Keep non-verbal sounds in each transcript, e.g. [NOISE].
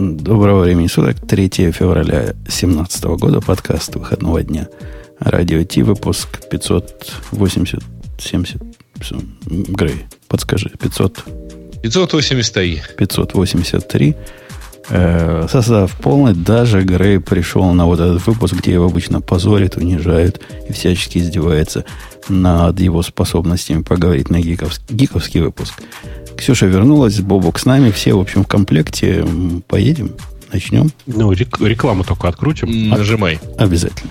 Доброго времени суток. 3 февраля 2017 года. Подкаст выходного дня. Радио Ти. Выпуск 580... 70... Грей, подскажи. 500... 583. 583. Э, состав полный. Даже Грей пришел на вот этот выпуск, где его обычно позорит, унижают и всячески издевается над его способностями поговорить на гиковский, гиковский выпуск. Ксюша вернулась, Бобок с нами, все, в общем, в комплекте. Поедем, начнем. Ну, рекламу только открутим. Нажимай. Обязательно.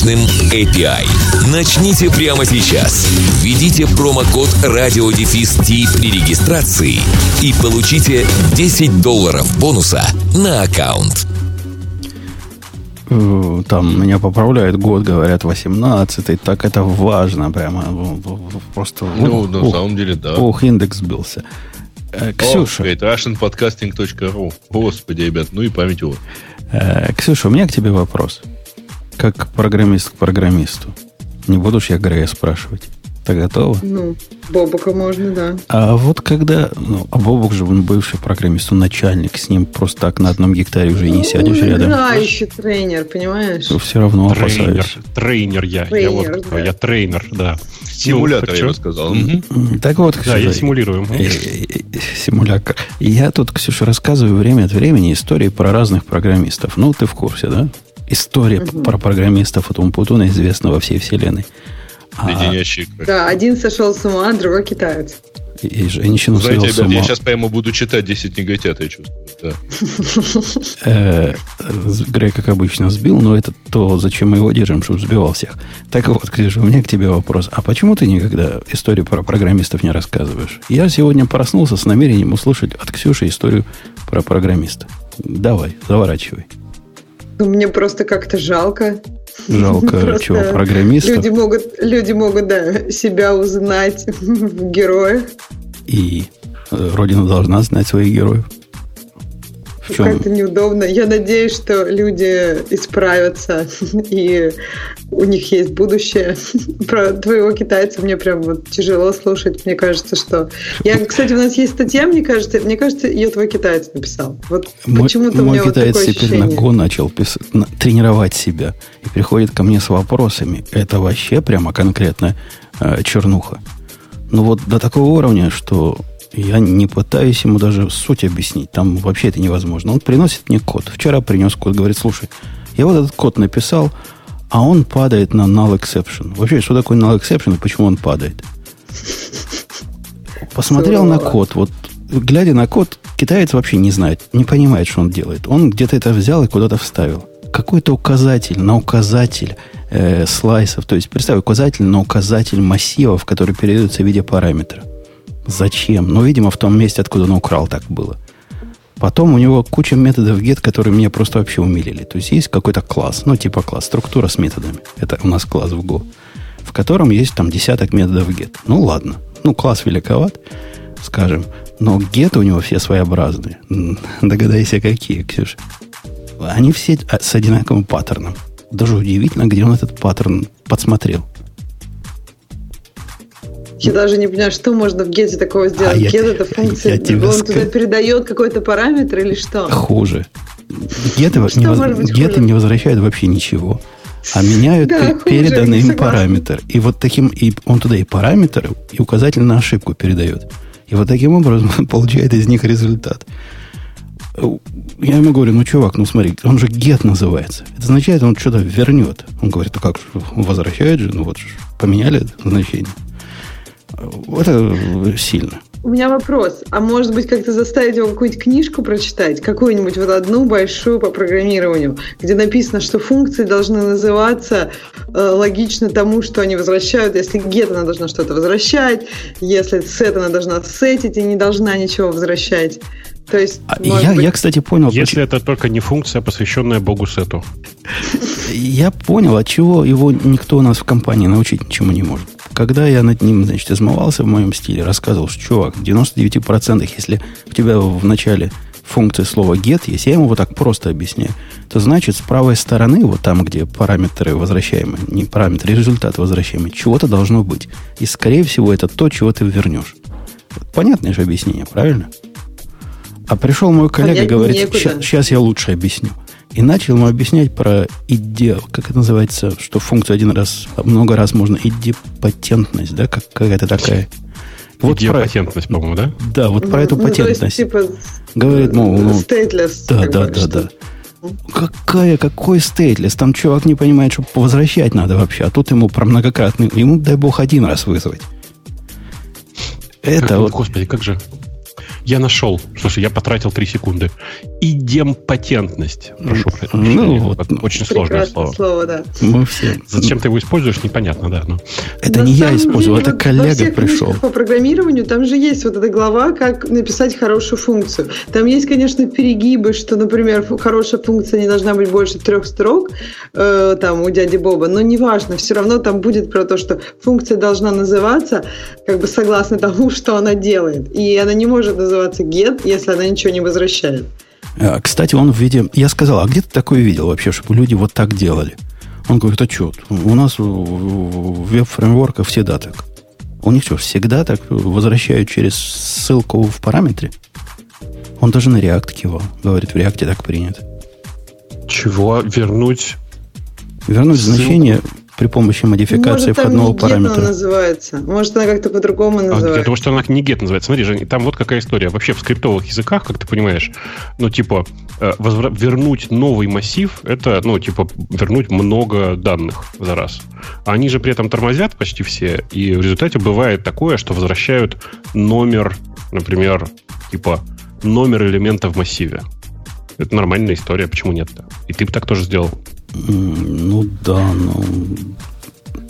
мощным API. Начните прямо сейчас. Введите промокод радиодефис при регистрации и получите 10 долларов бонуса на аккаунт. Э, там меня поправляют год, говорят, 18-й. Так это важно прямо. Просто... Ну, на самом деле, да. Ух, индекс сбился. Э, Ксюша. О, russianpodcasting.ru. Господи, ребят, ну и память его. Э, Ксюша, у меня к тебе вопрос как программист к программисту. Не буду ж я Грея спрашивать. Ты готова? Ну, Бобука можно, да. А вот когда... Ну, а Бобук же, он бывший программист, он начальник. С ним просто так на одном гектаре уже не сядешь ну, рядом. Да, еще тренер, понимаешь? Ну, все равно тренер, опасаюсь. Тренер я. Тренер, я, вот, да. я тренер, да. Симулятор, ну, я бы сказал. Угу. Так вот, Ксюша, Да, я симулирую. Э, э, симулятор. Я тут, Ксюша, рассказываю время от времени истории про разных программистов. Ну, ты в курсе, да? История угу. про программистов от Умпутуна известна во всей вселенной. А, да, один сошел с ума, другой китаец. И, и женщину Знаете, ребят, я сейчас прямо буду читать 10 негатят, я чувствую. Да. [LAUGHS] Э, Грей, как обычно, сбил, но это то, зачем мы его держим, чтобы сбивал всех. Так вот, Ксюша, у меня к тебе вопрос. А почему ты никогда историю про программистов не рассказываешь? Я сегодня проснулся с намерением услышать от Ксюши историю про программиста. Давай, заворачивай. Ну, мне просто как-то жалко. Жалко просто чего, программистов? Люди могут, люди могут, да, себя узнать [LAUGHS] в героях. И э, Родина должна знать своих героев чем? Как-то неудобно. Я надеюсь, что люди исправятся, [LAUGHS] и у них есть будущее. [LAUGHS] Про твоего китайца мне прям вот тяжело слушать. Мне кажется, что... Я, кстати, у нас есть статья, мне кажется, мне кажется, ее твой китаец написал. Вот почему-то мой у меня китаец вот теперь ощущение. на Go начал писать, тренировать себя и приходит ко мне с вопросами. Это вообще прямо конкретно э, чернуха. Ну вот до такого уровня, что я не пытаюсь ему даже суть объяснить. Там вообще это невозможно. Он приносит мне код. Вчера принес код. Говорит, слушай, я вот этот код написал, а он падает на null exception. Вообще, что такое null exception и почему он падает? Посмотрел на код. Вот глядя на код, китаец вообще не знает, не понимает, что он делает. Он где-то это взял и куда-то вставил. Какой-то указатель на указатель э, слайсов. То есть, представь, указатель на указатель массивов, который передается в виде параметра. Зачем? Ну, видимо, в том месте, откуда он украл, так было. Потом у него куча методов get, которые меня просто вообще умилили. То есть есть какой-то класс, ну, типа класс, структура с методами. Это у нас класс в Go. В котором есть там десяток методов get. Ну, ладно. Ну, класс великоват, скажем. Но get у него все своеобразные. Догадайся, какие, Ксюша. Они все с одинаковым паттерном. Даже удивительно, где он этот паттерн подсмотрел. Я даже не понимаю, что можно в гете такого сделать. А Get я, это функция. Я он скажу. туда передает какой-то параметр или что? Хуже. Get, не, воз... get не возвращает вообще ничего. А меняют да, переданный им параметр. И вот таким, и он туда и параметр, и указатель на ошибку передает. И вот таким образом он [LAUGHS] получает из них результат. Я ему говорю, ну, чувак, ну смотри, он же get называется. Это означает, он что-то вернет. Он говорит, а как возвращает же, ну вот поменяли значение. Это сильно. У меня вопрос. А может быть, как-то заставить его какую-нибудь книжку прочитать? Какую-нибудь вот одну большую по программированию, где написано, что функции должны называться э, логично тому, что они возвращают. Если get, она должна что-то возвращать. Если set, она должна сетить и не должна ничего возвращать. То есть, а я, быть... я, кстати, понял... Если почему... это только не функция, посвященная богу сету. Я понял, от чего его никто у нас в компании научить ничему не может. Когда я над ним, значит, измывался в моем стиле, рассказывал, что, чувак, в 99%, если у тебя в начале функции слова get есть, я ему вот так просто объясняю, то значит с правой стороны, вот там, где параметры возвращаемые, не параметры, результат возвращаемый, чего-то должно быть. И, скорее всего, это то, чего ты вернешь. Понятное же объяснение, правильно? А пришел мой коллега и говорит, сейчас я лучше объясню. И начал ему объяснять про иде, как это называется, что функцию один раз, много раз можно идепатентность, да, как какая-то такая. Вот про... по-моему, да? Да, вот про эту патентность. Ну, есть, типа, Говорит, мол, ну, stateless, да, да, да, да. Какая, какой стейтлес? Там чувак не понимает, что возвращать надо вообще. А тут ему про многократный... Ему, дай бог, один раз вызвать. Это вот... Господи, как же... Я нашел. Слушай, я потратил 3 секунды. Идемпатентность. Прошу прощения. Ну, вот, очень сложное слово. слово да. Мы все. Зачем ты его используешь, непонятно, да. Но... Это Но не я использовал, это коллега пришел. По программированию там же есть вот эта глава, как написать хорошую функцию. Там есть, конечно, перегибы, что, например, хорошая функция не должна быть больше трех строк, э, там, у дяди Боба, но неважно, все равно там будет про то, что функция должна называться как бы согласно [LAUGHS] тому, что она делает. И она не может называться называться get, если она ничего не возвращает. А, кстати, он в виде... Я сказал, а где ты такое видел вообще, чтобы люди вот так делали? Он говорит, а что, у нас в веб-фреймворках всегда так. У них что, всегда так возвращают через ссылку в параметре? Он даже на React кивал. Говорит, в React так принято. Чего? Вернуть? Вернуть ссылку? значение при помощи модификации Может, входного параметра. называется. Может, она как-то по-другому называется. А, потому что она не get называется. Смотри, Жень, там вот какая история. Вообще в скриптовых языках, как ты понимаешь, ну, типа, э, возвра- вернуть новый массив, это, ну, типа, вернуть много данных за раз. А они же при этом тормозят почти все, и в результате бывает такое, что возвращают номер, например, типа, номер элемента в массиве. Это нормальная история, почему нет-то? И ты бы так тоже сделал. Ну да, но...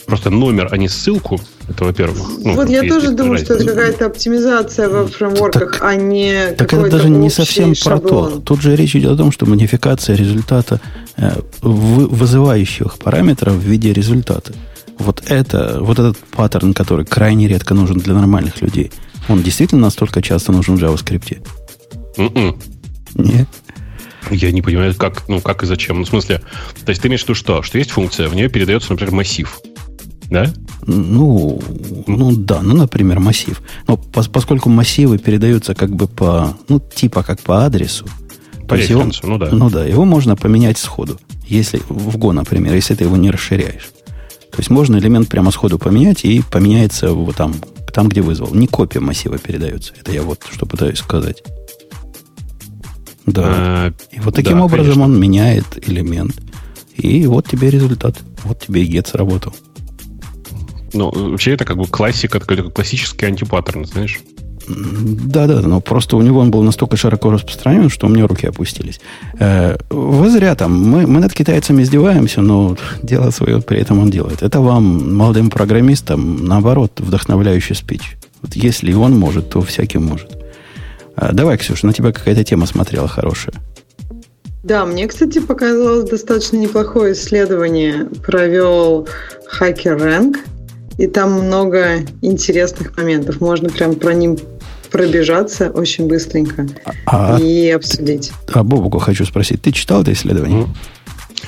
Просто номер, а не ссылку, это во-первых. Ну, вот я тоже думаю, что это какая-то оптимизация во фреймворках, так, а не Так это даже не совсем шаблон. про то. Тут же речь идет о том, что модификация результата э, вызывающих параметров в виде результата. Вот это, вот этот паттерн, который крайне редко нужен для нормальных людей, он действительно настолько часто нужен в JavaScript? Mm-mm. Нет? Я не понимаю, как, ну, как и зачем. Ну, в смысле, то есть ты имеешь в виду что? Что есть функция, в нее передается, например, массив. Да? Ну, ну да, ну, например, массив. Но пос, поскольку массивы передаются как бы по, ну, типа как по адресу. По референсу, его, ну да. Ну да, его можно поменять сходу. Если в Go, например, если ты его не расширяешь. То есть можно элемент прямо сходу поменять и поменяется вот там, там, где вызвал. Не копия массива передается. Это я вот что пытаюсь сказать. Да. А, и вот таким да, образом конечно. он меняет элемент. И вот тебе результат. Вот тебе и get сработал. Ну, вообще это как бы классика, классический антипаттерн, знаешь? Да-да, но просто у него он был настолько широко распространен, что у меня руки опустились. Э, вы зря там. Мы, мы над китайцами издеваемся, но дело свое при этом он делает. Это вам, молодым программистам, наоборот, вдохновляющий спич. Вот если он может, то всякий может. А, давай, Ксюша, на тебя какая-то тема смотрела хорошая. Да, мне, кстати, показалось достаточно неплохое исследование. Провел Hacker Rank, и там много интересных моментов. Можно прям про ним пробежаться очень быстренько а, и обсудить. А Бобуку хочу спросить, ты читал это исследование?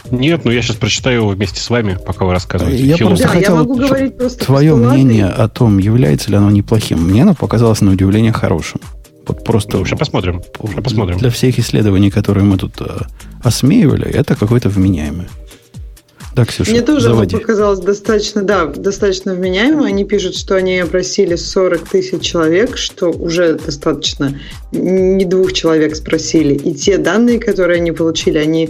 Нет, но я сейчас прочитаю его вместе с вами, пока вы рассказываете. Я просто да, хотел я могу говорить просто твое мнение о том, является ли оно неплохим. Мне оно показалось на удивление хорошим. Вот просто... Ну, посмотрим. посмотрим. Для всех исследований, которые мы тут э, осмеивали, это какое-то вменяемое. Да, Ксюша, Мне тоже заводи. показалось достаточно, да, достаточно вменяемо. Они пишут, что они опросили 40 тысяч человек, что уже достаточно. Не двух человек спросили. И те данные, которые они получили, они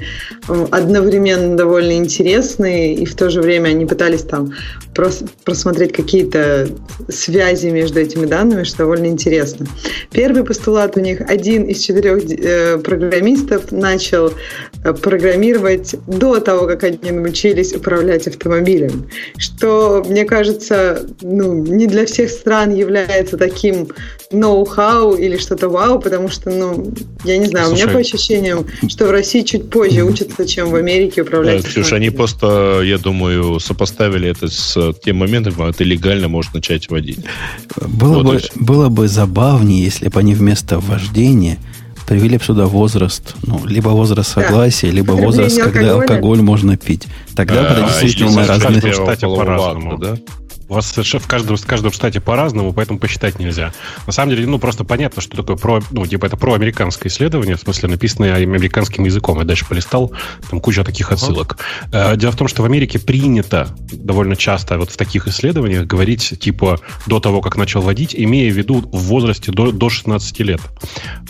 э, одновременно довольно интересные, и в то же время они пытались там прос- просмотреть какие-то связи между этими данными, что довольно интересно. Первый постулат у них один из четырех э, программистов начал программировать до того, как они научились управлять автомобилем, что, мне кажется, ну, не для всех стран является таким ноу-хау или что-то вау, потому что, ну, я не знаю, Слушай, у меня по ощущениям, что в России чуть позже учатся, чем в Америке управлять. Да, Ксюша, они просто, я думаю, сопоставили это с тем моментом, когда ты легально можешь начать водить. Было, вот бы, было бы забавнее, если бы они вместо вождения привели бы сюда возраст, ну, либо возраст согласия, да. либо возраст, когда алкоголь можно пить. Тогда а, это действительно разные... штате по-разному. Да? У вас в каждом, в каждом штате по-разному, поэтому посчитать нельзя. На самом деле, ну, просто понятно, что такое про, ну, типа, это проамериканское исследование, в смысле, написанное американским языком. Я дальше полистал, там куча таких отсылок. Uh-huh. Дело в том, что в Америке принято довольно часто вот в таких исследованиях говорить, типа, до того, как начал водить, имея в виду в возрасте до, до 16 лет.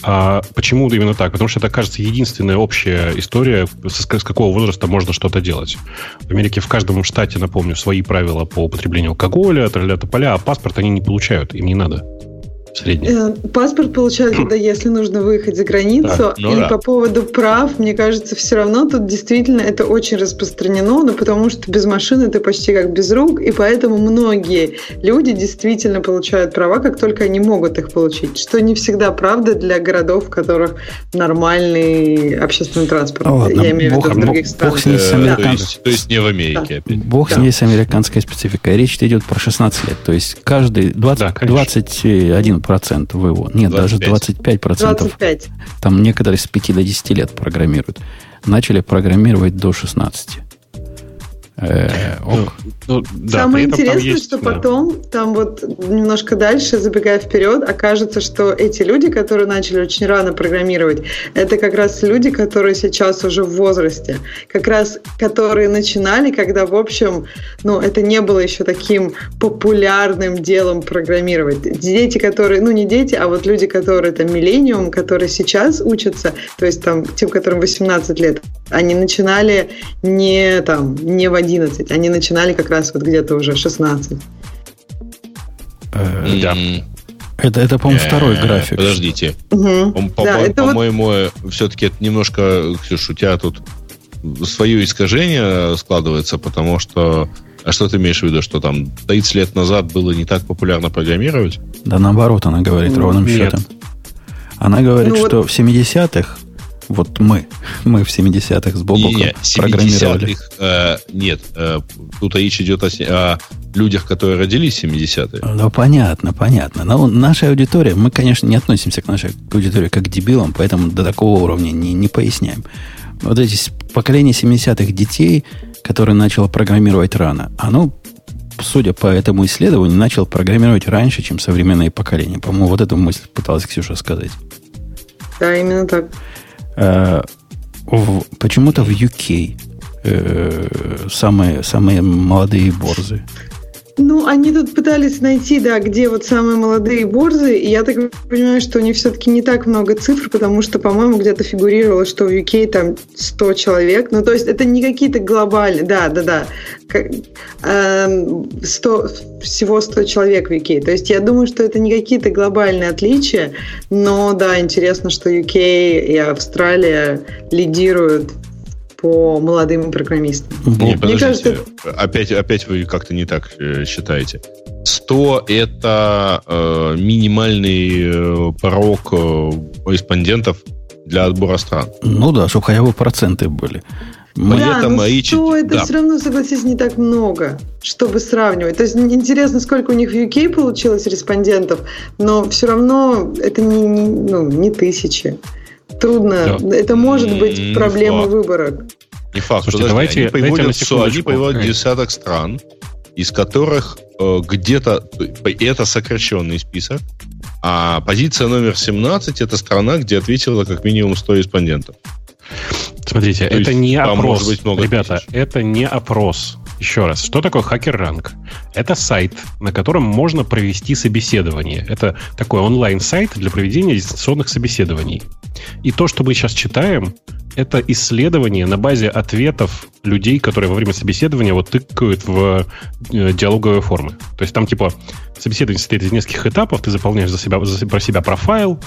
А почему именно так? Потому что это, кажется, единственная общая история, с, какого возраста можно что-то делать. В Америке в каждом штате, напомню, свои правила по употреблению алкоголя, алкоголя, тролля тополя, а паспорт они не получают, им не надо средний? Э, паспорт получают тогда, если нужно выехать за границу. Да, ну и да. по поводу прав, мне кажется, все равно тут действительно это очень распространено, но потому что без машины ты почти как без рук, и поэтому многие люди действительно получают права, как только они могут их получить, что не всегда правда для городов, в которых нормальный общественный транспорт. О, Я имею бог, в виду в других странах. Бог с ней с американ... то, есть, то есть не в Америке да. опять. Бог да. с ней с американской спецификой. Речь идет про 16 лет, то есть каждый 20, да, 21 процент вывод. Нет, 25. даже 25 процентов. 25. Там некоторые с 5 до 10 лет программируют. Начали программировать до 16. Э, ну, ну, да, Самое интересное, есть, что да. потом, там вот немножко дальше, забегая вперед, окажется, что эти люди, которые начали очень рано программировать, это как раз люди, которые сейчас уже в возрасте, как раз которые начинали, когда, в общем, ну, это не было еще таким популярным делом программировать. Дети, которые, ну, не дети, а вот люди, которые там миллениум, которые сейчас учатся, то есть там тем, которым 18 лет, они начинали не там, не в 11, они начинали как раз вот где-то уже 16. Э, да. Это, это по-моему, э, второй график. Подождите. По-моему, все-таки это немножко, Ксюш, у тебя тут свое искажение складывается, потому что а что ты имеешь в виду, что там 30 лет назад было не так популярно программировать? Да наоборот, она говорит ровным счетом. Она говорит, ну, что вот... в 70-х вот мы, мы в 70-х с Бобоком не, программировали. Э, нет, э, тут речь идет о, о людях, которые родились в 70-е. Ну, понятно, понятно. Но наша аудитория, мы, конечно, не относимся к нашей аудитории как к дебилам, поэтому до такого уровня не, не поясняем. Вот эти поколение 70-х детей, которые начало программировать рано, оно судя по этому исследованию, начал программировать раньше, чем современные поколения. По-моему, вот эту мысль пыталась Ксюша сказать. Да, именно так. Э, почему-то в UK э, самые, самые молодые борзы. Ну, они тут пытались найти, да, где вот самые молодые борзы, и я так понимаю, что у них все-таки не так много цифр, потому что, по-моему, где-то фигурировало, что в UK там 100 человек. Ну, то есть это не какие-то глобальные, да, да, да, 100, эм, всего 100 человек в UK. То есть я думаю, что это не какие-то глобальные отличия, но да, интересно, что UK и Австралия лидируют по молодым программистам. Не, Мне кажется, опять, опять вы как-то не так э, считаете. 100 это э, минимальный э, порог э, респондентов для отбора стран. Ну да, чтобы хотя бы проценты были. Мы да, это но 100 это да. все равно, согласись, не так много, чтобы сравнивать. То есть интересно, сколько у них в UK получилось респондентов, но все равно это не, не, ну, не тысячи трудно. Да. Это может быть не проблема факт. выбора. Не факт. Слушайте, давайте, они приводят, они приводят десяток стран, из которых э, где-то... Это сокращенный список. А позиция номер 17 это страна, где ответило как минимум 100 респондентов. Смотрите, То это не опрос. Быть много Ребята, тысяч. это не опрос. Еще раз, что такое хакер-ранг? Это сайт, на котором можно провести собеседование. Это такой онлайн-сайт для проведения дистанционных собеседований. И то, что мы сейчас читаем, это исследование на базе ответов людей, которые во время собеседования вот тыкают в э, диалоговые формы. То есть там типа собеседование состоит из нескольких этапов, ты заполняешь за себя, за, про себя профайл,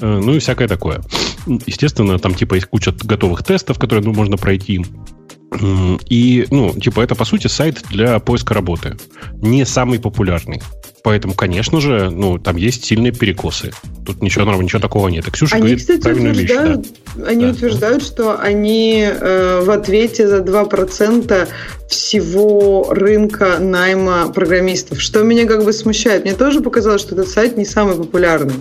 э, ну и всякое такое. Естественно, там типа есть куча готовых тестов, которые ну, можно пройти. И, ну, типа, это, по сути, сайт для поиска работы. Не самый популярный. Поэтому, конечно же, ну, там есть сильные перекосы. Тут ничего, ничего такого нет. И Ксюша они, говорит кстати, правильную вещь. Да. Они да. утверждают, что они э, в ответе за 2% всего рынка найма программистов. Что меня как бы смущает. Мне тоже показалось, что этот сайт не самый популярный.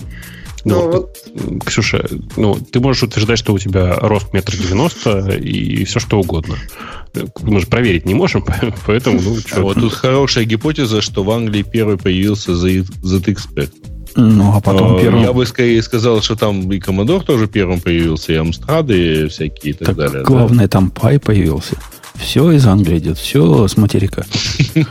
Ну, вот... Ксюша, ну, ты можешь утверждать, что у тебя рост метр девяносто и все что угодно. Мы же проверить не можем, [LAUGHS] поэтому, ну, что. Вот тут хорошая гипотеза, что в Англии первый появился ZXP. Ну, а потом первым... Я бы скорее сказал, что там и Commodore тоже первым появился, и Амстрады всякие и так, так далее. Главное, да? там Пай появился. Все из Англии идет, все с материка.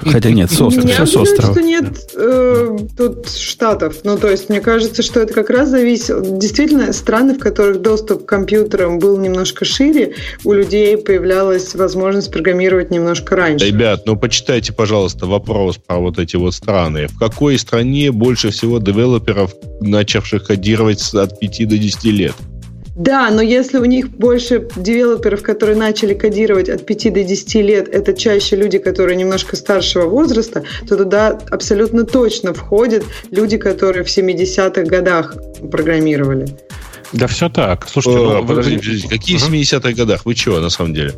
Хотя нет, с острова, все с острова. что нет э, тут штатов. Ну, то есть, мне кажется, что это как раз зависит... Действительно, страны, в которых доступ к компьютерам был немножко шире, у людей появлялась возможность программировать немножко раньше. Ребят, ну, почитайте, пожалуйста, вопрос про вот эти вот страны. В какой стране больше всего девелоперов, начавших кодировать от 5 до 10 лет? Да, но если у них больше девелоперов, которые начали кодировать от 5 до 10 лет, это чаще люди, которые немножко старшего возраста, то туда абсолютно точно входят люди, которые в 70-х годах программировали. Да все так. Слушайте, О, ну, подождите, подождите, какие в 70-х годах? Вы чего, на самом деле?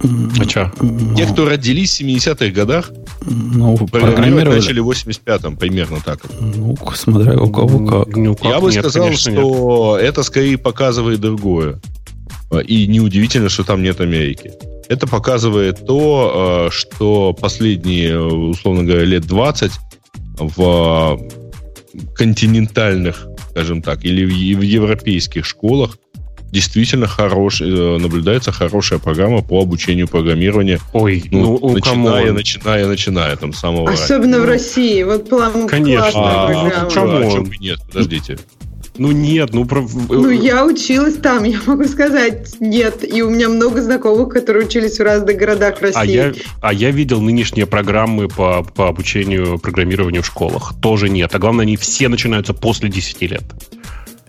А что? Те, кто родились в 70-х годах, ну, программировать начали в 85-м, примерно так. Ну, смотря у кого как. Ну, как Я бы нет, сказал, конечно, что нет. это скорее показывает другое. И неудивительно, что там нет Америки. Это показывает то, э, что последние, условно говоря, лет 20 в континентальных, скажем так, или в европейских школах действительно хорош, э, наблюдается хорошая программа по обучению программированию. Ой, ну, ну начиная, кому? начиная, начиная, там самого. Особенно в России, вот план Конечно. А, программа. А, а нет, подождите. Ну нет, ну про... Ну я училась там, я могу сказать нет. И у меня много знакомых, которые учились в разных городах России. А я, а я видел нынешние программы по, по обучению программированию в школах. Тоже нет. А главное, они все начинаются после 10 лет.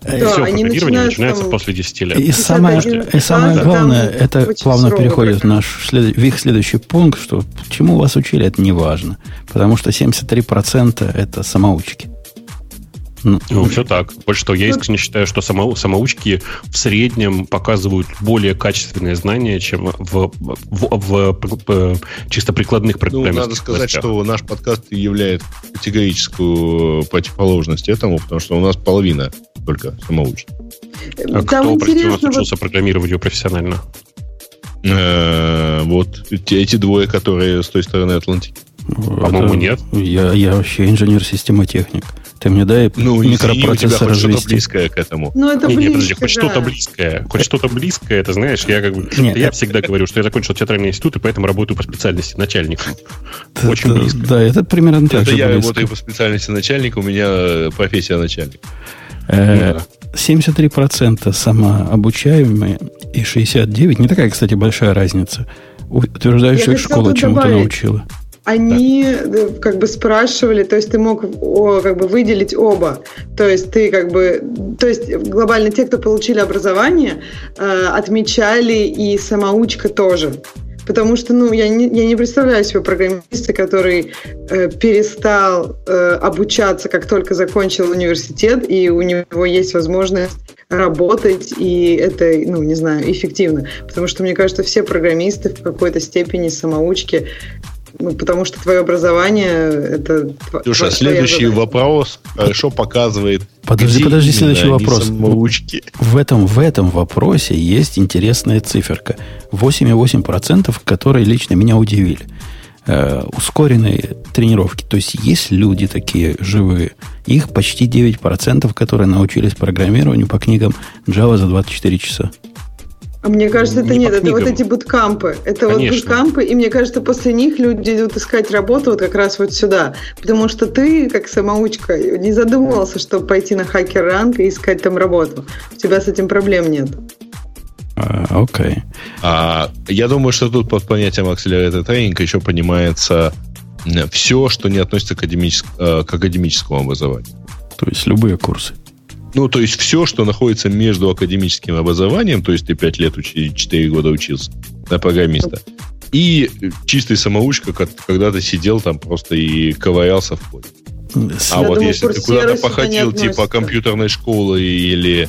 Да, все они начинается там, после 10 лет. И самое, и самое главное, это плавно переходит в наш в их следующий пункт, что чему вас учили, это не важно. Потому что 73% это самоучки. Ну, ну, все так. Больше того, я искренне считаю, что само, самоучки в среднем показывают более качественные знания, чем в, в, в, в чисто прикладных программах. Ну, надо сказать, областях. что наш подкаст является категорическую противоположность этому, потому что у нас половина только самоучек. А Там кто, прости, у нас учился вот... программированию профессионально? Э, вот эти двое, которые с той стороны Атлантики. По-моему, нет. Я, я вообще инженер-системотехник. Ты мне дай ну, микропроцессор извини, что-то близкое к этому. Ну, это не, близко, не, подожди, хоть да. что-то близкое. Хоть что-то близкое, это знаешь, я как бы... Нет, я это... всегда говорю, что я закончил театральный институт, и поэтому работаю по специальности начальником. Очень близко. Да, это примерно так это же я близко. работаю по специальности начальника, у меня профессия начальник. 73% э, самообучаемые и 69%, не такая, кстати, большая разница, утверждают, что их школа чему-то научила они да. как бы спрашивали, то есть ты мог о, как бы выделить оба. То есть ты как бы, то есть глобально те, кто получили образование, э, отмечали и самоучка тоже. Потому что, ну, я не, я не представляю себе программиста, который э, перестал э, обучаться, как только закончил университет, и у него есть возможность работать, и это, ну, не знаю, эффективно. Потому что, мне кажется, все программисты в какой-то степени самоучки ну, потому что твое образование это. Слушай, следующий задача. вопрос хорошо показывает. Подожди, подожди, следующий вопрос. Самоучки. В этом, в этом вопросе есть интересная циферка. 8,8%, которые лично меня удивили. Э, ускоренные тренировки. То есть есть люди такие живые. Их почти 9%, которые научились программированию по книгам Java за 24 часа. А мне кажется, это не нет, это вот эти буткампы. Это Конечно. вот буткампы, и мне кажется, после них люди идут искать работу вот как раз вот сюда. Потому что ты, как самоучка, не задумывался, чтобы пойти на хакер ранг и искать там работу. У тебя с этим проблем нет. А, окей. Uh, okay. а, я думаю, что тут под понятием Accelerated Training еще понимается все, что не относится к, академическ... Э, к академическому образованию. То есть любые курсы. Ну, то есть все, что находится между академическим образованием, то есть ты 5 лет, учи, 4 года учился на программиста, и чистый самоучка, когда ты сидел там просто и ковырялся в коде. А Я вот думаю, если ты куда-то походил, типа компьютерной школы или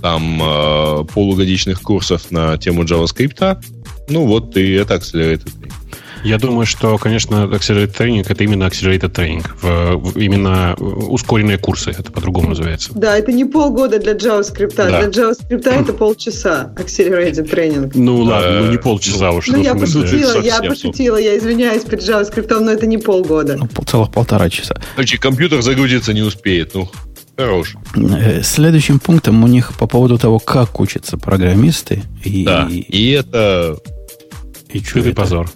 там э, полугодичных курсов на тему JavaScript, ну вот ты это Accelerated я думаю, что, конечно, Accelerated Training это именно Accelerated Training. В, в, именно ускоренные курсы, это по-другому называется. Да, это не полгода для JavaScript. Да. Для JavaScript это полчаса Accelerated Training. Ну ладно, ну не полчаса уж. Ну я пошутила, я пошутила, я извиняюсь перед JavaScript, но это не полгода. Ну, целых полтора часа. Значит, компьютер загрузиться не успеет, ну. Хорош. Э, следующим пунктом у них по поводу того, как учатся программисты. И, да, и это... И что это? позор.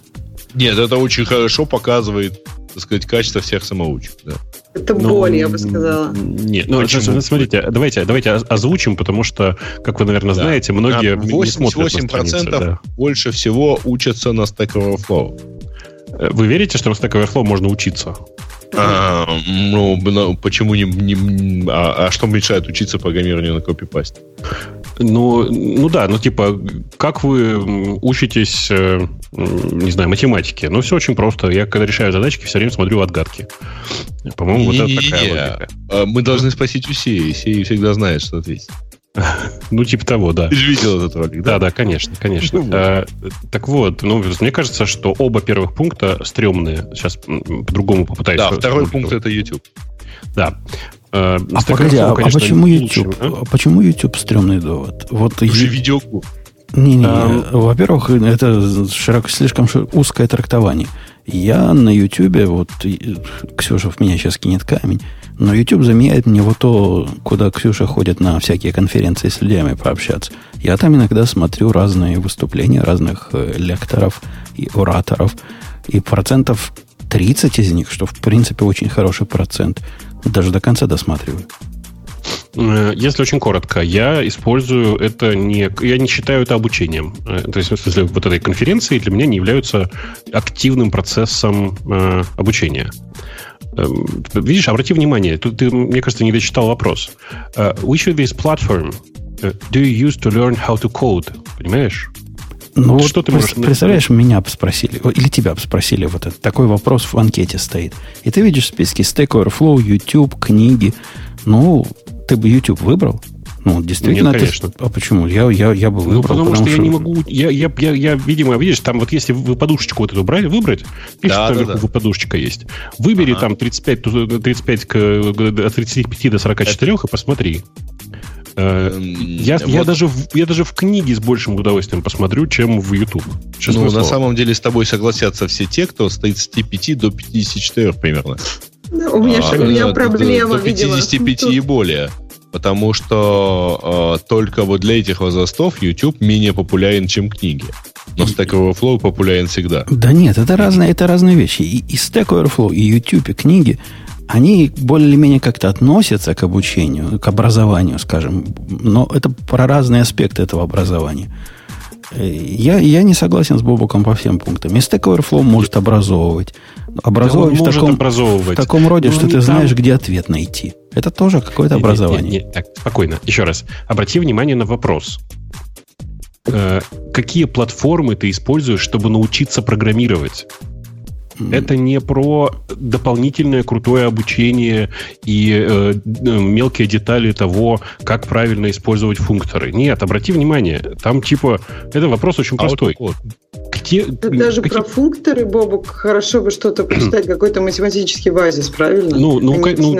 Нет, это очень хорошо показывает, так сказать, качество всех самоучек. Да. Это ну, боль, я бы сказала. Нет, ну, Почему? смотрите, давайте, давайте озвучим, потому что, как вы, наверное, да. знаете, многие 88% да. больше всего учатся на Stack Overflow. Вы верите, что на Stack Overflow можно учиться? А, ну, почему не... не а, а что мешает учиться программированию на копипасте? Ну, ну да, ну типа, как вы учитесь, э, не знаю, математике? Ну, все очень просто. Я, когда решаю задачки, все время смотрю отгадки. По-моему, вот это такая логика. А, мы должны спросить у Сеи. Сеи всегда знает, что ответить. [LAUGHS] Ну, типа того, да. Ты же видел этот ролик, да? Да, да, конечно, конечно. [LAUGHS] А, так вот, ну, мне кажется, что оба первых пункта стрёмные. Сейчас по-другому попытаюсь. Да, второй пункт это YouTube. Да. А, а погоди, а, а почему YouTube? А? Почему YouTube стрёмный довод? Вот Уже я... видеоку. Не-не, а... во-первых, это широко, слишком узкое трактование. Я на YouTube, вот Ксюша в меня сейчас кинет камень, но YouTube заменяет мне вот то, куда Ксюша ходит на всякие конференции с людьми пообщаться. Я там иногда смотрю разные выступления разных э, лекторов и ораторов, и процентов 30 из них, что в принципе очень хороший процент, даже до конца досматриваю. Э, если очень коротко, я использую это не... Я не считаю это обучением. Э, то есть, в смысле, вот этой конференции для меня не являются активным процессом э, обучения. Эм, видишь, обрати внимание, тут ты, мне кажется, не дочитал вопрос. Uh, which of these platform do you use to learn how to code? Понимаешь? Ну, вот что ты можешь... Представляешь, меня спросили, или тебя спросили, вот этот такой вопрос в анкете стоит. И ты видишь в списке Stack Overflow, YouTube, книги. Ну, ты бы YouTube выбрал? Ну, действительно, Нет, конечно. Ты, а почему? Я, я, я бы ну, выбрал. Ну, потому, потому что, что я не могу. Я, я, я, я, видимо, видишь, там вот если вы подушечку вот эту брать, выбрать, пишет, да, там да, да. подушечка есть. Выбери ага. там 35, 35 к, от 35 до 44 и посмотри. Э, эм, я, вот. я, даже в, я даже в книге с большим удовольствием посмотрю, чем в YouTube. Честное ну, слово. на самом деле с тобой согласятся все те, кто с 35 до 54 примерно. у меня, а, у меня проблема, до, до 55 видимо. и более. Потому что э, только вот для этих возрастов YouTube менее популярен, чем книги. Но Stack Overflow популярен всегда. Да нет, это разные, это разные вещи. И, и Stack Overflow, и YouTube, и книги, они более-менее как-то относятся к обучению, к образованию, скажем. Но это про разные аспекты этого образования. Я, я не согласен с Бобуком по всем пунктам. И Stack Overflow может образовывать. Образовывать, в, таком, образовывать. в таком роде, ну, что ты там... знаешь, где ответ найти. Это тоже какое-то нет, образование. Нет, нет, так, спокойно. Еще раз. Обрати внимание на вопрос. Э, какие платформы ты используешь, чтобы научиться программировать? Это не про дополнительное крутое обучение и э, мелкие детали того, как правильно использовать функторы. Нет, обрати внимание, там типа это вопрос очень а простой. Вот, где... Даже какие... про функторы, Бобок, хорошо бы что-то [CLEARS THROAT] почитать, какой-то математический базис, правильно? Ну, ну, как, ну,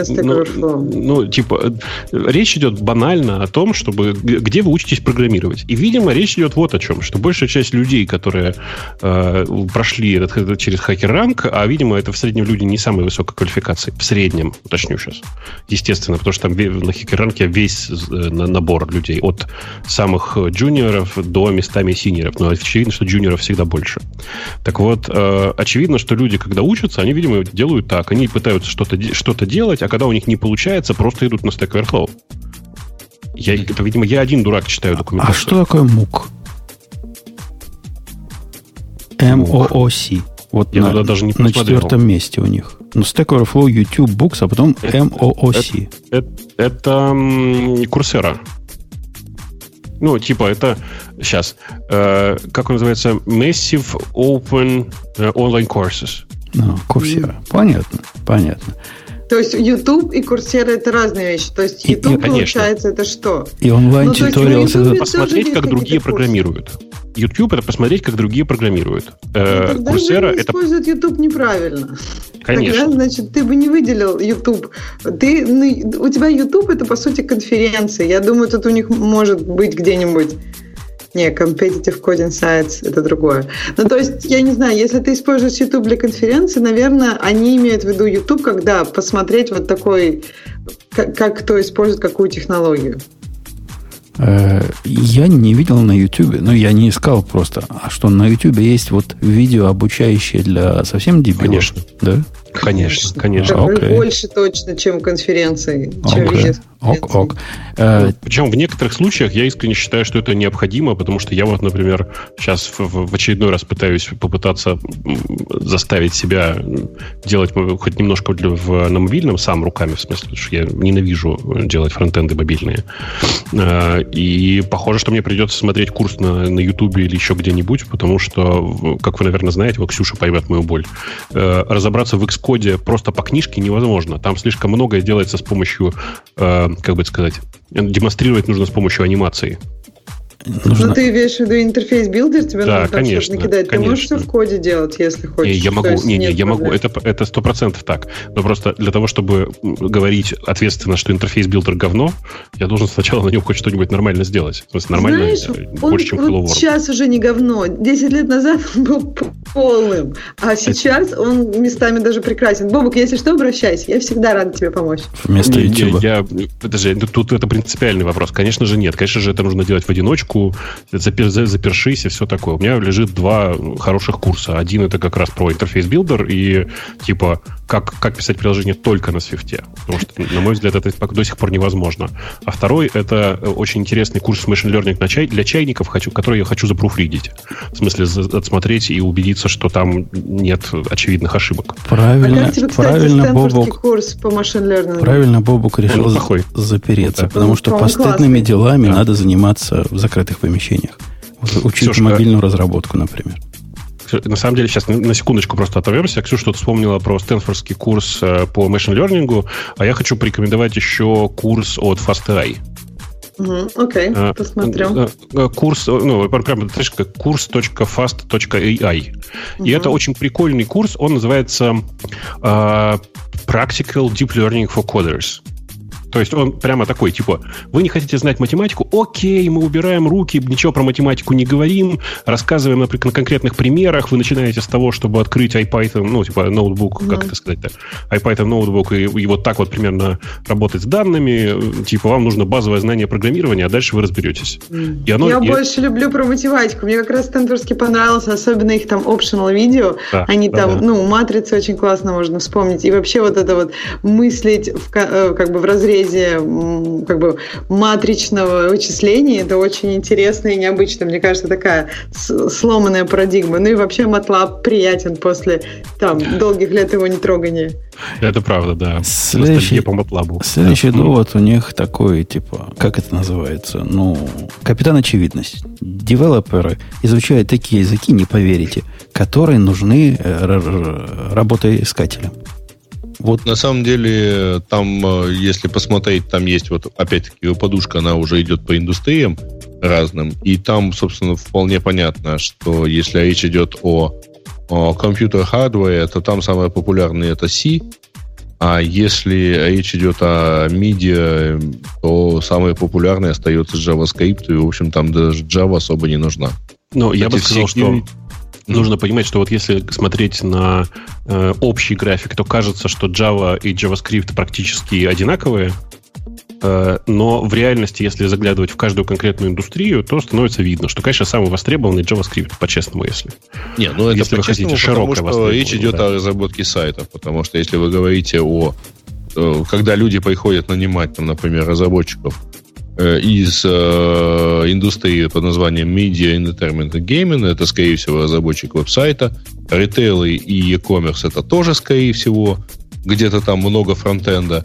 ну, ну, типа, речь идет банально о том, чтобы где вы учитесь программировать. И, видимо, речь идет вот о чем, что большая часть людей, которые э, прошли этот, через хакер-ранг, а, видимо, это в среднем люди не самой высокой квалификации, в среднем, уточню сейчас, естественно, потому что там на хакер-ранге весь э, набор людей, от самых джуниоров до местами синеров. Но очевидно, что джуниоров всегда больше. Так вот, э, очевидно, что люди, когда учатся, они, видимо, делают так. Они пытаются что-то что делать, а когда у них не получается, просто идут на Stack Overflow. Я, это, видимо, я один дурак читаю документацию. А что такое МУК? MOOC. Вот я на, даже не на четвертом месте у них. Ну, Stack Overflow, YouTube Books, а потом это, MOOC. Это, это, это Курсера. Ну, типа, это сейчас, э, как он называется, Massive Open э, Online Courses. Ну, Курсера. Понятно, понятно. То есть YouTube и Курсера это разные вещи. То есть YouTube, и, получается, это что? И онлайн туториал ну, это посмотреть, как другие программируют. YouTube это посмотреть, как другие программируют. Э, ну, Курсера это используют YouTube неправильно. Конечно. Тогда, значит, ты бы не выделил YouTube. Ты, ну, у тебя YouTube это по сути конференция. Я думаю, тут у них может быть где-нибудь не, Competitive Coding Sites – это другое. Ну, то есть, я не знаю, если ты используешь YouTube для конференции, наверное, они имеют в виду YouTube, когда посмотреть вот такой, как, как кто использует какую технологию. Э, я не видел на YouTube, ну, я не искал просто. А что, на YouTube есть вот видео, обучающее для совсем дебилов? Конечно. Да? Конечно, конечно. Okay. Больше точно, чем конференции. Чем okay. Ок, ок. Э, Причем в некоторых случаях я искренне считаю, что это необходимо, потому что я вот, например, сейчас в, в очередной раз пытаюсь попытаться заставить себя делать хоть немножко в, на мобильном сам руками, в смысле, что я ненавижу делать фронтенды мобильные. Э, и похоже, что мне придется смотреть курс на, на YouTube или еще где-нибудь, потому что, как вы, наверное, знаете, вот Ксюша поймет мою боль, э, разобраться в Xcode просто по книжке невозможно. Там слишком многое делается с помощью как бы сказать, демонстрировать нужно с помощью анимации. Нужно... Ну, ты имеешь в виду Interface Builder, тебе да, нужно конечно, что-то накидать. Конечно. Ты можешь все в коде делать, если хочешь. Не, я могу, не, не, я могу, это это сто процентов так. Но просто для того, чтобы говорить ответственно, что Interface Builder говно, я должен сначала на нем хоть что-нибудь нормально сделать. То есть нормально Знаешь, э, больше, чем Hello World. сейчас уже не говно. Десять лет назад он был полным, а сейчас это... он местами даже прекрасен. Бобук, если что, обращайся. Я всегда рада тебе помочь. Вместо YouTube. Я, подожди, тут это принципиальный вопрос. Конечно же нет. Конечно же это нужно делать в одиночку ссылку, запер, запершись и все такое. У меня лежит два хороших курса. Один это как раз про Interface Builder и типа как, как писать приложение только на Swift. Потому что, на мой взгляд, это до сих пор невозможно. А второй это очень интересный курс Machine Learning на чай, для чайников, хочу, который я хочу запруфридить. В смысле, отсмотреть и убедиться, что там нет очевидных ошибок. Правильно, а как тебе, кстати, правильно Бобук, курс по Machine Learning? Правильно Бобук решил за, запереться, да. потому что постыдными делами да. надо заниматься в закрытых помещениях. Учить Ксюшка, мобильную разработку, например. На самом деле, сейчас на секундочку просто оторвемся. Ксюша что-то вспомнила про стэнфордский курс э, по learning, а я хочу порекомендовать еще курс от FastAI. Окей, okay, посмотрим. Э, э, курс, ну, прямо курс.fast.ai. Uh-huh. И это очень прикольный курс. Он называется uh, Practical Deep Learning for Coders. То есть он прямо такой, типа, вы не хотите знать математику? Окей, мы убираем руки, ничего про математику не говорим, рассказываем, например, на конкретных примерах. Вы начинаете с того, чтобы открыть iPython, ну, типа, ноутбук, mm-hmm. как это сказать-то, iPython ноутбук, и, и вот так вот примерно работать с данными. Типа, вам нужно базовое знание программирования, а дальше вы разберетесь. И оно, Я и... больше люблю про математику. Мне как раз Стэнфордский понравился, особенно их там optional видео. Да, Они да, там, да. ну, матрицы очень классно можно вспомнить. И вообще вот это вот мыслить в, э, как бы в разрезе разрезе как бы матричного вычисления. Это очень интересно и необычно. Мне кажется, такая сломанная парадигма. Ну и вообще MATLAB приятен после там долгих лет его не трогания. Это правда, да. Следующий, по MATLAB. Следующий да. довод у них такой, типа, как это называется? Ну, капитан очевидность. Девелоперы изучают такие языки, не поверите, которые нужны э, работоискателям. Вот на самом деле, там, э, если посмотреть, там есть вот, опять-таки, подушка, она уже идет по индустриям. разным. И там, собственно, вполне понятно, что если речь идет о, о компьютер-хардваре, то там самое популярное это C, а если речь идет о MIDI, то самое популярное остается JavaScript, и, в общем, там даже Java особо не нужна. Ну, я бы сказал, что нужно понимать, что вот если смотреть на э, общий график, то кажется, что Java и JavaScript практически одинаковые. Э, но в реальности, если заглядывать в каждую конкретную индустрию, то становится видно, что, конечно, самый востребованный JavaScript, по-честному, если. Не, ну это если вы хотите широкое что речь идет да. о разработке сайтов, потому что если вы говорите о э, когда люди приходят нанимать, там, например, разработчиков из э, индустрии под названием Media Entertainment and Gaming. Это, скорее всего, разработчик веб-сайта. Ритейлы и e-commerce это тоже, скорее всего, где-то там много фронтенда.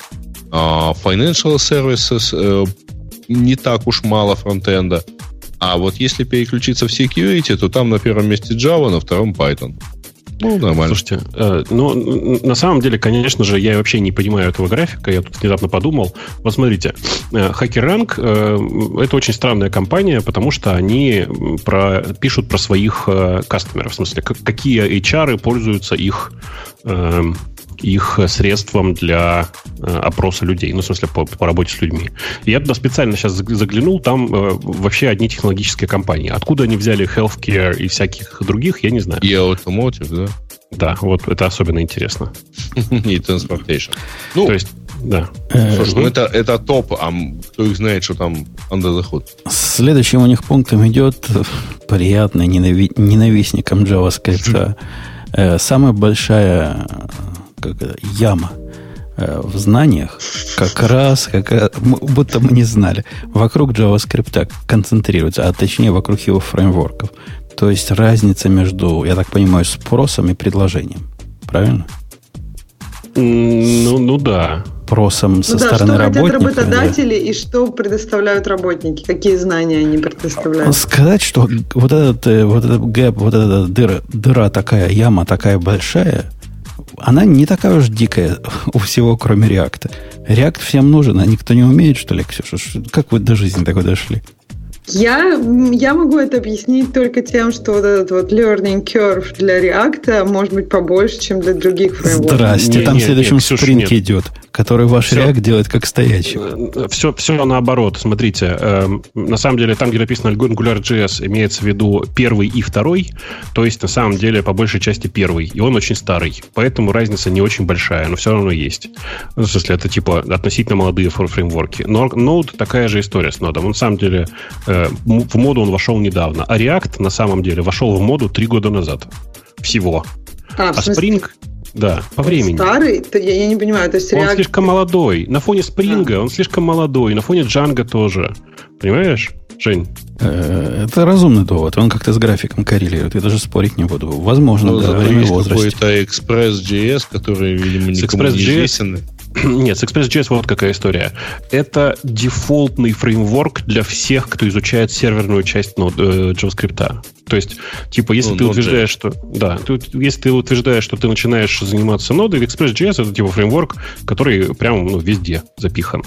А financial services э, не так уж мало фронтенда. А вот если переключиться в security, то там на первом месте Java, на втором Python. Ну, нормально. Слушайте, э, ну, на самом деле, конечно же, я вообще не понимаю этого графика. Я тут внезапно подумал. Вот смотрите, э, HackerRank э, это очень странная компания, потому что они про, пишут про своих э, кастомеров. В смысле, как, какие HR пользуются их э, их средством для э, опроса людей, ну, в смысле, по, по работе с людьми. Я туда специально сейчас заглянул, там э, вообще одни технологические компании. Откуда они взяли healthcare и всяких других, я не знаю. И automotive, да? Да, вот это особенно интересно. [LAUGHS] И transportation. Ну, то есть, да. Э, Слушай, ну это, это топ, а кто их знает, что там under the hood. Следующим у них пунктом идет приятный ненави- ненавистникам JavaScript. [LAUGHS] Э, самая большая как это, яма э, в знаниях, как раз, как, будто мы не знали, вокруг JavaScript концентрируется, а точнее вокруг его фреймворков. То есть разница между, я так понимаю, спросом и предложением. Правильно? Ну, ну да. Спросом со ну, да, стороны что хотят работодатели да. и что предоставляют работники, какие знания они предоставляют. Сказать, что вот этот, э, вот этот гэп, вот эта дыра, дыра такая, яма такая большая – она не такая уж дикая [LAUGHS] у всего, кроме реакта. Реакт всем нужен, а никто не умеет, что ли, Ксюша? Как вы до жизни такой дошли? Я, я могу это объяснить только тем, что вот этот вот learning curve для React может быть побольше, чем для других фреймворков. Здрасте, не, там нет, в следующем нет, спринте идет, который ваш все, React делает как стоячий. Все, э, все наоборот. Смотрите, э, на самом деле там, где написано AngularJS, имеется в виду первый и второй, то есть на самом деле по большей части первый, и он очень старый, поэтому разница не очень большая, но все равно есть. Ну, в смысле, это типа относительно молодые фреймворки. Но Node такая же история с Node. Он на самом деле Э, в моду он вошел недавно, а React на самом деле вошел в моду три года назад. Всего. А, а Spring, да, по времени. Старый? То я, я не понимаю, то есть Он React... слишком молодой. На фоне Spring а. он слишком молодой, на фоне Django тоже. Понимаешь, Жень? Э, это разумный довод. Он как-то с графиком коррелирует. Я даже спорить не буду. Возможно, ну, да, время возраста. какой-то Express.js, который, видимо, никому не известен. [CLEARS THROAT] Нет, с Express.js вот какая история. Это дефолтный фреймворк для всех, кто изучает серверную часть ну, JavaScript. То есть, типа, если ну, ты утверждаешь, что... Да, ты, если ты утверждаешь, что ты начинаешь заниматься нодой, Express.js это типа фреймворк, который прям ну, везде запихан.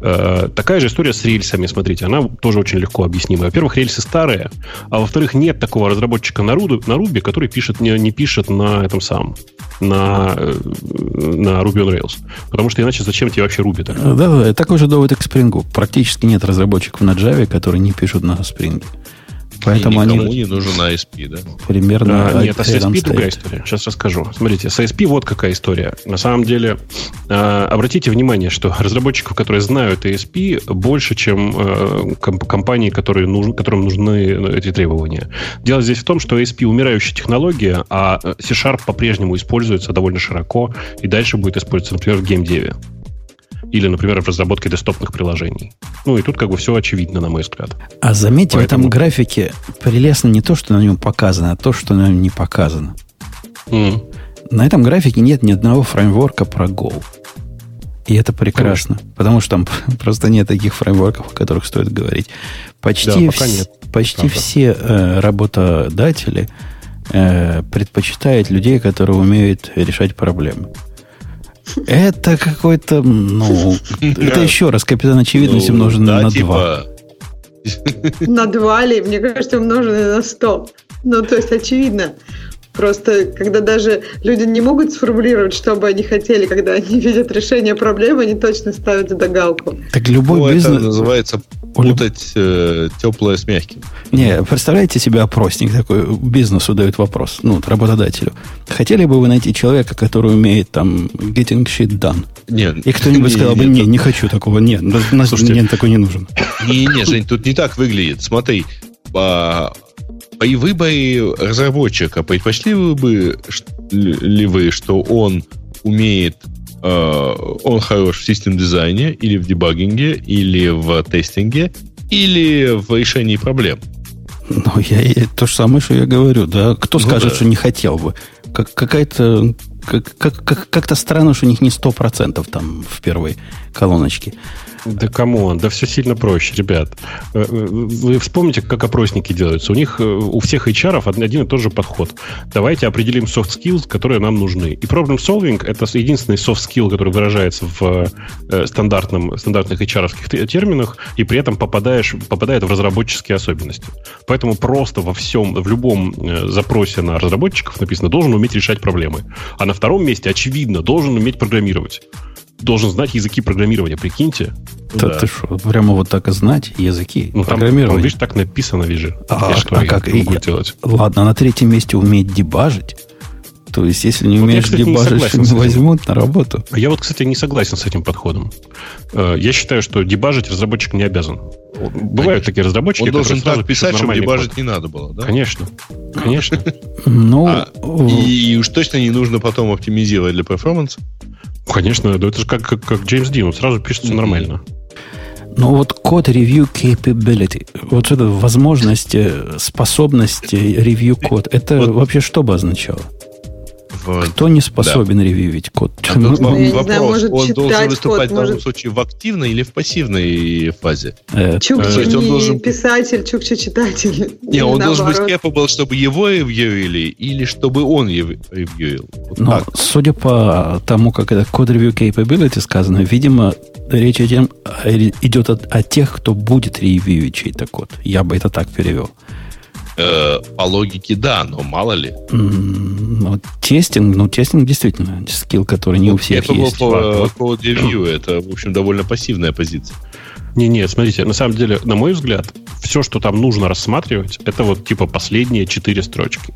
Э, такая же история с рельсами, смотрите, она тоже очень легко объяснима. Во-первых, рельсы старые, а во-вторых, нет такого разработчика на Ruby, на Ruby который пишет, не, не пишет на этом самом, на, э, на Ruby on Rails. Потому что иначе зачем тебе вообще Ruby тогда? Да, да, такой же довод к Spring. Практически нет разработчиков на Java, которые не пишут на Spring. Поэтому и никому они... не нужен ASP, да? Примерно. А, нет, а с стоит. другая история. Сейчас расскажу. Смотрите, с ASP вот какая история. На самом деле, э, обратите внимание, что разработчиков, которые знают ASP, больше, чем э, компании, которые нуж, которым нужны эти требования. Дело здесь в том, что ASP умирающая технология, а C-Sharp по-прежнему используется довольно широко и дальше будет использоваться, например, в геймдеве или, например, в разработке десктопных приложений. Ну и тут как бы все очевидно, на мой взгляд. А заметьте, Поэтому... в этом графике прелестно не то, что на нем показано, а то, что на нем не показано. Mm. На этом графике нет ни одного фреймворка про Go. И это прекрасно, Конечно. потому что там [LAUGHS] просто нет таких фреймворков, о которых стоит говорить. Почти, да, вс- нет. почти все э, работодатели э, предпочитают людей, которые умеют решать проблемы. Это какой-то, ну, [LAUGHS] это еще раз, капитан очевидности ну, умножен на типа, [LAUGHS] На 2 ли? Мне кажется, умноженное на 100. Ну, то есть, очевидно. Просто когда даже люди не могут сформулировать, что бы они хотели, когда они [LAUGHS] видят решение проблемы, они точно ставят это галку. Так любой ну, бизнес... Это называется путать э, теплое с мягким. Не, представляете себе опросник такой, бизнесу дают вопрос, ну, работодателю. Хотели бы вы найти человека, который умеет там getting shit done? Нет. И кто-нибудь сказал бы, не, не хочу такого, нет, [LAUGHS] нас, Слушайте, мне такой не нужен. Не, не, Жень, тут не так выглядит. Смотри, а, и вы бы разработчика предпочли вы бы ли вы, что он умеет, он хорош в систем дизайне или в дебагинге, или в тестинге, или в решении проблем? Ну, я, я то же самое, что я говорю, да. Кто ну, скажет, да. что не хотел бы? Как, какая-то как, как, как, как-то странно, что у них не 100% там в первой колоночке. Да кому? Да все сильно проще, ребят. Э, э, вы вспомните, как опросники делаются. У них, э, у всех HR один и тот же подход. Давайте определим soft skills, которые нам нужны. И problem solving — это единственный soft skill, который выражается в стандартном, стандартных HR терминах, и при этом попадаешь, попадает в разработческие особенности. Поэтому просто во всем, в любом запросе на разработчиков написано «должен уметь решать проблемы». А на втором месте, очевидно, должен уметь программировать должен знать языки программирования, прикиньте. Да, да. ты что, прямо вот так и знать языки ну, программирования? Там, видишь, так написано, вижу. А, я, что, а как? И, делать? Ладно, на третьем месте уметь дебажить. То есть, если не вот умеешь я, кстати, дебажить, не возьмут на работу. Я вот, кстати, не согласен с этим подходом. Э, я считаю, что дебажить разработчик не обязан. Бывают такие разработчики, Он должен так писать, чтобы дебажить код. не надо было, да? Конечно. Конечно. Ну, а, и, и уж точно не нужно потом оптимизировать для перформанса. Конечно, да это же как, как, как Джеймс Дин, сразу пишется нормально. Ну вот код review capability, вот эта возможность, э, способность review код, это вот. вообще что бы означало? В... Кто не способен да. ревьюить код? А ну, ну, вопрос, знаю, может он должен выступать код, в данном может... случае в активной или в пассивной фазе? Это... Чукча э, он должен... писатель, Чукча читатель. Не, он должен быть capable, чтобы его ревьюили, или чтобы он ревьюил. Вот Но, так. судя по тому, как это код review capability сказано, видимо, речь идет, идет о, о тех, кто будет ревьюить чей-то код. Я бы это так перевел. Э, по логике, да, но мало ли. Ну, тестинг, ну, тестинг действительно скилл, который не у всех это есть. По, по ревью, это, в общем, довольно пассивная позиция. Не, не, смотрите, на самом деле, на мой взгляд, все, что там нужно рассматривать, это вот типа последние четыре строчки.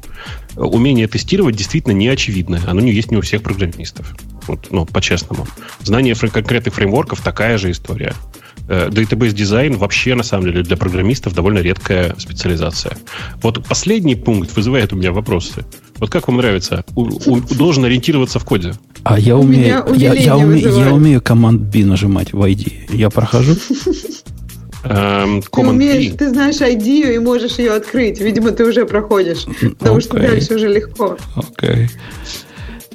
Умение тестировать действительно не очевидное. Оно не есть не у всех программистов. Вот, ну, по-честному. Знание фрей- конкретных фреймворков такая же история. Э, database дизайн вообще, на самом деле, для программистов довольно редкая специализация. Вот последний пункт вызывает у меня вопросы. Вот как вам нравится? У, у, должен ориентироваться в коде. А я умею, я, я, умею, я умею команд B нажимать в ID. Я прохожу? Эм, ты умеешь, ты знаешь ID и можешь ее открыть. Видимо, ты уже проходишь. Потому okay. что дальше уже легко. Окей. Okay.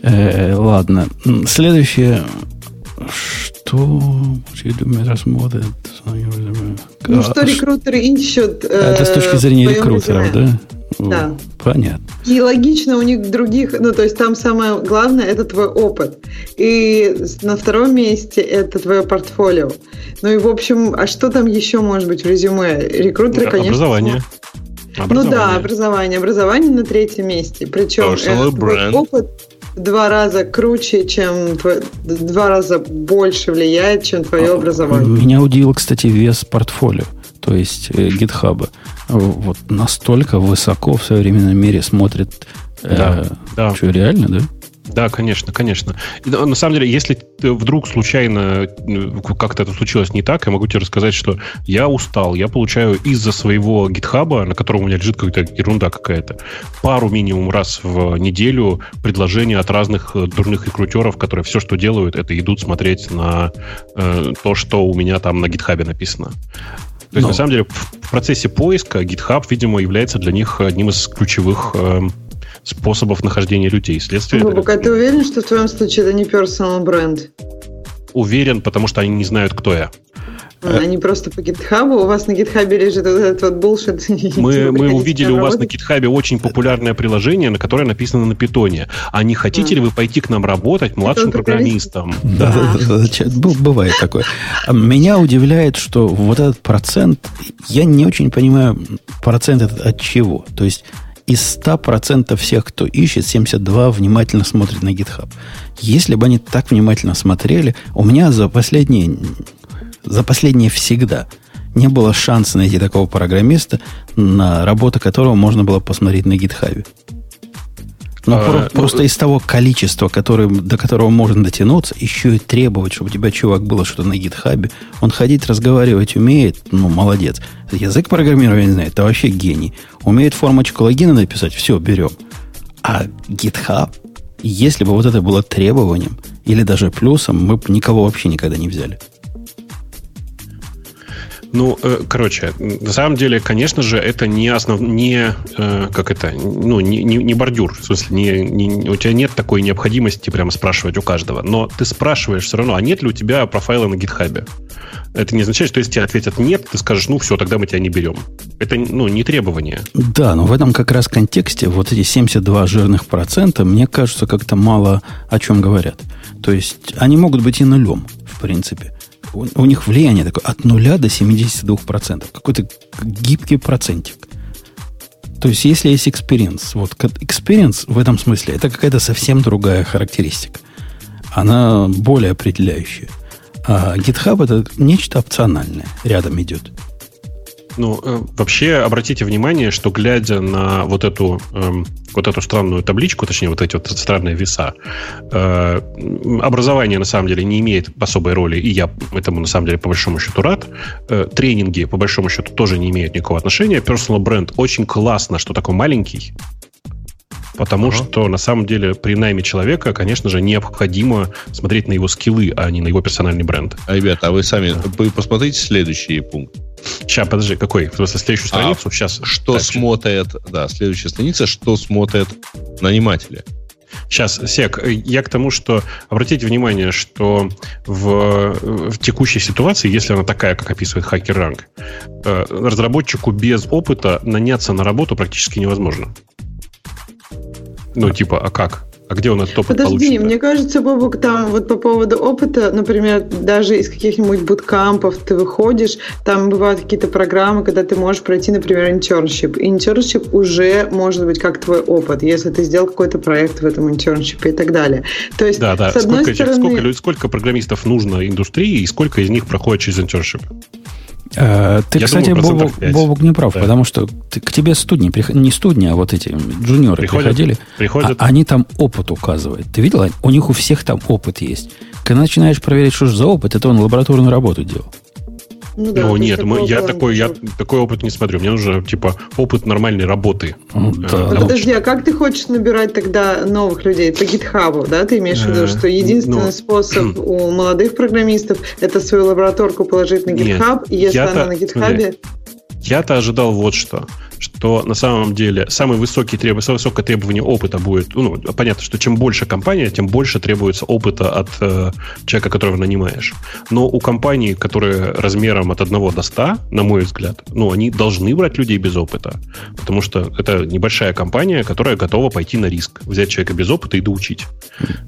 Э, ладно. Следующее что? Ну, что рекрутеры ищут. Это с точки зрения рекрутеров, да? Да. Понятно. И логично у них других, ну, то есть там самое главное – это твой опыт. И на втором месте – это твое портфолио. Ну и, в общем, а что там еще может быть в резюме? Рекрутеры, да, конечно… Образование. образование. Ну да, образование. Образование на третьем месте. Причем это опыт в два раза круче, чем в два раза больше влияет, чем твое а, образование. Меня удивил, кстати, вес портфолио, то есть э, GitHub. Вот настолько высоко в современном мире смотрит. Да, э, да. Что, реально, да? Да, конечно, конечно. И, на самом деле, если вдруг случайно ну, как-то это случилось не так, я могу тебе рассказать, что я устал, я получаю из-за своего гитхаба, на котором у меня лежит какая-то ерунда какая-то, пару минимум раз в неделю предложения от разных э, дурных рекрутеров, которые все, что делают, это идут смотреть на э, то, что у меня там на гитхабе написано. То есть, Но... на самом деле, в процессе поиска GitHub, видимо, является для них одним из ключевых э, способов нахождения людей. Следствие... Бабук, а ты уверен, что в твоем случае это не personal бренд? Уверен, потому что они не знают, кто я. Они просто по GitHub, у вас на GitHub лежит вот этот вот bullshit. [LAUGHS] Мы, мы увидели у вас на GitHub очень популярное приложение, на которое написано на питоне. А не хотите ли вы пойти к нам работать младшим программистом? Да, бывает такое. Меня удивляет, что вот этот процент, я не очень понимаю, процент этот от чего. То есть из 100% всех, кто ищет, 72 внимательно смотрят на GitHub. Если бы они так внимательно смотрели, у меня за последние за последние всегда не было шанса найти такого программиста, на работу которого можно было посмотреть на гитхабе. Ну, а, про, ну, просто из того количества, которое, до которого можно дотянуться, еще и требовать, чтобы у тебя, чувак, было что-то на гитхабе. Он ходить, разговаривать умеет, ну, молодец. Язык программирования не знает, это вообще гений. Умеет формочку логина написать, все, берем. А GitHub, если бы вот это было требованием, или даже плюсом, мы бы никого вообще никогда не взяли. Ну, э, короче, на самом деле, конечно же, это не основ... не э, как это, ну, не, не, не бордюр. В смысле, не, не, у тебя нет такой необходимости прямо спрашивать у каждого. Но ты спрашиваешь все равно, а нет ли у тебя профайла на гитхабе? Это не означает, что если тебе ответят нет, ты скажешь, ну все, тогда мы тебя не берем. Это ну, не требование. Да, но в этом как раз контексте вот эти 72 жирных процента, мне кажется, как-то мало о чем говорят. То есть они могут быть и нулем, в принципе у, у них влияние такое от нуля до 72%. Какой-то гибкий процентик. То есть, если есть experience, вот experience в этом смысле, это какая-то совсем другая характеристика. Она более определяющая. А GitHub это нечто опциональное, рядом идет. Ну, э, вообще, обратите внимание, что глядя на вот эту, э, вот эту странную табличку, точнее, вот эти вот странные веса, э, образование на самом деле не имеет особой роли, и я этому на самом деле по большому счету рад. Э, тренинги по большому счету тоже не имеют никакого отношения. Personal бренд очень классно, что такой маленький, Потому ага. что на самом деле при найме человека, конечно же, необходимо смотреть на его скиллы, а не на его персональный бренд. А, ребята, а вы сами вы посмотрите следующий пункт. Сейчас, подожди, какой? В смысле, следующую а страницу? А, Сейчас. Что так, смотрят, да, следующая страница, что смотрят наниматели. Сейчас, Сек, я к тому, что обратите внимание, что в, в текущей ситуации, если она такая, как описывает Хакер Ранг, э, разработчику без опыта наняться на работу практически невозможно. Ну, типа, а как? А где он этот опыт Подожди, получит? мне кажется, Бобук, там вот по поводу опыта, например, даже из каких-нибудь буткампов ты выходишь, там бывают какие-то программы, когда ты можешь пройти, например, internship. Internship уже может быть как твой опыт, если ты сделал какой-то проект в этом internship е и так далее. То есть, да, да. С одной сколько, стороны... сколько, сколько программистов нужно индустрии и сколько из них проходит через internship? Э, ты, Я кстати, думаю, Бобук, не прав, да. потому что ты, к тебе студни, не студни, а вот эти джуниоры приходят, приходили, приходят. А, они там опыт указывают. Ты видел? У них у всех там опыт есть. Когда начинаешь проверять, что же за опыт, это он лабораторную работу делал. Ну, да, ну нет, мы, я, такой, я такой опыт не смотрю. Мне нужно, типа, опыт нормальной работы. Ну, да. ну, подожди, а как ты хочешь набирать тогда новых людей? По GitHub, да? Ты имеешь в виду, э, что единственный ну, способ у молодых программистов это свою лабораторку положить на GitHub, и если она на GitHub... Я-то ожидал вот что что на самом деле самый высокий треб... самое высокое требование опыта будет, ну, понятно, что чем больше компания, тем больше требуется опыта от э, человека, которого нанимаешь. Но у компаний, которые размером от 1 до 100, на мой взгляд, ну, они должны брать людей без опыта, потому что это небольшая компания, которая готова пойти на риск, взять человека без опыта и доучить.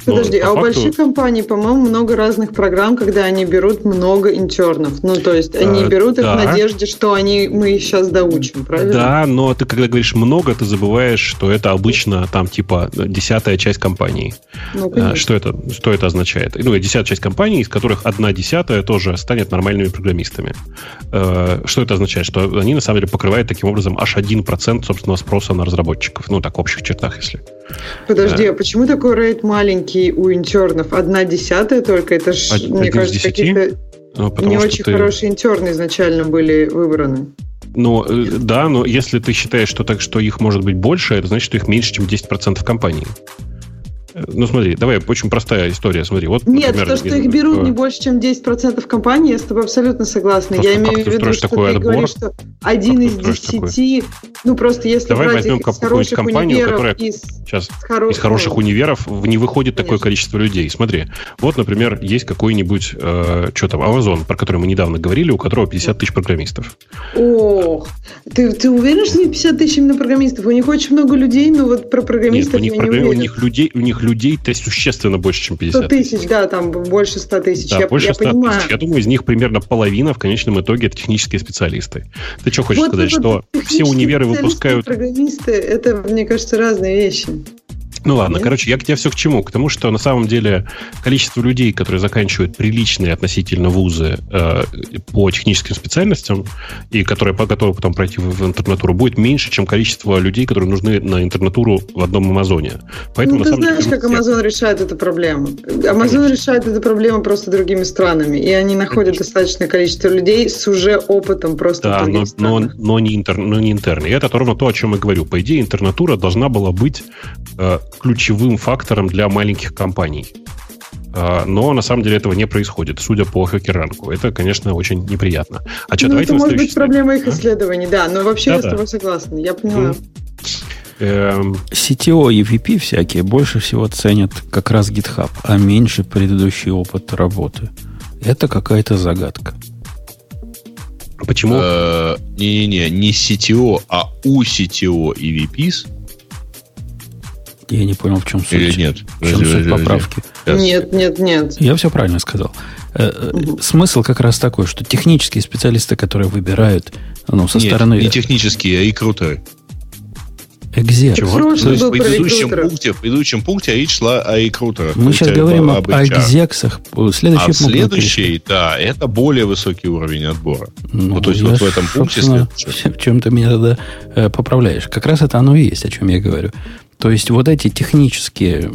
Подожди, Но, а факту... у больших компаний, по-моему, много разных программ, когда они берут много интернов. Ну, то есть они а, берут их да. в надежде, что они мы сейчас доучим, правильно? Да, но ты когда говоришь много, ты забываешь, что это обычно там типа десятая часть компании. Ну, а, что, это, что это означает? Ну, десятая часть компании, из которых одна десятая тоже станет нормальными программистами. Э, что это означает? Что они на самом деле покрывают таким образом аж 1% собственного спроса на разработчиков. Ну, так, в общих чертах, если. Подожди, а почему такой рейд маленький у интернов? Одна десятая только? Это ж, мне кажется, какие-то ну, не очень ты... хорошие интерны изначально были выбраны. Но э, да, но если ты считаешь, что так, что их может быть больше, это значит, что их меньше, чем 10% компании. Ну, смотри, давай, очень простая история. Смотри, вот, Нет, например, то, что их берут не больше, чем 10% компании, я с тобой абсолютно согласна. Просто я имею в виду, что такой ты отбор? говоришь, что один из десяти, ну просто если Давай брать возьмем из хороших компанию, универов, которая из, сейчас, хороших, из хороших универов не выходит Конечно. такое количество людей. Смотри, вот, например, есть какой-нибудь, э, что там, Amazon, про который мы недавно говорили, у которого 50 тысяч программистов. Ох, ты, ты уверен, что не 50 тысяч именно программистов? У них очень много людей, но вот про программистов Нет, у них, я не у них людей, у них людей-то существенно больше, чем 50 100 тысяч. да, там больше 100 тысяч. Да, я, больше я 100 понимаю. тысяч. Я думаю, из них примерно половина в конечном итоге это технические специалисты. Ты что хочешь вот, сказать, что все универы выпускают... Программисты, это, мне кажется, разные вещи. Ну ладно, Нет? короче, я к тебе все к чему? К тому, что на самом деле количество людей, которые заканчивают приличные относительно вузы э, по техническим специальностям и которые готовы потом пройти в, в интернатуру, будет меньше, чем количество людей, которые нужны на интернатуру в одном Амазоне. Поэтому, ну, ты знаешь, деле, как Амазон решает эту проблему. Амазон решает эту проблему просто другими странами, и они находят Конечно. достаточное количество людей с уже опытом просто да, но, но, но, не интер, но не интерны. И это ровно то, о чем я говорю. По идее, интернатура должна была быть э, ключевым фактором для маленьких компаний. А, но на самом деле этого не происходит, судя по хакеранку. Это, конечно, очень неприятно. А что, ну, давайте это может быть проблема их исследований, да, но вообще да, я да. с тобой согласна, я поняла. Эм... CTO и VP всякие больше всего ценят как раз GitHub, а меньше предыдущий опыт работы. Это какая-то загадка. Почему? Э, не-не-не, не CTO, а у CTO и VPs я не понял, в чем суть. Или нет? В чем суть поправки? Нет, нет, нет. Я все правильно сказал. Угу. Смысл как раз такой, что технические специалисты, которые выбирают ну, со нет, стороны... не технические, а и крутые. Экзек. Чего? То есть в предыдущем пункте, в предыдущем пункте речь шла о рекрутерах. Мы сейчас говорим об, об экзексах. Следующий а следующий, да, это более высокий уровень отбора. Ну, вот, то есть вот в этом пункте В чем ты меня тогда э, поправляешь? Как раз это оно и есть, о чем я говорю. То есть вот эти технические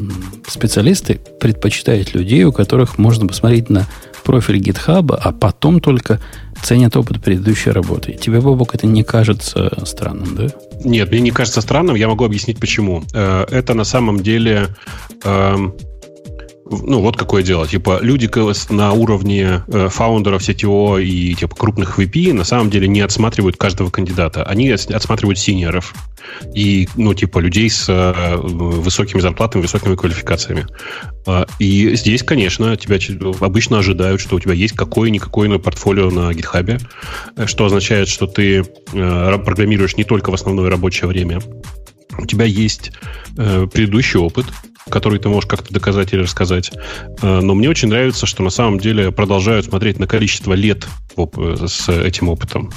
специалисты предпочитают людей, у которых можно посмотреть на профиль GitHub, а потом только ценят опыт предыдущей работы. Тебе, Бобок, это не кажется странным, да? Нет, мне не кажется странным. Я могу объяснить, почему. Э, это на самом деле эм, ну, вот какое дело. Типа, люди на уровне э, фаундеров CTO и типа крупных VP на самом деле не отсматривают каждого кандидата. Они отсматривают синьоров и, ну, типа, людей с э, высокими зарплатами, высокими квалификациями. Э, и здесь, конечно, тебя обычно ожидают, что у тебя есть какое-никакое портфолио на GitHub, э, что означает, что ты э, программируешь не только в основное рабочее время, у тебя есть э, предыдущий опыт, который ты можешь как-то доказать или рассказать. Э, но мне очень нравится, что на самом деле продолжают смотреть на количество лет с этим опытом.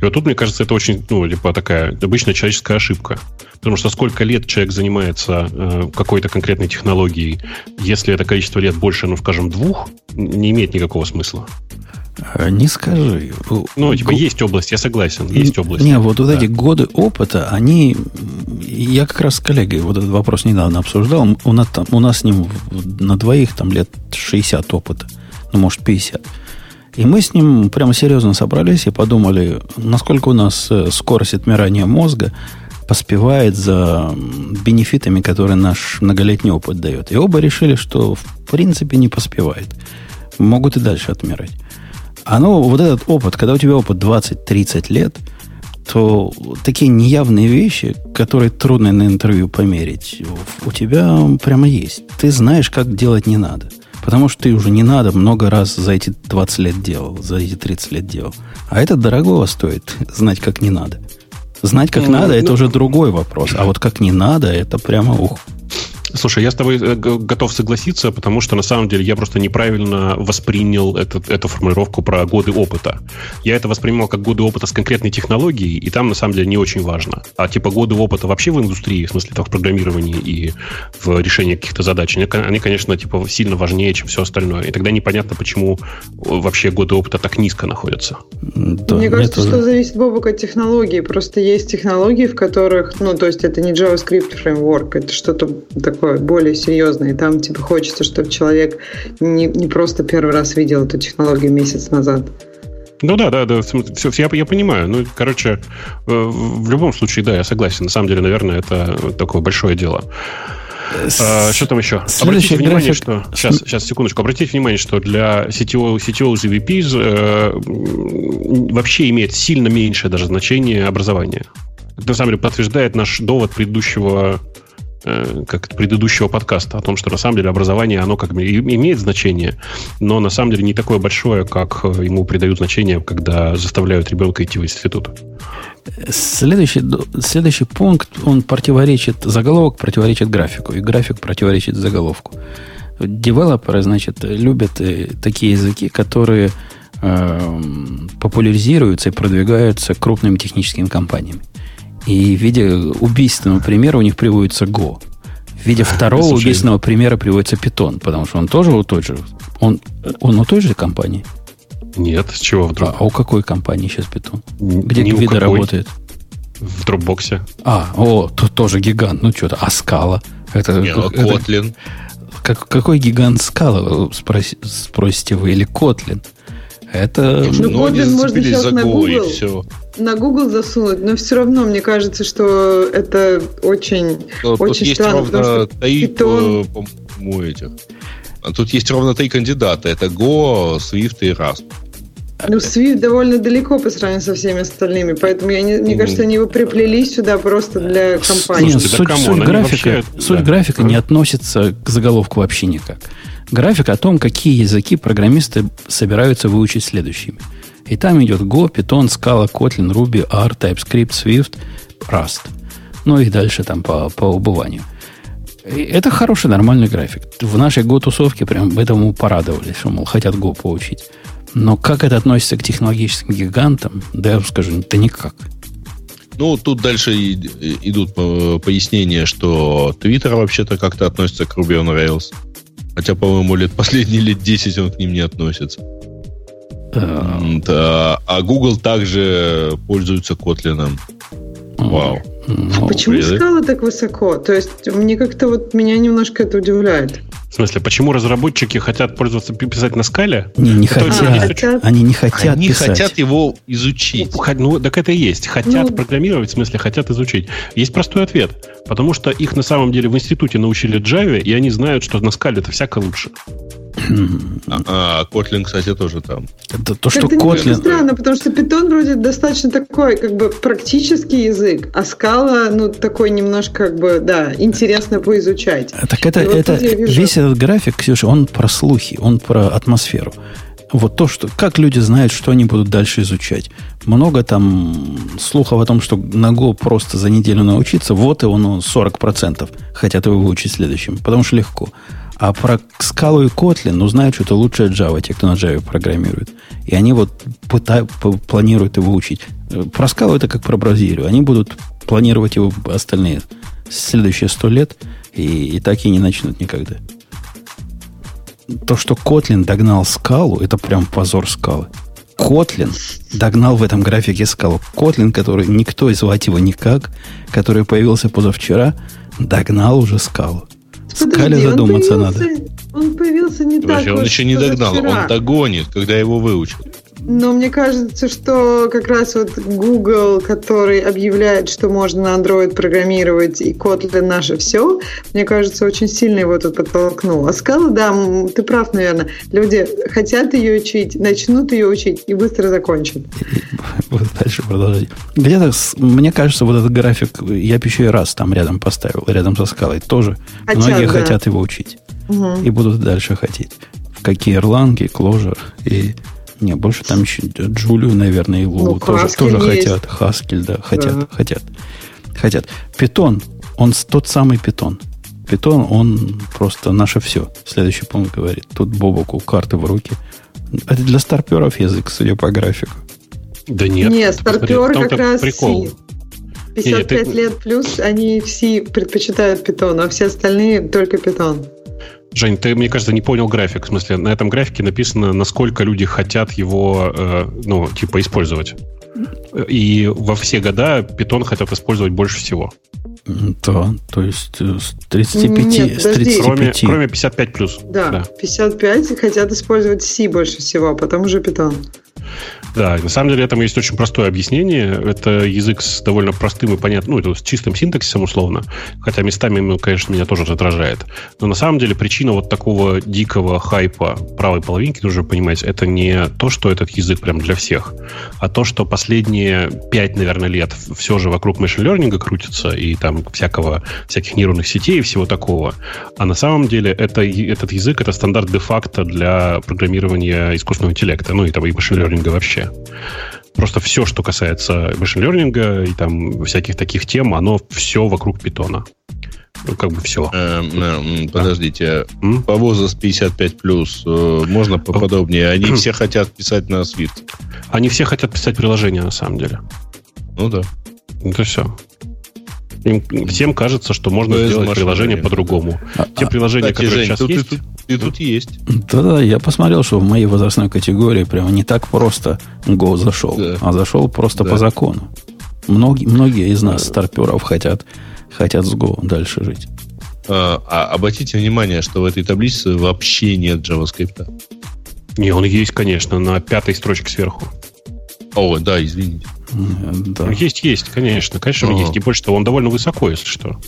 И вот тут, мне кажется, это очень, ну, типа такая обычная человеческая ошибка. Потому что сколько лет человек занимается э, какой-то конкретной технологией, если это количество лет больше, ну, скажем, двух, не имеет никакого смысла. Э, не скажи. Ну, типа, Г... есть область, я согласен, есть область. Не, вот, вот да. эти годы опыта, они... Я как раз с коллегой вот этот вопрос недавно обсуждал. У нас, там, у нас с ним на двоих там лет 60 опыта. Ну, может, 50. И мы с ним прямо серьезно собрались и подумали, насколько у нас э, скорость отмирания мозга поспевает за бенефитами, которые наш многолетний опыт дает. И оба решили, что в принципе не поспевает. Могут и дальше отмирать. Оно, вот этот опыт, когда у тебя опыт 20-30 лет, то такие неявные вещи, которые трудно на интервью померить, у тебя прямо есть. Ты знаешь, как делать не надо. Потому что ты уже не надо много раз за эти 20 лет делал, за эти 30 лет делал. А это дорогого стоит, знать, как не надо. Знать, как ну, надо, ну, это уже другой вопрос. А вот как не надо, это прямо ух. Слушай, я с тобой э, готов согласиться, потому что на самом деле я просто неправильно воспринял этот, эту формулировку про годы опыта. Я это воспринимал как годы опыта с конкретной технологией, и там на самом деле не очень важно. А типа годы опыта вообще в индустрии, в смысле там, в программировании и в решении каких-то задач, они, они, конечно, типа сильно важнее, чем все остальное. И тогда непонятно, почему вообще годы опыта так низко находятся. Да, Мне кажется, это... что зависит, Бобок, от технологии. Просто есть технологии, в которых, ну, то есть это не JavaScript фреймворк, это что-то такое такое более серьезное. И там типа хочется, чтобы человек не, не просто первый раз видел эту технологию месяц назад. Ну да, да, да, все, я, я понимаю. Ну, короче, в любом случае, да, я согласен. На самом деле, наверное, это такое большое дело. А, что там еще? Следующий обратите внимание, что... Сейчас, сейчас, секундочку. Обратите внимание, что для сетевого, сетевого ZVP э, вообще имеет сильно меньшее даже значение образования. Это, на самом деле, подтверждает наш довод предыдущего Э, как предыдущего подкаста о том, что на самом деле образование, оно как бы имеет значение, но на самом деле не такое большое, как э, ему придают значение, когда заставляют ребенка идти в институт. Следующий, следующий пункт, он противоречит, заголовок противоречит графику, и график противоречит заголовку. Девелоперы, значит, любят э, такие языки, которые э, популяризируются и продвигаются крупными техническими компаниями. И в виде убийственного примера у них приводится Go. В виде второго убийственного примера приводится Python, потому что он тоже у той же. Он, он у той же компании? Нет, с чего вдруг? А, а у какой компании сейчас Python? Где Гвида работает? В Dropbox. А, о, тут тоже гигант. Ну, что-то. А скала? Это, Не, ну, это, Kotlin. Как, какой гигант скала, спроси, спросите вы, или Kotlin? Это... Ну, ну Kotlin можно сейчас на Google, все. На Google засунуть, но все равно мне кажется, что это очень, но очень тут странно. Есть ровно три, Python... по-моему, этих. А тут есть ровно три кандидата. Это Go, Swift и Rust. Ну, Swift довольно далеко по сравнению со всеми остальными, поэтому я не, мне кажется, они его приплели сюда просто для компании. Нет, суть, суть графика, вообще, суть да. графика не относится к заголовку вообще никак. График о том, какие языки программисты собираются выучить следующими. И там идет Go, Python, Scala, Kotlin, Ruby, R, TypeScript, Swift, Rust. Ну и дальше там по, по убыванию. И это хороший, нормальный график. В нашей Go-тусовке прям этому порадовались, что, мол, хотят Go поучить. Но как это относится к технологическим гигантам, да я вам скажу, да никак. Ну, тут дальше идут э, пояснения, что Twitter вообще-то как-то относится к Ruby on Rails. Хотя, по-моему, лет последние лет 10 он к ним не относится. Да. А Google также пользуется Kotlin. Вау. А почему скала так высоко? То есть мне как-то вот меня немножко это удивляет. В смысле, почему разработчики хотят пользоваться писать на скале? Не, не хотят. А, хотят. Они не хотят Они писать. хотят его изучить. Ну, так это и есть. Хотят ну, программировать, в смысле, хотят изучить. Есть простой ответ. Потому что их на самом деле в институте научили Java, и они знают, что на скале это всяко лучше. А, Kotlin, кстати, тоже там. Это то, что Kotlin... странно, потому что Python вроде достаточно такой, как бы, практический язык, а скала, ну, такой немножко, как бы, да, интересно поизучать. Так это, это весь этот график, Ксюша, он про слухи, он про атмосферу. Вот то, что как люди знают, что они будут дальше изучать. Много там слухов о том, что на Go просто за неделю научиться, вот и он 40% хотят его выучить следующим, потому что легко. А про скалу и Kotlin, ну, знают что-то лучше Java, те, кто на Java программирует. И они вот пытают, планируют его учить. Про скалу это как про Бразилию. Они будут планировать его остальные следующие сто лет, и, и так и не начнут никогда. То, что Kotlin догнал скалу, это прям позор скалы. Kotlin догнал в этом графике скалу. Kotlin, который никто звать его никак, который появился позавчера, догнал уже скалу. Скале задуматься надо. Он появился не Подожди, так. Он еще не догнал, он догонит, когда его выучат. Но мне кажется, что как раз вот Google, который объявляет, что можно на Android программировать и Kotlin наше все, мне кажется, очень сильно его тут подтолкнул. А Scala, да, ты прав, наверное. Люди хотят ее учить, начнут ее учить и быстро закончат. [LAUGHS] Дальше продолжать. Где-то, мне кажется, вот этот график, я бы еще и раз там рядом поставил, рядом со скалой тоже. Хотят, Многие да. хотят его учить. Угу. И будут дальше хотеть. Какие Erlang, Clojure и не, больше там еще Джулию, наверное, и Лу ну, тоже, тоже хотят. Хаскель, да, хотят, да. хотят. Хотят. Питон, он тот самый питон. Питон, он просто наше все. Следующий пункт говорит. Тут Бобоку карты в руки. Это для старперов язык, судя по графику. Да нет. Нет, старперы как раз прикол. 55 нет, нет, лет плюс, они все предпочитают питон, а все остальные только питон. Жень, ты, мне кажется, не понял график. В смысле, на этом графике написано, насколько люди хотят его, э, ну, типа, использовать. И во все года питон хотят использовать больше всего. Да, то есть э, с 35, Нет, с 35. Кроме, кроме 55 плюс. Да, да, 55 хотят использовать C больше всего, а потом уже питон. Да, на самом деле этому есть очень простое объяснение. Это язык с довольно простым и понятным, ну, с чистым синтаксисом условно. Хотя местами, ну, конечно, меня тоже раздражает. Но на самом деле причина вот такого дикого хайпа правой половинки, нужно понимать, это не то, что этот язык прям для всех, а то, что последние пять, наверное, лет все же вокруг learning крутится и там всякого, всяких нейронных сетей и всего такого. А на самом деле это, этот язык это стандарт де-факто для программирования искусственного интеллекта, ну и там и machine learning вообще. Просто все, что касается learning и там всяких таких тем, оно все вокруг питона. Ну, как бы все. Э, подождите, а? по возраст 55 плюс э, можно поподробнее? Они [CLEARS THROAT] все хотят писать на Swift. Они все хотят писать приложения, на самом деле. Ну да. Это все. Им, всем кажется, что можно ну, сделать приложение по-другому. А, Те а, приложения, кстати, которые Жень, сейчас тут, есть... Тут, и тут есть. Да-да, я посмотрел, что в моей возрастной категории прямо не так просто Go зашел, да. а зашел просто да. по закону. Многие, многие из нас, старперов, хотят, хотят с Go дальше жить. А, а обратите внимание, что в этой таблице вообще нет JavaScript. Не, он есть, конечно, на пятой строчке сверху. О, да, извините. Да. Есть, есть, конечно. Конечно, О. есть. И больше того, он довольно высоко, если что.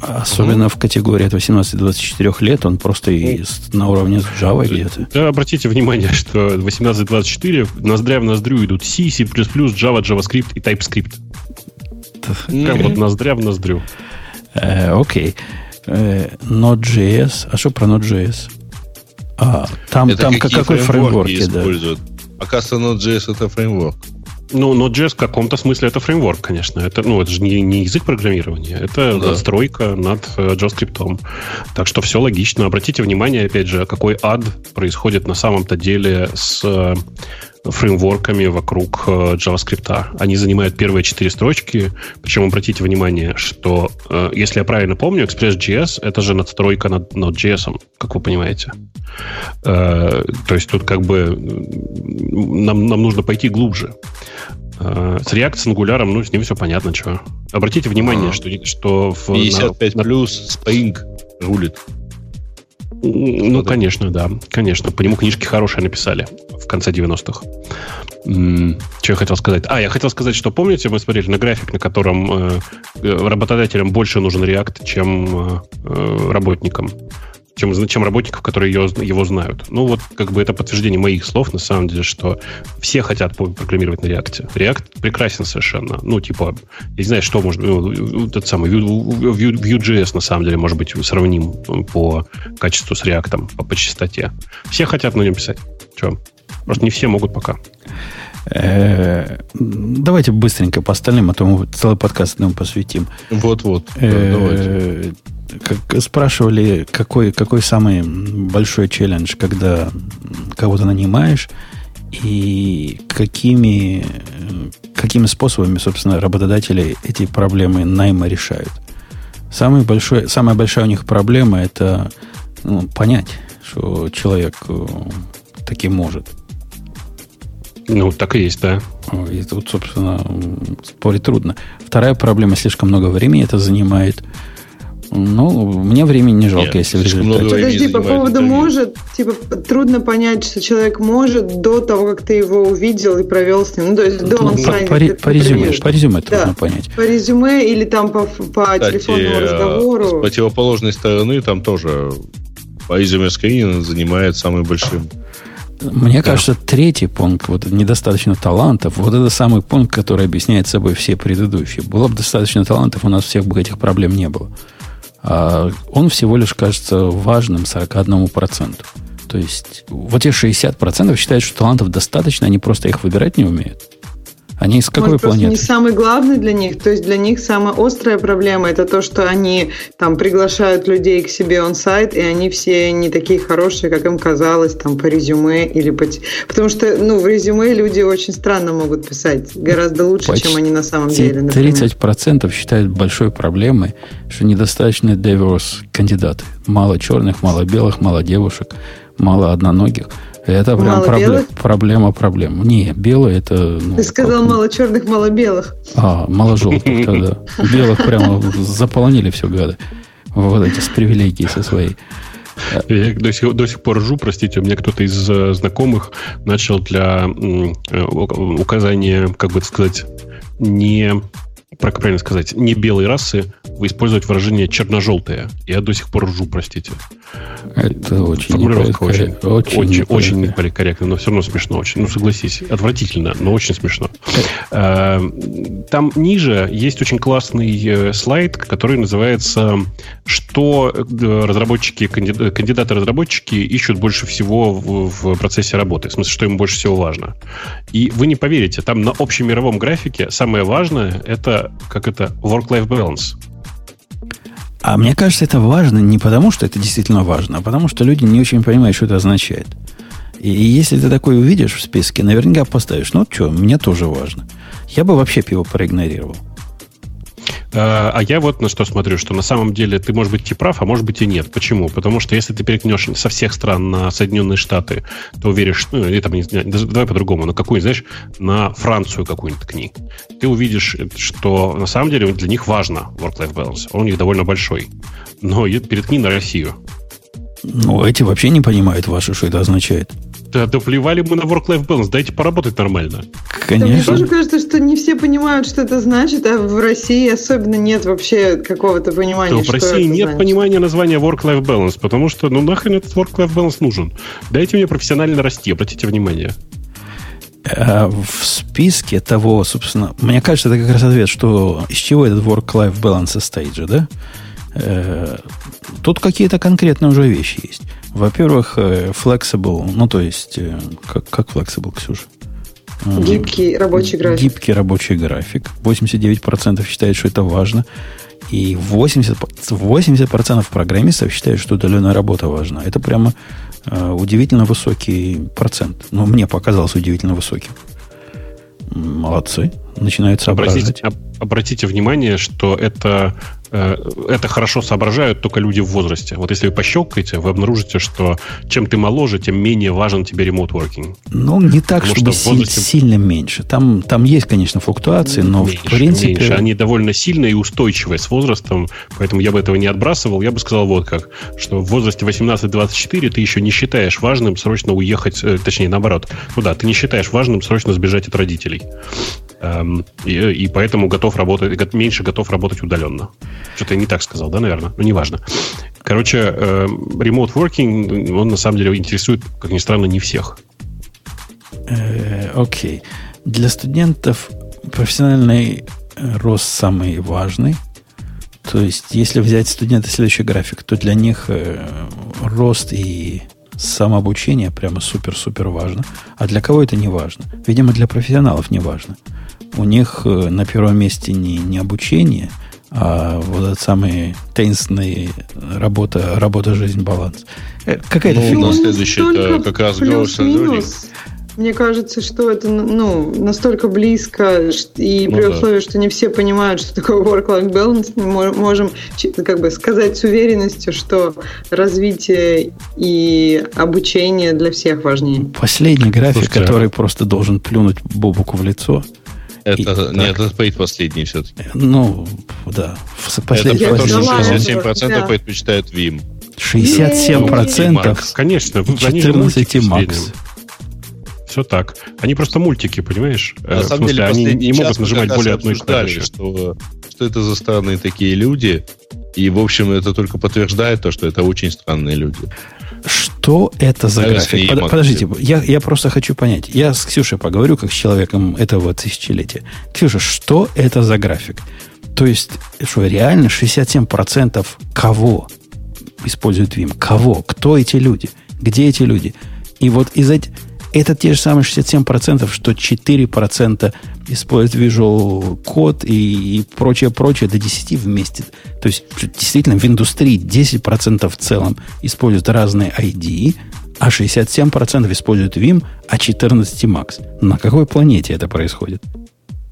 Особенно угу. в категории от 18-24 лет, он просто и на уровне с Java где-то. Да, обратите внимание, [LAUGHS] что 18-24 ноздря в ноздрю идут C, C++, Java, JavaScript и TypeScript. Прям вот ноздря в ноздрю. Э, окей. Э, Node.js. А что про Node.js? А, там, там какой фреймворк используют? Оказывается, Node.js это фреймворк. Ну, Node.js в каком-то смысле это фреймворк, конечно. Это, ну, это же не, не язык программирования, это да. надстройка над э, JavaScript. Так что все логично. Обратите внимание, опять же, какой ад происходит на самом-то деле с э, фреймворками вокруг э, JavaScript. Они занимают первые четыре строчки. Причем обратите внимание, что, если я правильно помню, Express.js — это же надстройка над Node.js, как вы понимаете. То есть тут как бы нам, нам нужно пойти глубже. Э, с React, с Angular, ну, с ним все понятно, что. Обратите внимание, а, что, что в... 55 на, плюс Spring рулит. Ну, что конечно, да. Конечно. По нему книжки хорошие написали в конце 90-х. Что я хотел сказать? А, я хотел сказать, что помните, мы смотрели на график, на котором э, э работодателям больше нужен React, чем э, работникам чем, чем работников, которые ее, его знают. Ну, вот как бы это подтверждение моих слов, на самом деле, что все хотят программировать на React. React прекрасен совершенно. Ну, типа, я не знаю, что может... Ну, этот самый Vue.js, на самом деле, может быть сравним по качеству с React, по, по частоте. Все хотят на нем писать. Че? Просто не все могут пока. Э, давайте быстренько по остальным, а то мы целый подкаст этому посвятим. Вот-вот. Э, как спрашивали, какой, какой самый большой челлендж, когда кого-то нанимаешь, и какими, какими способами, собственно, работодатели эти проблемы найма решают. Самый большой, самая большая у них проблема это ну, понять, что человек э, таки может. Ну, так и есть, да. И тут, собственно, спорить трудно. Вторая проблема, слишком много времени это занимает. Ну, мне времени не жалко, Нет, если в результате. Подожди, по поводу может, типа, трудно понять, что человек может до того, как ты его увидел и провел с ним. Ну, то есть до ну, по, по, по, резюме, по резюме да. трудно понять. По резюме или там по, по Кстати, телефонному разговору. С противоположной стороны там тоже по резюме скрининг занимает самым большим. Мне да. кажется, третий пункт, вот недостаточно талантов, вот это самый пункт, который объясняет собой все предыдущие. Было бы достаточно талантов, у нас всех бы этих проблем не было. А он всего лишь кажется важным 41%. То есть вот эти 60% считают, что талантов достаточно, они просто их выбирать не умеют. Они из какой Может, планеты? не самый главный для них. То есть для них самая острая проблема это то, что они там приглашают людей к себе он сайт, и они все не такие хорошие, как им казалось, там по резюме или по... Потому что, ну, в резюме люди очень странно могут писать. Гораздо лучше, Почти чем они на самом деле. Например. 30% считают большой проблемой, что недостаточно diverse кандидаты. Мало черных, мало белых, мало девушек, мало одноногих. Это прям мало проблем, белых? проблема проблем. Не, белые это... Ну, Ты сказал как... мало черных, мало белых. А, мало желтых тогда. Белых прямо заполонили все гады. Вот эти с привилегией со своей. Я до сих, до сих пор ржу, простите, у меня кто-то из э, знакомых начал для э, указания, как бы сказать, не как правильно сказать, не белой расы, вы использовать выражение черно-желтое. Я до сих пор ржу, простите. Это очень Формулировка очень, очень, очень, очень неполикорректно, но все равно смешно очень. Ну, согласись, отвратительно, но очень смешно. Э, там ниже есть очень классный э, слайд, который называется «Что э, разработчики, кандидаты-разработчики ищут больше всего в процессе работы?» В смысле, что им больше всего важно. И вы не поверите, там на общемировом графике самое важное — это, как это, work-life balance. А мне кажется, это важно не потому, что это действительно важно, а потому, что люди не очень понимают, что это означает. И, и если ты такой увидишь в списке, наверняка поставишь, ну что, мне тоже важно. Я бы вообще пиво проигнорировал. А, а я вот на что смотрю, что на самом деле ты, может быть, и прав, а может быть и нет. Почему? Потому что если ты перекнешь со всех стран на Соединенные Штаты, то уверишь, ну, или там, не, давай по-другому, на какую, знаешь, на Францию какую-нибудь ткни. Ты увидишь, что на самом деле для них важно work-life balance. Он у них довольно большой. Но переткни на Россию. Ну, эти вообще не понимают ваши, что это означает. Да, да плевали мы на work-life balance, дайте поработать нормально. Конечно. Да, мне тоже кажется, что не все понимают, что это значит, а в России особенно нет вообще какого-то понимания, да, в России нет значит. понимания названия work-life balance, потому что, ну нахрен этот work-life balance нужен? Дайте мне профессионально расти, обратите внимание. А в списке того, собственно, мне кажется, это как раз ответ, что из чего этот work-life balance состоит же, да? Э, тут какие-то конкретные уже вещи есть. Во-первых, э, flexible, ну то есть, э, как, как flexible, Ксюша? Гибкий рабочий график. Гибкий рабочий график. 89% считают, что это важно. И 80%, 80% программистов считают, что удаленная работа важна. Это прямо э, удивительно высокий процент. Но ну, мне показалось удивительно высоким. Молодцы. Начинают соображать. Обратите, обратите внимание, что это это хорошо соображают только люди в возрасте. Вот если вы пощелкаете, вы обнаружите, что чем ты моложе, тем менее важен тебе working. Ну, не так, Потому чтобы что возрасте... сильно меньше. Там, там есть, конечно, флуктуации, но меньше, в принципе... Меньше. Они довольно сильные и устойчивые с возрастом, поэтому я бы этого не отбрасывал. Я бы сказал вот как, что в возрасте 18-24 ты еще не считаешь важным срочно уехать, э, точнее, наоборот. Ну да, ты не считаешь важным срочно сбежать от родителей. Эм, и, поэтому готов работать, меньше готов работать удаленно. Что-то я не так сказал, да, наверное? Ну, неважно. Короче, э, remote working, он на самом деле интересует, как ни странно, не всех. Э, окей. Для студентов профессиональный рост самый важный. То есть, если взять студента следующий график, то для них э, рост и самообучение прямо супер-супер важно. А для кого это не важно? Видимо, для профессионалов не важно у них э, на первом месте не, не обучение, а вот этот самый таинственный работа, работа, жизнь, баланс. Э, какая-то ну, фигня. следующий это как раз Growth and Мне кажется, что это ну, настолько близко, и ну, при да. условии, что не все понимают, что такое work-life balance, мы можем как бы сказать с уверенностью, что развитие и обучение для всех важнее. Последний график, Слушайте, который просто должен плюнуть Бобуку в лицо – это, и, нет, это Пейт последний все-таки. Ну, да. Последний, это потому, что 67% да. предпочитают Vim. 67%? Конечно, 14 Макс. Все так. Они просто мультики, понимаешь? На э, самом деле, они не могут нажимать более одной клавиши. Что, что это за странные такие люди, и, в общем, это только подтверждает то, что это очень странные люди. Что это за график? Под, подождите, я, я просто хочу понять. Я с Ксюшей поговорю, как с человеком этого тысячелетия. Ксюша, что это за график? То есть, что реально 67% кого используют Vim? Кого? Кто эти люди? Где эти люди? И вот из этих... Это те же самые 67%, что 4% используют Visual Code и, и прочее, прочее до 10 вместе. То есть, действительно, в индустрии 10% в целом используют разные ID, а 67% используют Vim, а 14 Max. На какой планете это происходит?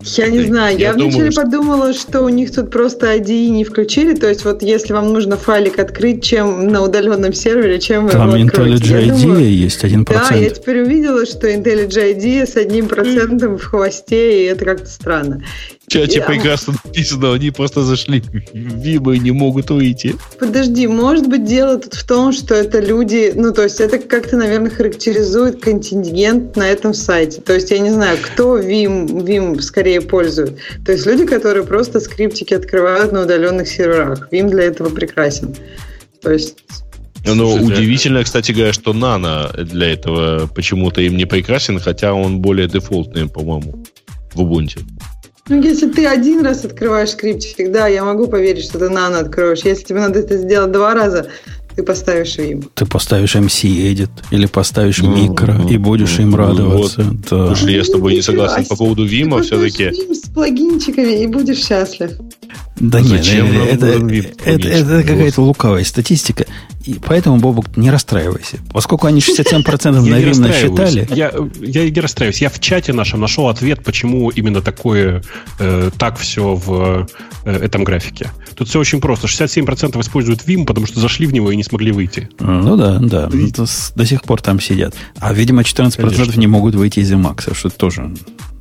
Я не знаю, я, я вначале думаю, что... подумала, что у них тут просто IDE не включили, то есть вот если вам нужно файлик открыть, чем на удаленном сервере, чем вы Там его откроете. IntelliJ IDEA думаю, есть 1%. Да, я теперь увидела, что IntelliJ IDEA с одним процентом в хвосте, и это как-то странно. Чате прекрасно написано, они просто зашли в Vim и не могут выйти. Подожди, может быть, дело тут в том, что это люди, ну, то есть это как-то, наверное, характеризует контингент на этом сайте. То есть я не знаю, кто Vim, Vim скорее пользует. То есть люди, которые просто скриптики открывают на удаленных серверах. Vim для этого прекрасен. То есть ну, удивительно, кстати говоря, что Nano для этого почему-то им не прекрасен, хотя он более дефолтный, по-моему, в Ubuntu. Ну, если ты один раз открываешь скриптик, да, я могу поверить, что ты нано откроешь. Если тебе надо это сделать два раза, ты поставишь им. Ты поставишь MC Edit или поставишь микро mm-hmm. и будешь им радоваться. Вот. Да. Слушай, я с тобой не согласен по поводу Вима все-таки. Вим с плагинчиками и будешь счастлив. Да нет, это, это, это какая-то лукавая статистика. И поэтому, Бобок, не расстраивайся. Поскольку они 67% [LAUGHS] на Vim насчитали... Я, я не расстраиваюсь. Я в чате нашем нашел ответ, почему именно такое, э, так все в э, этом графике. Тут все очень просто. 67% используют Vim, потому что зашли в него и не смогли выйти. Ну да, да. И... До сих пор там сидят. А, видимо, 14% Конечно. не могут выйти из Emacs, что тоже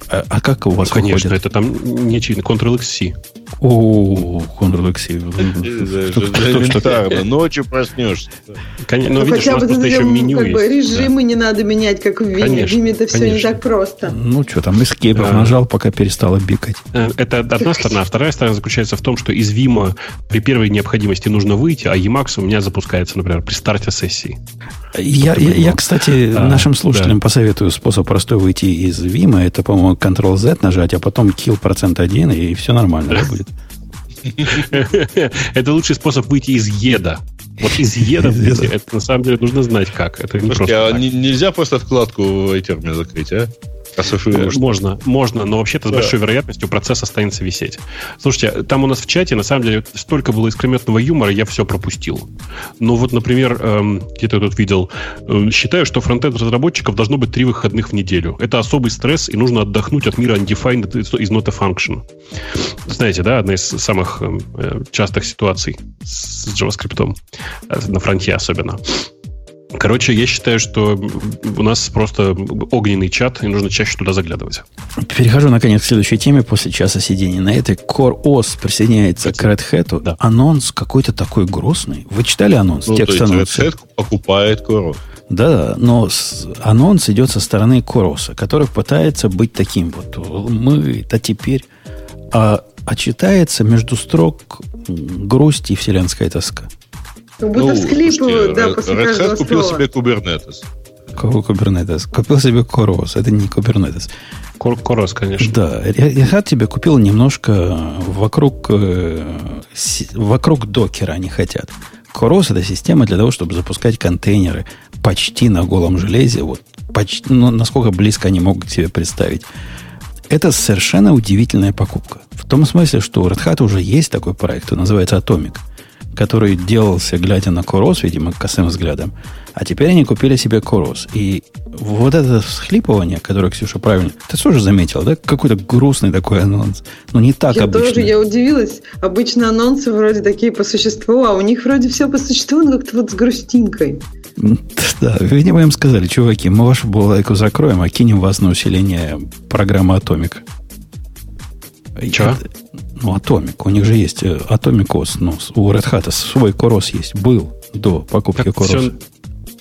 а, а как у вас ну, Конечно, выходит? это там не очевидно. Ctrl-X-C. О, Ctrl-X-C. Элементарно. Ночью проснешься. Ну, видишь, у нас просто еще меню есть. Режимы не надо менять, как в Vim. В Vim это все не так просто. Ну, что там, эскейпов нажал, пока перестала бикать. Э, это одна сторона. Вторая сторона заключается в том, что из Vim при первой необходимости нужно выйти, а Emacs у меня запускается, например, при старте сессии. Я, я, я, кстати, а, нашим слушателям да. посоветую способ простой выйти из Vim. Это, по-моему, Ctrl-Z нажать, а потом kill процент один, и все нормально да, будет. Это лучший способ выйти из еда. Вот из еда выйти, это на самом деле нужно знать как. Это не просто а нельзя просто вкладку в термине закрыть, а? Э, можно, можно, но вообще-то с большой вероятностью процесс останется висеть. Слушайте, там у нас в чате, на самом деле, столько было искрометного юмора, я все пропустил. Ну вот, например, эм, где-то я тут видел, э, считаю, что фронтенд разработчиков должно быть три выходных в неделю. Это особый стресс, и нужно отдохнуть от мира undefined is not a function. Знаете, да, одна из самых эм, э, частых ситуаций с JavaScript, на фронте особенно. Короче, я считаю, что у нас просто огненный чат, и нужно чаще туда заглядывать. Перехожу, наконец, к следующей теме после часа сидения. На этой Core OS присоединяется к Red Hat. Да. Анонс какой-то такой грустный. Вы читали анонс? Ну, Текст то есть анонса? Red Hat покупает Core OS. Да, но анонс идет со стороны Короса, который пытается быть таким вот. Мы-то теперь... А, а читается между строк грусть и вселенская тоска. Как будто ну, всхлипывают, да, после Red каждого Hat купил слова. себе Kubernetes. Какой Kubernetes? Купил себе Coros. Это не Kubernetes. Coros, конечно. Да. Red Hat тебе купил немножко вокруг, э, вокруг докера они хотят. Coros это система для того, чтобы запускать контейнеры почти на голом железе. Вот, почти, ну, насколько близко они могут себе представить. Это совершенно удивительная покупка. В том смысле, что у Red Hat уже есть такой проект, он называется Atomic который делался, глядя на Корос, видимо, косым взглядом. А теперь они купили себе Корос. И вот это всхлипывание, которое Ксюша правильно... Ты тоже заметил, да? Какой-то грустный такой анонс. Ну, не так я обычно. тоже, я удивилась. Обычно анонсы вроде такие по существу, а у них вроде все по существу, но как-то вот с грустинкой. [LAUGHS] Да, видимо, им сказали, чуваки, мы вашу балалайку закроем, а кинем вас на усиление программы Атомик. Че? Ну, Atomic. У них же есть э, Atomic OS. Ну, у Red Hat свой Корос есть. Был до покупки Корос.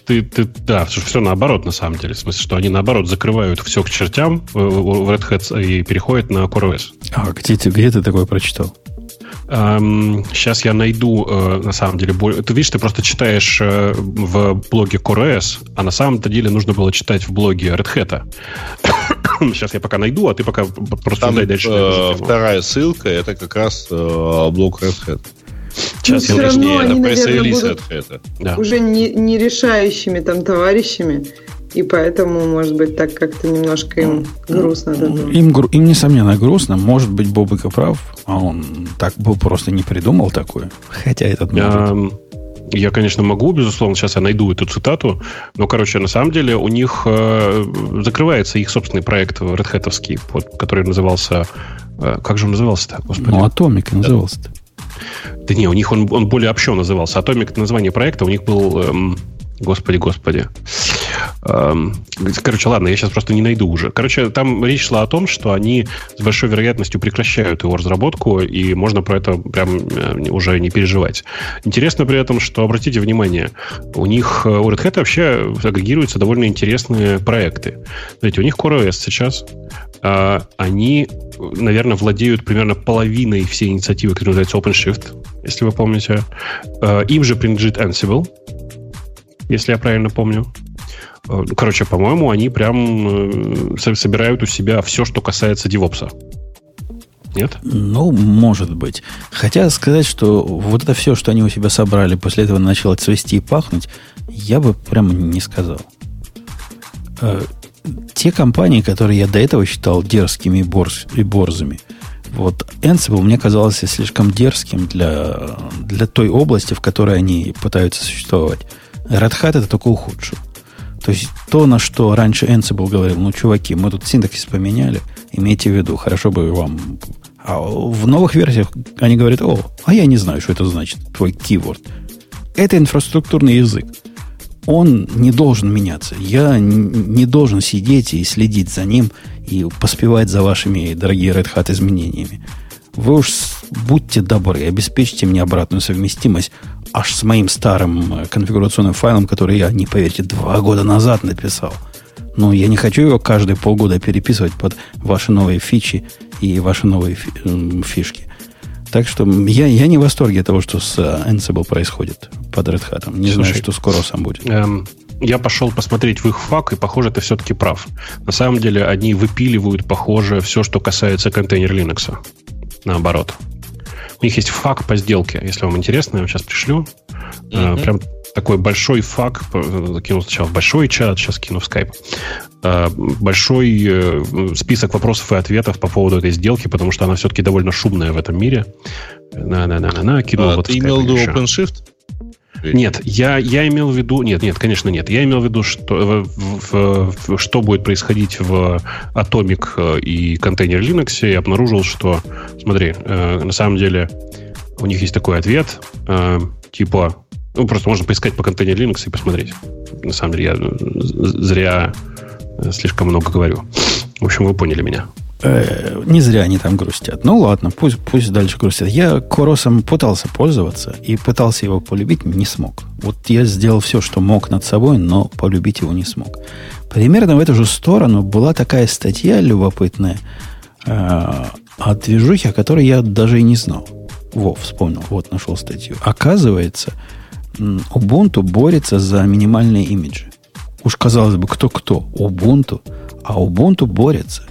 Ты, ты, да, все наоборот, на самом деле. В смысле, что они, наоборот, закрывают все к чертям в Red Hat и переходят на CoreOS. А где ты, где ты такое прочитал? Um, сейчас я найду, uh, на самом деле, более... Ты видишь, ты просто читаешь uh, в блоге CoreOS, а на самом-то деле нужно было читать в блоге Red Hat. [COUGHS] Сейчас я пока найду, а ты пока просто Там, дальше. Э, вторая ссылка, это как раз э, блок Red Hat. Сейчас Но я все равно они, наверное, будут да. уже не, не решающими там товарищами. И поэтому, может быть, так как-то немножко им грустно. Им, им, несомненно, грустно. Может быть, Бобыка прав, а он так бы просто не придумал такое. Хотя этот может. Я, конечно, могу, безусловно, сейчас я найду эту цитату, но, короче, на самом деле у них э, закрывается их собственный проект Red Hat, вот, который назывался... Э, как же он назывался-то? Господи. Ну, Atomic назывался-то. Да не, у них он, он более общо назывался. Atomic это название проекта, у них был... Эм, господи, господи. Короче, ладно, я сейчас просто не найду уже. Короче, там речь шла о том, что они с большой вероятностью прекращают его разработку, и можно про это прям э, уже не переживать. Интересно при этом, что, обратите внимание, у них, э, у Red Hat вообще агрегируются довольно интересные проекты. Знаете, у них CoreOS сейчас, а, они, наверное, владеют примерно половиной всей инициативы, которая называется OpenShift, если вы помните. А, им же принадлежит Ansible, если я правильно помню. А, короче, по-моему, они прям э, собирают у себя все, что касается DevOps. Нет? Ну, может быть. Хотя сказать, что вот это все, что они у себя собрали, после этого начало цвести и пахнуть, я бы прям не сказал те компании, которые я до этого считал дерзкими и, борз, и борзыми, вот Ansible мне казался слишком дерзким для, для той области, в которой они пытаются существовать. Red Hat это только ухудшил. То есть то, на что раньше Ansible говорил, ну, чуваки, мы тут синтаксис поменяли, имейте в виду, хорошо бы вам... А в новых версиях они говорят, о, а я не знаю, что это значит, твой keyword. Это инфраструктурный язык он не должен меняться. Я не должен сидеть и следить за ним и поспевать за вашими, дорогие Red Hat, изменениями. Вы уж будьте добры, обеспечьте мне обратную совместимость аж с моим старым э, конфигурационным файлом, который я, не поверьте, два года назад написал. Но я не хочу его каждые полгода переписывать под ваши новые фичи и ваши новые фишки. Так что я, я не в восторге от того, что с э, Ansible происходит под Red Hat. Не Слушай, знаю, что скоро сам будет. Эм, я пошел посмотреть в их FAQ, и, похоже, ты все-таки прав. На самом деле, они выпиливают, похоже, все, что касается Container Linux. Наоборот. У них есть FAQ по сделке. Если вам интересно, я вам сейчас пришлю. Mm-hmm. Прям такой большой FAQ, закинул сначала в большой чат, сейчас кину в скайп, э, большой э, список вопросов и ответов по поводу этой сделки, потому что она все-таки довольно шумная в этом мире. На-на-на-на-на, кинул а, вот Ты имел в виду OpenShift? Нет, я, я имел в виду... Нет, нет, конечно, нет. Я имел в виду, что, в, в, что будет происходить в Atomic э, и контейнер Linux, и обнаружил, что, смотри, э, на самом деле у них есть такой ответ, э, типа ну, просто можно поискать по контейнеру Linux и посмотреть. На самом деле, я зря э, слишком много говорю. В общем, вы поняли меня. Э, не зря они там грустят. Ну ладно, пусть, пусть дальше грустят. Я Коросом пытался пользоваться и пытался его полюбить, не смог. Вот я сделал все, что мог над собой, но полюбить его не смог. Примерно в эту же сторону была такая статья любопытная э, о движухе, о которой я даже и не знал. Во, вспомнил, вот нашел статью. Оказывается, Ubuntu борется за минимальные имиджи. Уж казалось бы, кто-кто? Ubuntu. А Ubuntu борется.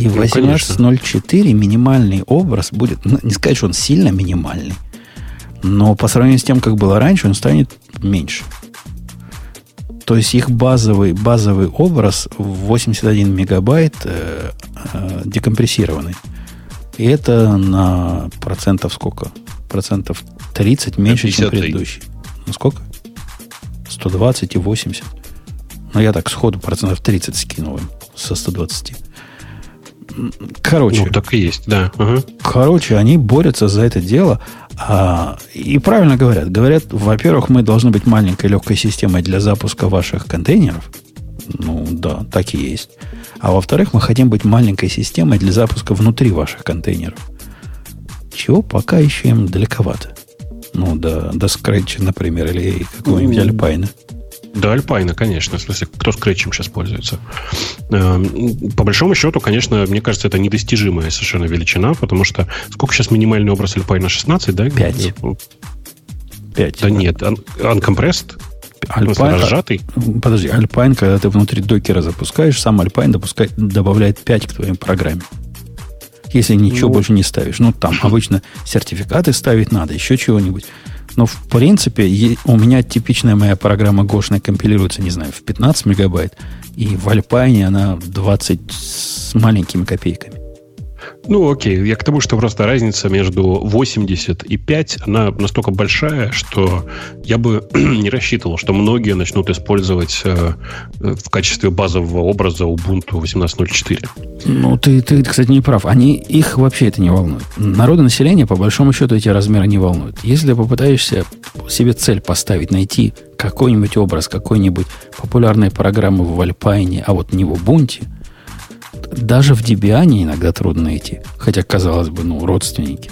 И в ну, 18.04 минимальный образ будет, ну, не сказать, что он сильно минимальный, но по сравнению с тем, как было раньше, он станет меньше. То есть их базовый, базовый образ 81 мегабайт э, э, декомпрессированный. И это на процентов сколько? Процентов 30 меньше, 53. чем предыдущий. Ну сколько? 120 и 80. Но я так сходу процентов 30 скинул им со 120. Короче. Ну, так и есть, да. Ага. Короче, они борются за это дело. А, и правильно говорят. Говорят, во-первых, мы должны быть маленькой легкой системой для запуска ваших контейнеров. Ну, да, так и есть. А во-вторых, мы хотим быть маленькой системой для запуска внутри ваших контейнеров. Чего пока еще им далековато. Ну, до, до scratch а, например, или какого-нибудь ну, Alpine а. Да, Alpine а, конечно. В смысле, кто scratch ем сейчас пользуется? Эм, по большому счету, конечно, мне кажется, это недостижимая совершенно величина, потому что сколько сейчас минимальный образ Alpine а? 16, да? 5. 5. Да нет, uncompressed? Alpine, разжатый? Подожди, Alpine, когда ты внутри докера запускаешь, сам Alpine допускает, добавляет 5 к твоей программе. Если ничего ну, больше не ставишь. Ну, там обычно сертификаты ставить надо, еще чего-нибудь. Но, в принципе, у меня типичная моя программа Гошная компилируется, не знаю, в 15 мегабайт. И в Alpine она 20 с маленькими копейками. Ну, окей. Я к тому, что просто разница между 80 и 5, она настолько большая, что я бы [CLEARS THROAT] не рассчитывал, что многие начнут использовать э, в качестве базового образа Ubuntu 18.04. Ну, ты, ты, кстати, не прав. Они, их вообще это не волнует. Народу населения, по большому счету, эти размеры не волнуют. Если попытаешься себе цель поставить, найти какой-нибудь образ, какой-нибудь популярной программы в Alpine, а вот не в Ubuntu, даже в Debian иногда трудно найти. Хотя, казалось бы, ну, родственники.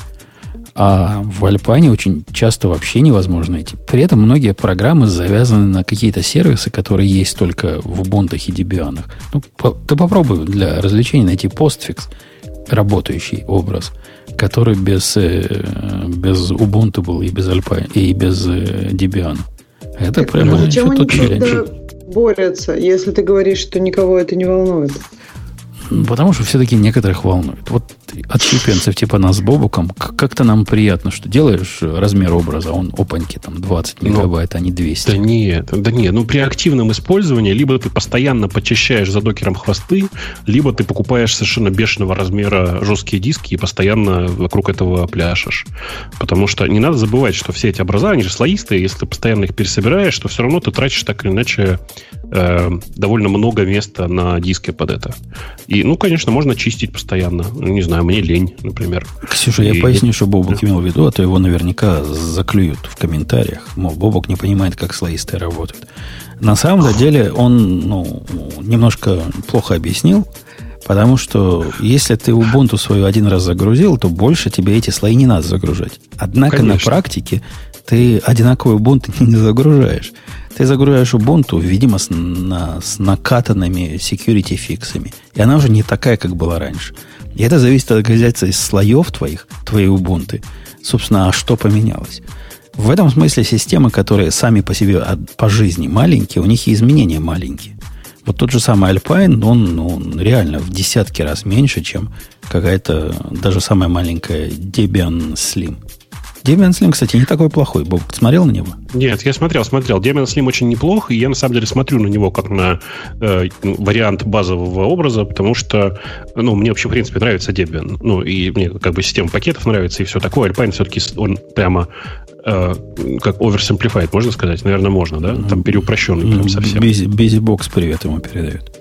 А в Альпане очень часто вообще невозможно найти. При этом многие программы завязаны на какие-то сервисы, которые есть только в Ubuntu и Debian. Ну, по, ты попробуй для развлечения найти постфикс, работающий образ, который без, э, без Ubuntu был и без Alpine, и без э, Debian. Это так, прямо зачем они челлендж. борются, если ты говоришь, что никого это не волнует? Потому что все-таки некоторых волнует. Вот от щепенцев типа нас с Бобуком как-то нам приятно, что делаешь размер образа, он опаньки там 20 ну, мегабайт, Но, а не 200. Да нет, да нет. Ну, при активном использовании либо ты постоянно почищаешь за докером хвосты, либо ты покупаешь совершенно бешеного размера жесткие диски и постоянно вокруг этого пляшешь. Потому что не надо забывать, что все эти образа, они же слоистые, если ты постоянно их пересобираешь, то все равно ты тратишь так или иначе э, довольно много места на диске под это. И, ну, конечно, можно чистить постоянно. Не знаю, мне лень, например. Ксюша, и... я поясню, что Бобок имел в виду, а то его наверняка заклюют в комментариях. Мол, Бобок не понимает, как слоистые работают. На самом деле он ну, немножко плохо объяснил, потому что если ты Ubuntu свою один раз загрузил, то больше тебе эти слои не надо загружать. Однако Конечно. на практике ты одинаковый Ubuntu [LAUGHS] не загружаешь. Ты загружаешь Ubuntu, видимо, с, на, с накатанными security фиксами. И она уже не такая, как была раньше. И это зависит от организации слоев твоих, твоей Ubuntu. Собственно, а что поменялось? В этом смысле системы, которые сами по себе по жизни маленькие, у них и изменения маленькие. Вот тот же самый Alpine, он, ну, он реально в десятки раз меньше, чем какая-то даже самая маленькая Debian Slim. Debian Slim, кстати, не такой плохой. Бог, смотрел на него? Нет, я смотрел, смотрел. Debian Slim очень неплох, и я на самом деле смотрю на него как на э, вариант базового образа, потому что, ну, мне вообще, в принципе, нравится Debian. Ну, и мне как бы система пакетов нравится, и все такое. Alpine все-таки он прямо э, как оверсимплифает, можно сказать? Наверное, можно, да? Там переупрощенный прям совсем. Бокс привет ему передает.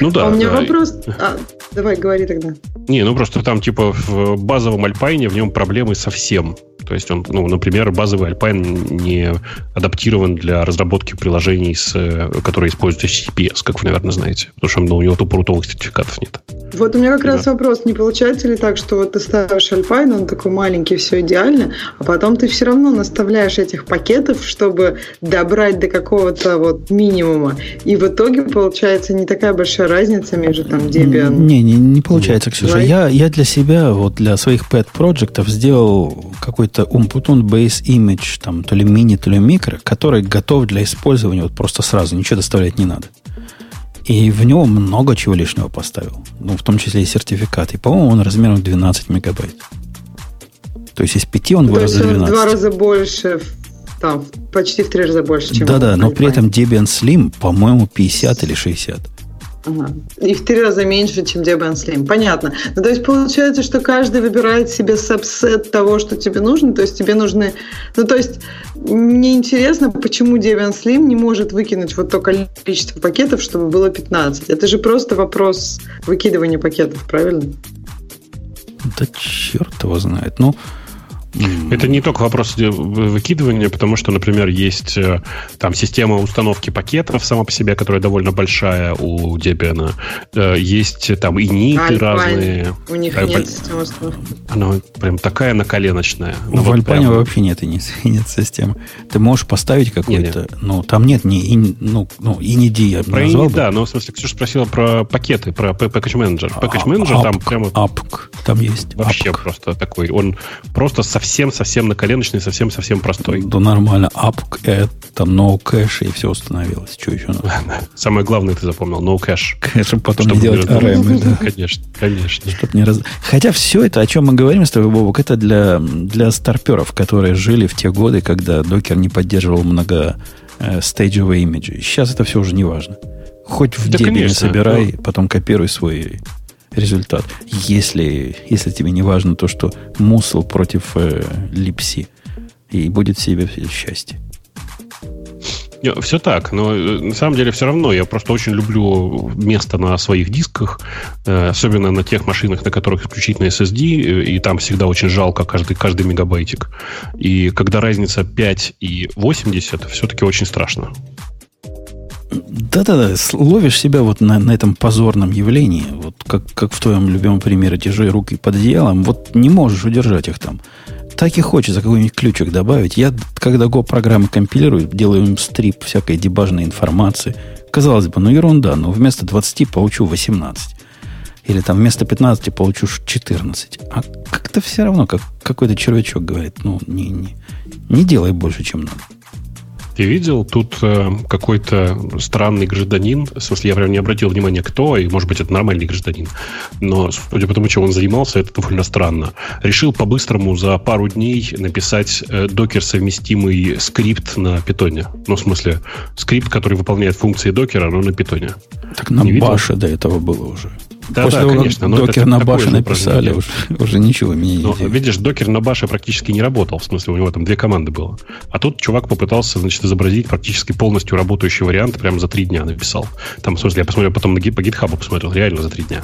Ну да. А у меня да. вопрос. А, давай, говори тогда. Не, ну просто там типа в базовом альпайне в нем проблемы совсем. То есть он, ну, например, базовый Alpine не адаптирован для разработки приложений, с, которые используют HTTPS, как вы, наверное, знаете. Потому что ну, у него тупо рутовых сертификатов нет. Вот у меня как да. раз вопрос, не получается ли так, что вот ты ставишь Alpine, он такой маленький, все идеально, а потом ты все равно наставляешь этих пакетов, чтобы добрать до какого-то вот минимума. И в итоге получается не такая большая разница между там Debian... Не, не, не получается, Ксюша. Я, я для себя, вот для своих pet проектов сделал какой-то Umputun Base Image, там, то ли мини, то ли микро, который готов для использования вот просто сразу, ничего доставлять не надо. И в него много чего лишнего поставил. Ну, в том числе и сертификат. И, по-моему, он размером 12 мегабайт. То есть из 5 он вырос до 12. в два раза больше, там, почти в три раза больше, чем Да-да, но при этом Debian Slim, по-моему, 50 или 60. И в три раза меньше, чем Debian Slim. Понятно. Ну, то есть получается, что каждый выбирает себе сабсет того, что тебе нужно. То есть тебе нужны... Ну, то есть мне интересно, почему Debian Slim не может выкинуть вот то количество пакетов, чтобы было 15. Это же просто вопрос выкидывания пакетов, правильно? Да черт его знает. Ну, это не только вопрос выкидывания, потому что, например, есть э, там система установки пакетов сама по себе, которая довольно большая у Debian. Э, есть там и ниты разные. У них а, нет системы установки. Она прям такая наколеночная. Ну, в вот Альпане прям... вообще нет, и нет, [LAUGHS] нет системы. Ты можешь поставить какой-то, ну, там нет ни, и, ну, ну, и не D, я про назвал бы. Да, но в смысле, Ксюша спросила про пакеты, про Package Manager. Package Manager там прямо... Апк, там есть. Вообще просто такой. Он просто совсем совсем-совсем на коленочный, совсем-совсем простой. Да нормально. App, это там no cache и все установилось. Что еще надо? [LAUGHS] Самое главное ты запомнил. No cache. Конечно, потом не делать RM. [LAUGHS] Да. Конечно, конечно. Чтоб не раз... Хотя все это, о чем мы говорим с тобой, Бобок, это для, для старперов, которые жили в те годы, когда докер не поддерживал много э, стейджевые имиджи. Сейчас это все уже не важно. Хоть в да, Debian собирай, но... потом копируй свой результат. Если, если тебе не важно то, что мусл против э, липси, и будет себе счастье. Все так, но э, на самом деле все равно я просто очень люблю место на своих дисках, э, особенно на тех машинах, на которых исключительно SSD, э, и там всегда очень жалко каждый, каждый мегабайтик. И когда разница 5 и 80, все-таки очень страшно. Да-да-да, ловишь себя вот на, на этом позорном явлении, вот как, как в твоем любимом примере «Держи руки под одеялом», вот не можешь удержать их там так и хочется какой-нибудь ключик добавить. Я, когда Go программы компилирую, делаю им стрип всякой дебажной информации. Казалось бы, ну ерунда, но вместо 20 получу 18. Или там вместо 15 получу 14. А как-то все равно, как какой-то червячок говорит, ну, не, не, не делай больше, чем надо. Ты видел, тут э, какой-то странный гражданин, в смысле, я прям не обратил внимания, кто, и, может быть, это нормальный гражданин, но, судя по тому, чем он занимался, это довольно странно. Решил по-быстрому за пару дней написать э, докер-совместимый скрипт на питоне. Ну, в смысле, скрипт, который выполняет функции докера, но на питоне. Так на баше до этого было уже. Да, После да, того, конечно. Но докер на баше написали, уже, уже ничего меня но, не Видишь, докер на баше практически не работал. В смысле, у него там две команды было. А тут чувак попытался, значит, изобразить практически полностью работающий вариант прямо за три дня написал. Там, в смысле, я посмотрел потом на, по гитхабу посмотрел, реально за три дня.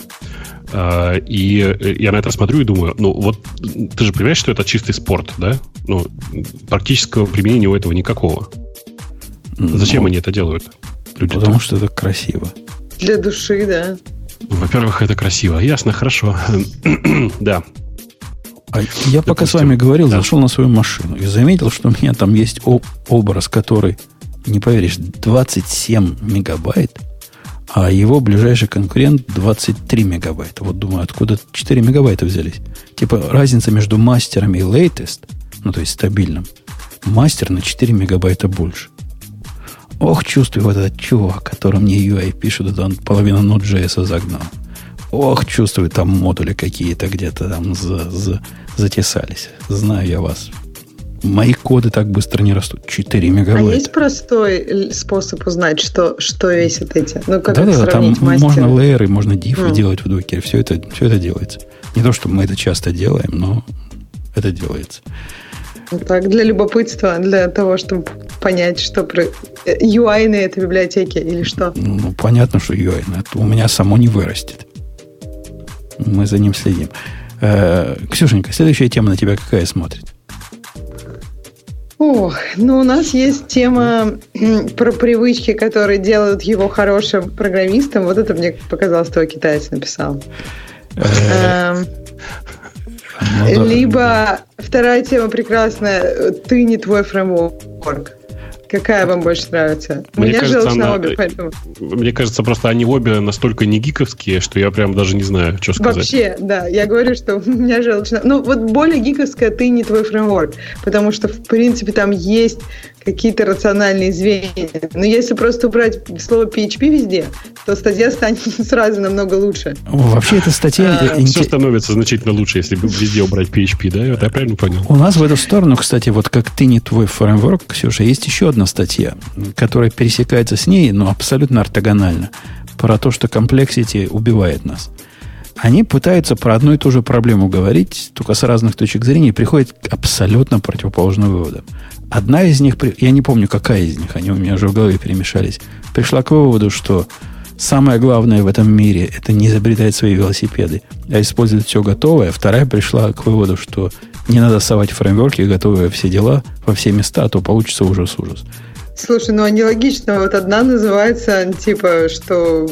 А, и я на это смотрю и думаю, ну вот ты же понимаешь, что это чистый спорт, да? Ну, практического применения у этого никакого. Зачем ну, они это делают? Люди потому что это красиво. Для души, да. Во-первых, это красиво. Ясно, хорошо. [CLEARS THROAT] да. А я Допустим, пока с вами говорил, да. зашел на свою машину и заметил, что у меня там есть об, образ, который, не поверишь, 27 мегабайт, а его ближайший конкурент 23 мегабайта. Вот думаю, откуда 4 мегабайта взялись. Типа разница между мастером и latest, ну то есть стабильным, мастер на 4 мегабайта больше. Ох, чувствую вот этот чувак, который мне UI пишет, это он половину Node.js загнал. Ох, чувствую, там модули какие-то где-то там за, за, затесались. Знаю я вас. Мои коды так быстро не растут. 4 мегабайта. А есть простой способ узнать, что, что весят эти? Ну, как да, да, там мастера? можно лейеры, можно дифы mm. делать в докере. Все это, все это делается. Не то, что мы это часто делаем, но это делается. Так, для любопытства, для того, чтобы понять, что про UI на этой библиотеке или что? Ну, понятно, что UI. Это у меня само не вырастет. Мы за ним следим. Э, Ксюшенька, следующая тема на тебя какая смотрит? Ох, ну у нас есть тема про привычки, которые делают его хорошим программистом. Вот это мне показалось, что китаец написал. Э, ну, Либо да. вторая тема прекрасная, ты не твой фреймворк. Какая вам больше нравится? Мне Меня кажется, она, обе, поэтому... Мне кажется, просто они обе настолько не гиковские, что я прям даже не знаю, что сказать. Вообще, да. Я говорю, что у [LAUGHS] меня желчь... Ну, вот более гиковская ты не твой фреймворк, потому что, в принципе, там есть какие-то рациональные звенья. Но если просто убрать слово PHP везде, то статья станет [LAUGHS] сразу намного лучше. Вообще эта статья... А, все становится значительно лучше, если везде убрать PHP, да? Это я правильно понял? У нас в эту сторону, кстати, вот как ты не твой фреймворк, Ксюша, есть еще одна статья, которая пересекается с ней, но абсолютно ортогонально, про то, что комплексити убивает нас. Они пытаются про одну и ту же проблему говорить, только с разных точек зрения, и приходят к абсолютно противоположным выводам. Одна из них, я не помню, какая из них, они у меня уже в голове перемешались, пришла к выводу, что самое главное в этом мире – это не изобретать свои велосипеды, а использовать все готовое. Вторая пришла к выводу, что не надо совать фреймворки, готовые все дела во все места, а то получится ужас-ужас. Слушай, ну они логично. Вот одна называется, типа, что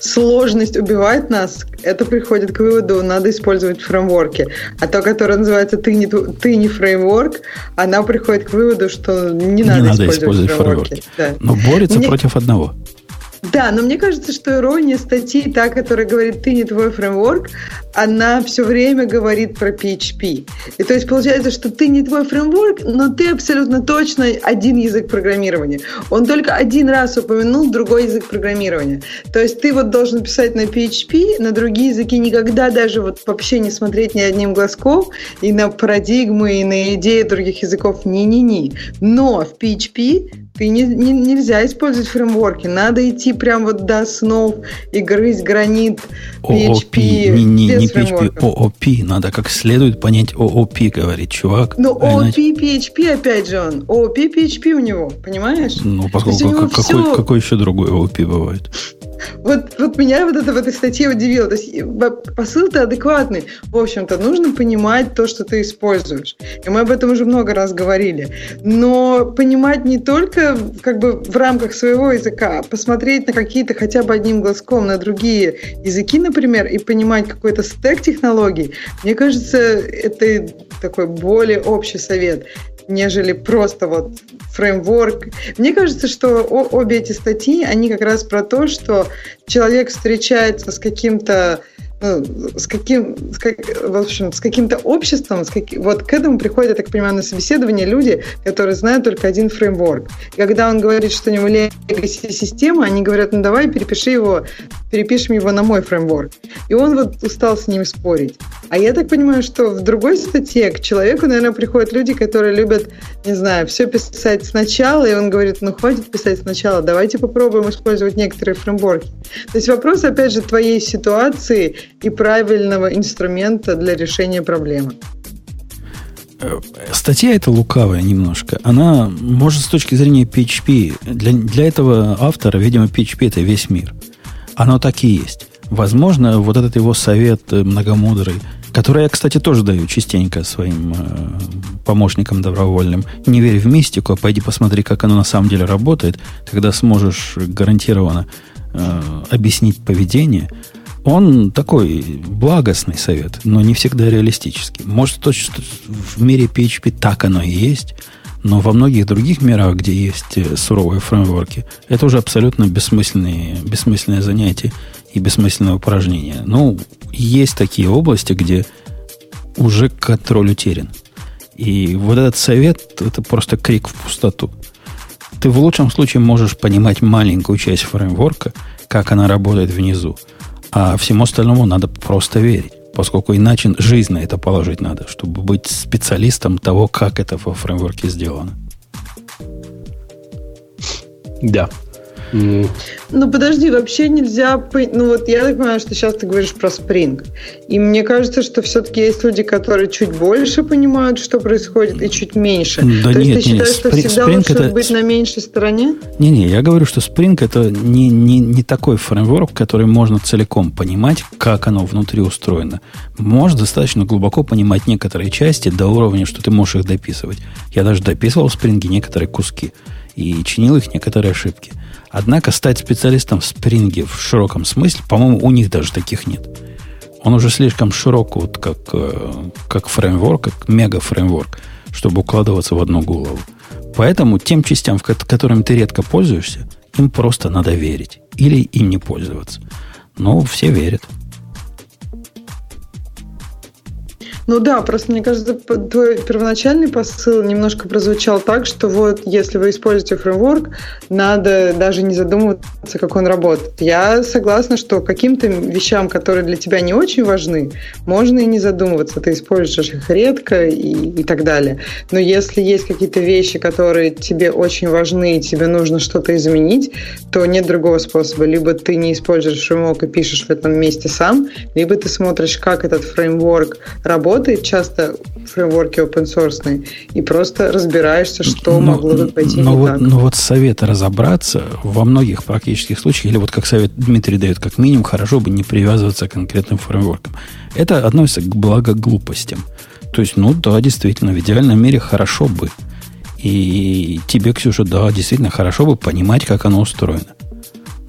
сложность убивает нас. Это приходит к выводу, надо использовать фреймворки. А то, которое называется ты не, ты не фреймворк, она приходит к выводу, что не надо, не надо использовать, использовать фреймворки. фреймворки. Да. Но борется Мне... против одного. Да, но мне кажется, что ирония статьи, та, которая говорит, ты не твой фреймворк, она все время говорит про PHP. И то есть получается, что ты не твой фреймворк, но ты абсолютно точно один язык программирования. Он только один раз упомянул другой язык программирования. То есть ты вот должен писать на PHP, на другие языки никогда даже вот вообще не смотреть ни одним глазком, и на парадигмы, и на идеи других языков ни-ни-ни. Но в PHP ты не, не, нельзя использовать фреймворки. Надо идти прям вот до основ и грызть гранит PHP не, не, без не PHP, OOP. Надо как следует понять OOP, говорит чувак. Ну, OOP PHP, опять же он. OOP PHP у него, понимаешь? Ну, поскольку какой, все... какой еще другой OOP бывает? Вот, вот меня вот это в этой статье удивило. То есть посыл-то адекватный. В общем-то, нужно понимать то, что ты используешь. И мы об этом уже много раз говорили. Но понимать не только как бы в рамках своего языка, а посмотреть на какие-то хотя бы одним глазком на другие языки, например, и понимать какой-то стек технологий, мне кажется, это такой более общий совет нежели просто вот фреймворк. Мне кажется, что обе эти статьи, они как раз про то, что человек встречается с каким-то ну, с каким, с как, в общем, с каким-то обществом, с как, вот к этому приходят, я так понимаю, на собеседование люди, которые знают только один фреймворк. И когда он говорит, что у него legacy система, они говорят, ну давай перепиши его, перепишем его на мой фреймворк. И он вот устал с ним спорить. А я так понимаю, что в другой статье к человеку, наверное, приходят люди, которые любят, не знаю, все писать сначала, и он говорит, ну хватит писать сначала, давайте попробуем использовать некоторые фреймворки. То есть вопрос, опять же, твоей ситуации и правильного инструмента для решения проблемы. Э, статья эта лукавая немножко. Она, может, с точки зрения PHP, для, для этого автора, видимо, PHP это весь мир. Оно так и есть. Возможно, вот этот его совет э, многомудрый, который я, кстати, тоже даю частенько своим э, помощникам добровольным. Не верь в мистику, а пойди посмотри, как оно на самом деле работает. Тогда сможешь гарантированно э, объяснить поведение – он такой благостный совет, но не всегда реалистический. Может, точно в мире PHP так оно и есть, но во многих других мирах, где есть э, суровые фреймворки, это уже абсолютно бессмысленные, бессмысленное занятие и бессмысленное упражнение. Ну, есть такие области, где уже контроль утерян. И вот этот совет, это просто крик в пустоту. Ты в лучшем случае можешь понимать маленькую часть фреймворка, как она работает внизу. А всему остальному надо просто верить, поскольку иначе жизнь на это положить надо, чтобы быть специалистом того, как это во фреймворке сделано. Да, ну, подожди, вообще нельзя... Ну, вот я так понимаю, что сейчас ты говоришь про Spring. И мне кажется, что все-таки есть люди, которые чуть больше понимают, что происходит, и чуть меньше. Да То нет, есть ты нет, считаешь, что Spring, всегда лучше это... быть на меньшей стороне? Не-не, я говорю, что Spring это не, не, не такой фреймворк, который можно целиком понимать, как оно внутри устроено. Можешь достаточно глубоко понимать некоторые части до уровня, что ты можешь их дописывать. Я даже дописывал в Spring некоторые куски и чинил их некоторые ошибки. Однако стать специалистом в спринге в широком смысле, по-моему, у них даже таких нет. Он уже слишком широк, вот как, э, как фреймворк, как мега-фреймворк, чтобы укладываться в одну голову. Поэтому тем частям, которыми ты редко пользуешься, им просто надо верить. Или им не пользоваться. Но все верят. Ну да, просто мне кажется, твой первоначальный посыл немножко прозвучал так, что вот если вы используете фреймворк, надо даже не задумываться, как он работает. Я согласна, что каким-то вещам, которые для тебя не очень важны, можно и не задумываться. Ты используешь их редко и, и так далее. Но если есть какие-то вещи, которые тебе очень важны, и тебе нужно что-то изменить, то нет другого способа. Либо ты не используешь фреймворк и пишешь в этом месте сам, либо ты смотришь, как этот фреймворк работает, работает часто фреймворки open source, и просто разбираешься, что но, могло тут пойти но не вот, так. Но вот совет разобраться во многих практических случаях, или вот как совет Дмитрий дает, как минимум, хорошо бы не привязываться к конкретным фреймворкам. Это относится к благоглупостям. То есть, ну да, действительно, в идеальном мире хорошо бы. И тебе, Ксюша, да, действительно хорошо бы понимать, как оно устроено.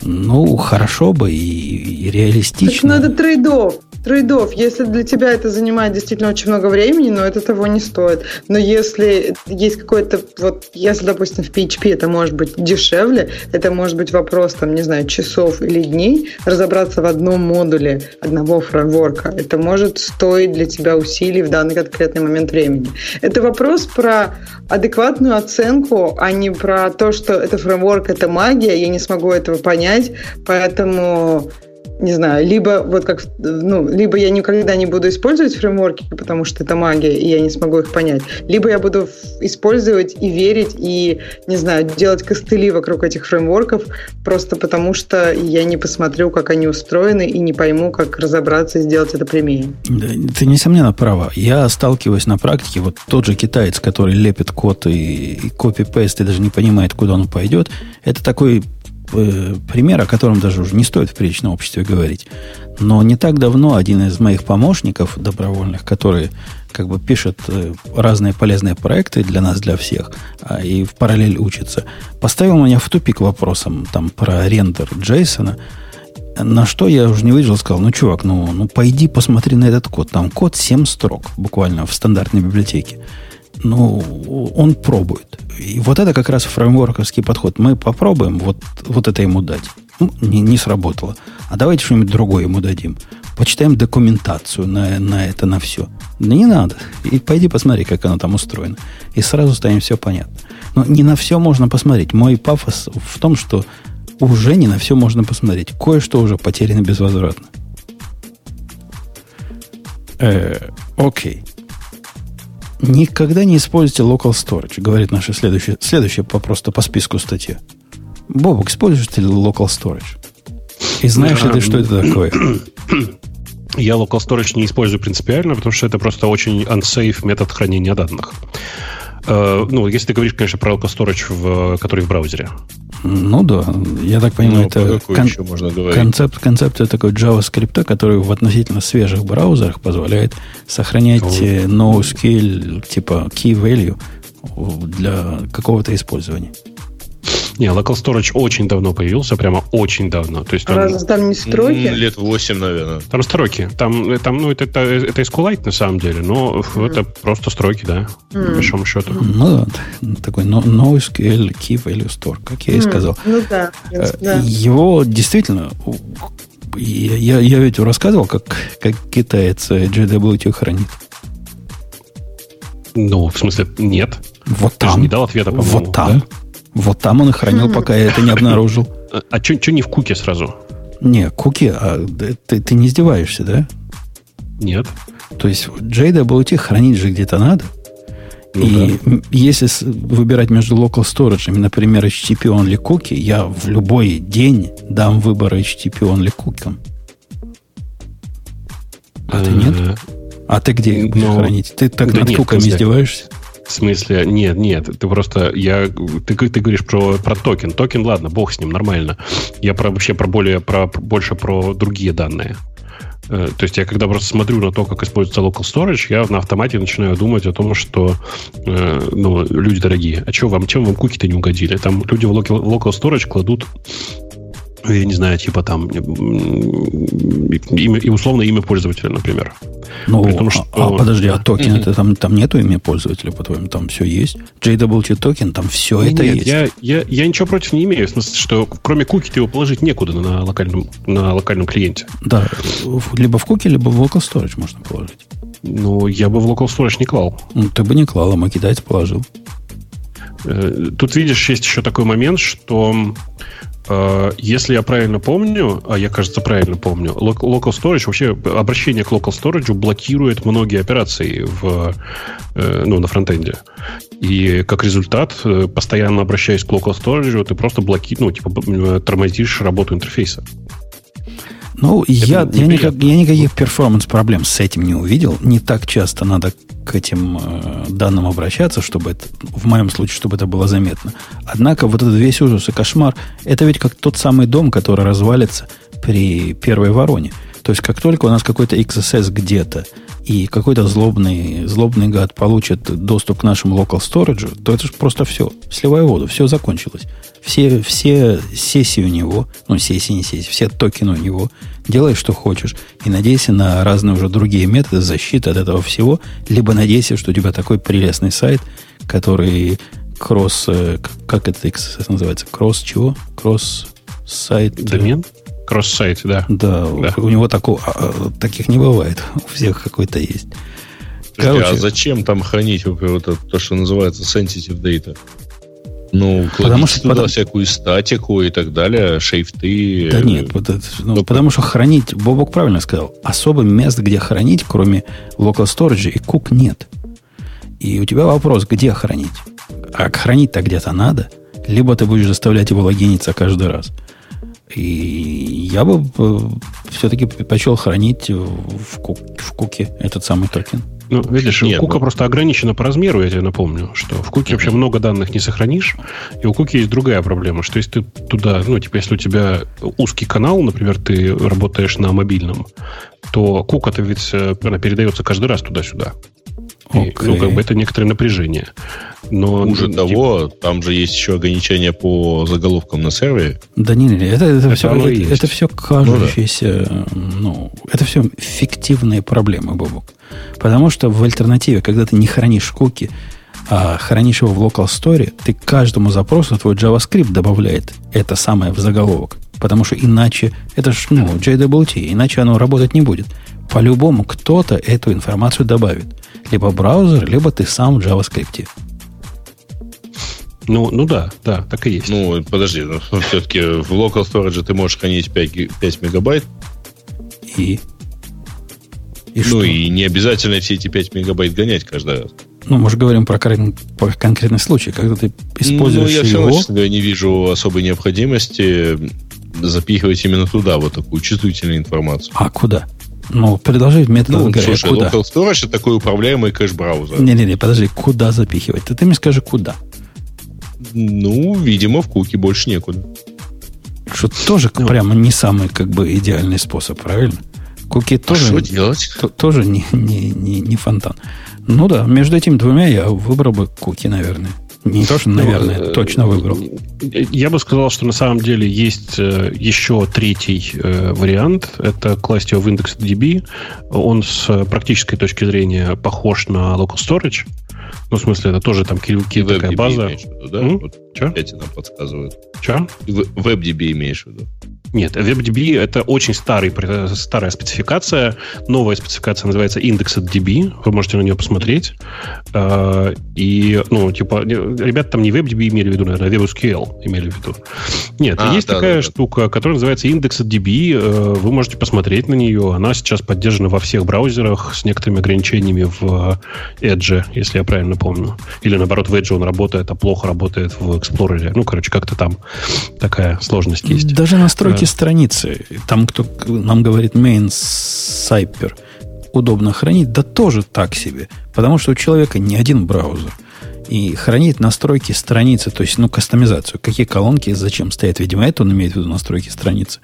Ну, хорошо бы и, и реалистично. Так надо трейдов трейдов. Если для тебя это занимает действительно очень много времени, но это того не стоит. Но если есть какой-то, вот если, допустим, в PHP это может быть дешевле, это может быть вопрос, там, не знаю, часов или дней, разобраться в одном модуле одного фреймворка, это может стоить для тебя усилий в данный конкретный момент времени. Это вопрос про адекватную оценку, а не про то, что это фреймворк, это магия, я не смогу этого понять, поэтому не знаю, либо вот как, ну, либо я никогда не буду использовать фреймворки, потому что это магия, и я не смогу их понять, либо я буду использовать и верить, и, не знаю, делать костыли вокруг этих фреймворков, просто потому что я не посмотрю, как они устроены, и не пойму, как разобраться и сделать это прямее. Ты, несомненно, права. Я сталкиваюсь на практике, вот тот же китаец, который лепит код и, и копи-пейст, и даже не понимает, куда он пойдет, это такой э, пример, о котором даже уже не стоит в приличном обществе говорить. Но не так давно один из моих помощников добровольных, который как бы пишет э, разные полезные проекты для нас, для всех, а, и в параллель учится, поставил меня в тупик вопросом там про рендер Джейсона, на что я уже не выдержал, сказал, ну, чувак, ну, ну, пойди посмотри на этот код. Там код 7 строк буквально в стандартной библиотеке ну, он пробует. И вот это как раз фреймворковский подход. Мы попробуем вот, вот это ему дать. Ну, не, не сработало. А давайте что-нибудь другое ему дадим. Почитаем документацию на, на это, на все. Да не надо. И пойди посмотри, как оно там устроено. И сразу станет все понятно. Но не на все можно посмотреть. Мой пафос в том, что уже не на все можно посмотреть. Кое-что уже потеряно безвозвратно. Э, окей. Никогда не используйте local storage, говорит наша следующая, следующая по, просто по списку статья. Бобок, используешь ты local storage? И знаешь ли ты, что это такое? [CLEARS THROAT] Я local storage не использую принципиально, потому что это просто очень unsafe метод хранения данных. Э, ну, если ты говоришь, конечно, про local storage, в, который в браузере. Ну да, я так понимаю, ну, это кон- можно концепт, концепция такой JavaScript, который в относительно свежих браузерах позволяет сохранять oh. NoSQL типа key value для какого-то использования. Не, Local Storage очень давно появился, прямо очень давно. То есть он, Разве там не строки? Лет 8, наверное. Там строки. Там, там ну, это, это, это SQLite на самом деле, но mm. это просто строки, да, mm. по большому счету. Ну да, такой NoSQL Key Value Store, как я и сказал. Ну да, да. Его действительно я, я ведь рассказывал, как, как китаец JWT хранит. Ну, в смысле, нет. Вот Ты там. же не дал ответа, по-моему. Вот там. Да? Вот там он и хранил, пока я это не обнаружил. А, а что не в куке сразу? Не, куки, а ты, ты не издеваешься, да? Нет. То есть JWT хранить же где-то надо. Ну, и да. если выбирать между local storage, например, HTTP only cookie, я в любой день дам выбор HTTP only cookie. А ты нет? Э, а ты где будешь ну, хранить? Ты так над куками издеваешься? В смысле, нет, нет, ты просто, я, ты, ты говоришь про, про токен. Токен, ладно, бог с ним, нормально. Я про, вообще про более, про, больше про другие данные. Э, то есть я когда просто смотрю на то, как используется local storage, я на автомате начинаю думать о том, что э, ну, люди дорогие, а что вам, чем вам куки-то не угодили? Там люди в local, local storage кладут я не знаю, типа там имя, и условно имя пользователя, например. Ну, том, а, что... а, а подожди, а токен, это там, там нету имя пользователя, по-твоему, там все есть? JWT токен, там все нет, это нет, есть. Я, я, я ничего против не имею, в смысле, что кроме куки ты его положить некуда на локальном, на локальном клиенте. Да, либо в куки, либо в local storage можно положить. Ну, я бы в local storage не клал. Ну, ты бы не клал, а мой китайец положил. Э, тут, видишь, есть еще такой момент, что если я правильно помню, а я, кажется, правильно помню, Local Storage, вообще обращение к Local Storage блокирует многие операции в, э, ну, на фронтенде. И как результат, э, постоянно обращаясь к Local Storage, ты просто блоки, ну, типа, тормозишь работу интерфейса. Ну, я, я, никак, я никаких перформанс-проблем с этим не увидел. Не так часто надо к этим э, данным обращаться, чтобы это, в моем случае, чтобы это было заметно. Однако вот этот весь ужас и кошмар, это ведь как тот самый дом, который развалится при первой вороне. То есть, как только у нас какой-то XSS где-то, и какой-то злобный, злобный гад получит доступ к нашему local storage, то это же просто все. Сливай воду, все закончилось. Все, все сессии у него, ну, сессии, не сессии, все токены у него, делай, что хочешь, и надейся на разные уже другие методы защиты от этого всего, либо надейся, что у тебя такой прелестный сайт, который кросс, э, как это называется, кросс чего? Кросс сайт. Домен? Кросс-сайт, да. да. Да, у него такого, а, а, таких не бывает. У всех какой-то есть. Короче, а зачем там хранить вот это, то, что называется sensitive data? Ну, потому что туда потому... всякую статику и так далее, шейфты. Да нет, вот это, ну, ну, потому что хранить, Бобок правильно сказал, особо мест, где хранить, кроме local storage и кук нет. И у тебя вопрос, где хранить? А хранить-то где-то надо. Либо ты будешь заставлять его логиниться каждый раз. И я бы э, все-таки предпочел хранить в, кук, в куке этот самый токен. Ну, видишь, Нет, Кука ну... просто ограничена по размеру, я тебе напомню, что в Куке вообще много данных не сохранишь, и у Куки есть другая проблема, что если ты туда, ну, типа, если у тебя узкий канал, например, ты работаешь на мобильном, то Кука-то ведь э, она передается каждый раз туда-сюда. Okay. И, ну, как бы это некоторое напряжение. Но, Хуже ну, того, типа... там же есть еще ограничения по заголовкам на сервере. Да не, не, это, это, это, все, это, это все кажущиеся, ну, да. ну, это все фиктивные проблемы, Бобок. Потому что в альтернативе, когда ты не хранишь куки, а хранишь его в local store, ты каждому запросу твой JavaScript добавляет это самое в заголовок. Потому что иначе, это ж, ну, JWT, иначе оно работать не будет. По-любому кто-то эту информацию добавит. Либо браузер, либо ты сам в JavaScript. Ну, ну да, да, так и есть. Ну, подожди, ну, все-таки в local storage ты можешь хранить 5, 5 мегабайт. И? И ну что? и не обязательно все эти 5 мегабайт гонять каждый раз. Ну, мы же говорим про, про конкретный случай, когда ты используешь ну, я его... все равно не вижу особой необходимости запихивать именно туда вот такую чувствительную информацию. А куда? Ну, предложи метод ну, говоря, слушай, куда? Local Storage это такой управляемый кэш-браузер. Не-не-не, подожди, куда запихивать? Ты, ты мне скажи, куда? Ну, видимо, в куки больше некуда. Что тоже ну. прямо не самый как бы идеальный способ, правильно? Куки тоже, что делать? То, тоже не, не, не, не фонтан. Ну да, между этими двумя я выбрал бы куки, наверное. Не то, что, наверное, ну, точно выбрал. Я бы сказал, что на самом деле есть э, еще третий э, вариант. Это класть его в индекс DB. Он с практической точки зрения похож на local storage. Ну, в смысле, это тоже там кирилки такая база. Виду, да? Вот Че? Эти нам подсказывают. Че? WebDB имеешь в виду? Нет, WebDB это очень старый, старая спецификация. Новая спецификация называется IndexedDB. Вы можете на нее посмотреть. А, и, ну, типа, ребята там не WebDB имели в виду, наверное, а WebSQL имели в виду. Нет, а, есть да, такая да, штука, которая называется IndexedDB. Э, вы можете посмотреть на нее. Она сейчас поддержана во всех браузерах с некоторыми ограничениями в Edge, если я правильно помню. Или, наоборот, в Edge он работает, а плохо работает в Explorer. Ну, короче, как-то там такая сложность есть. Даже настройки страницы, там кто нам говорит main сайпер, удобно хранить, да тоже так себе. Потому что у человека не один браузер. И хранить настройки страницы, то есть, ну, кастомизацию. Какие колонки зачем стоят. Видимо, это он имеет в виду настройки страницы.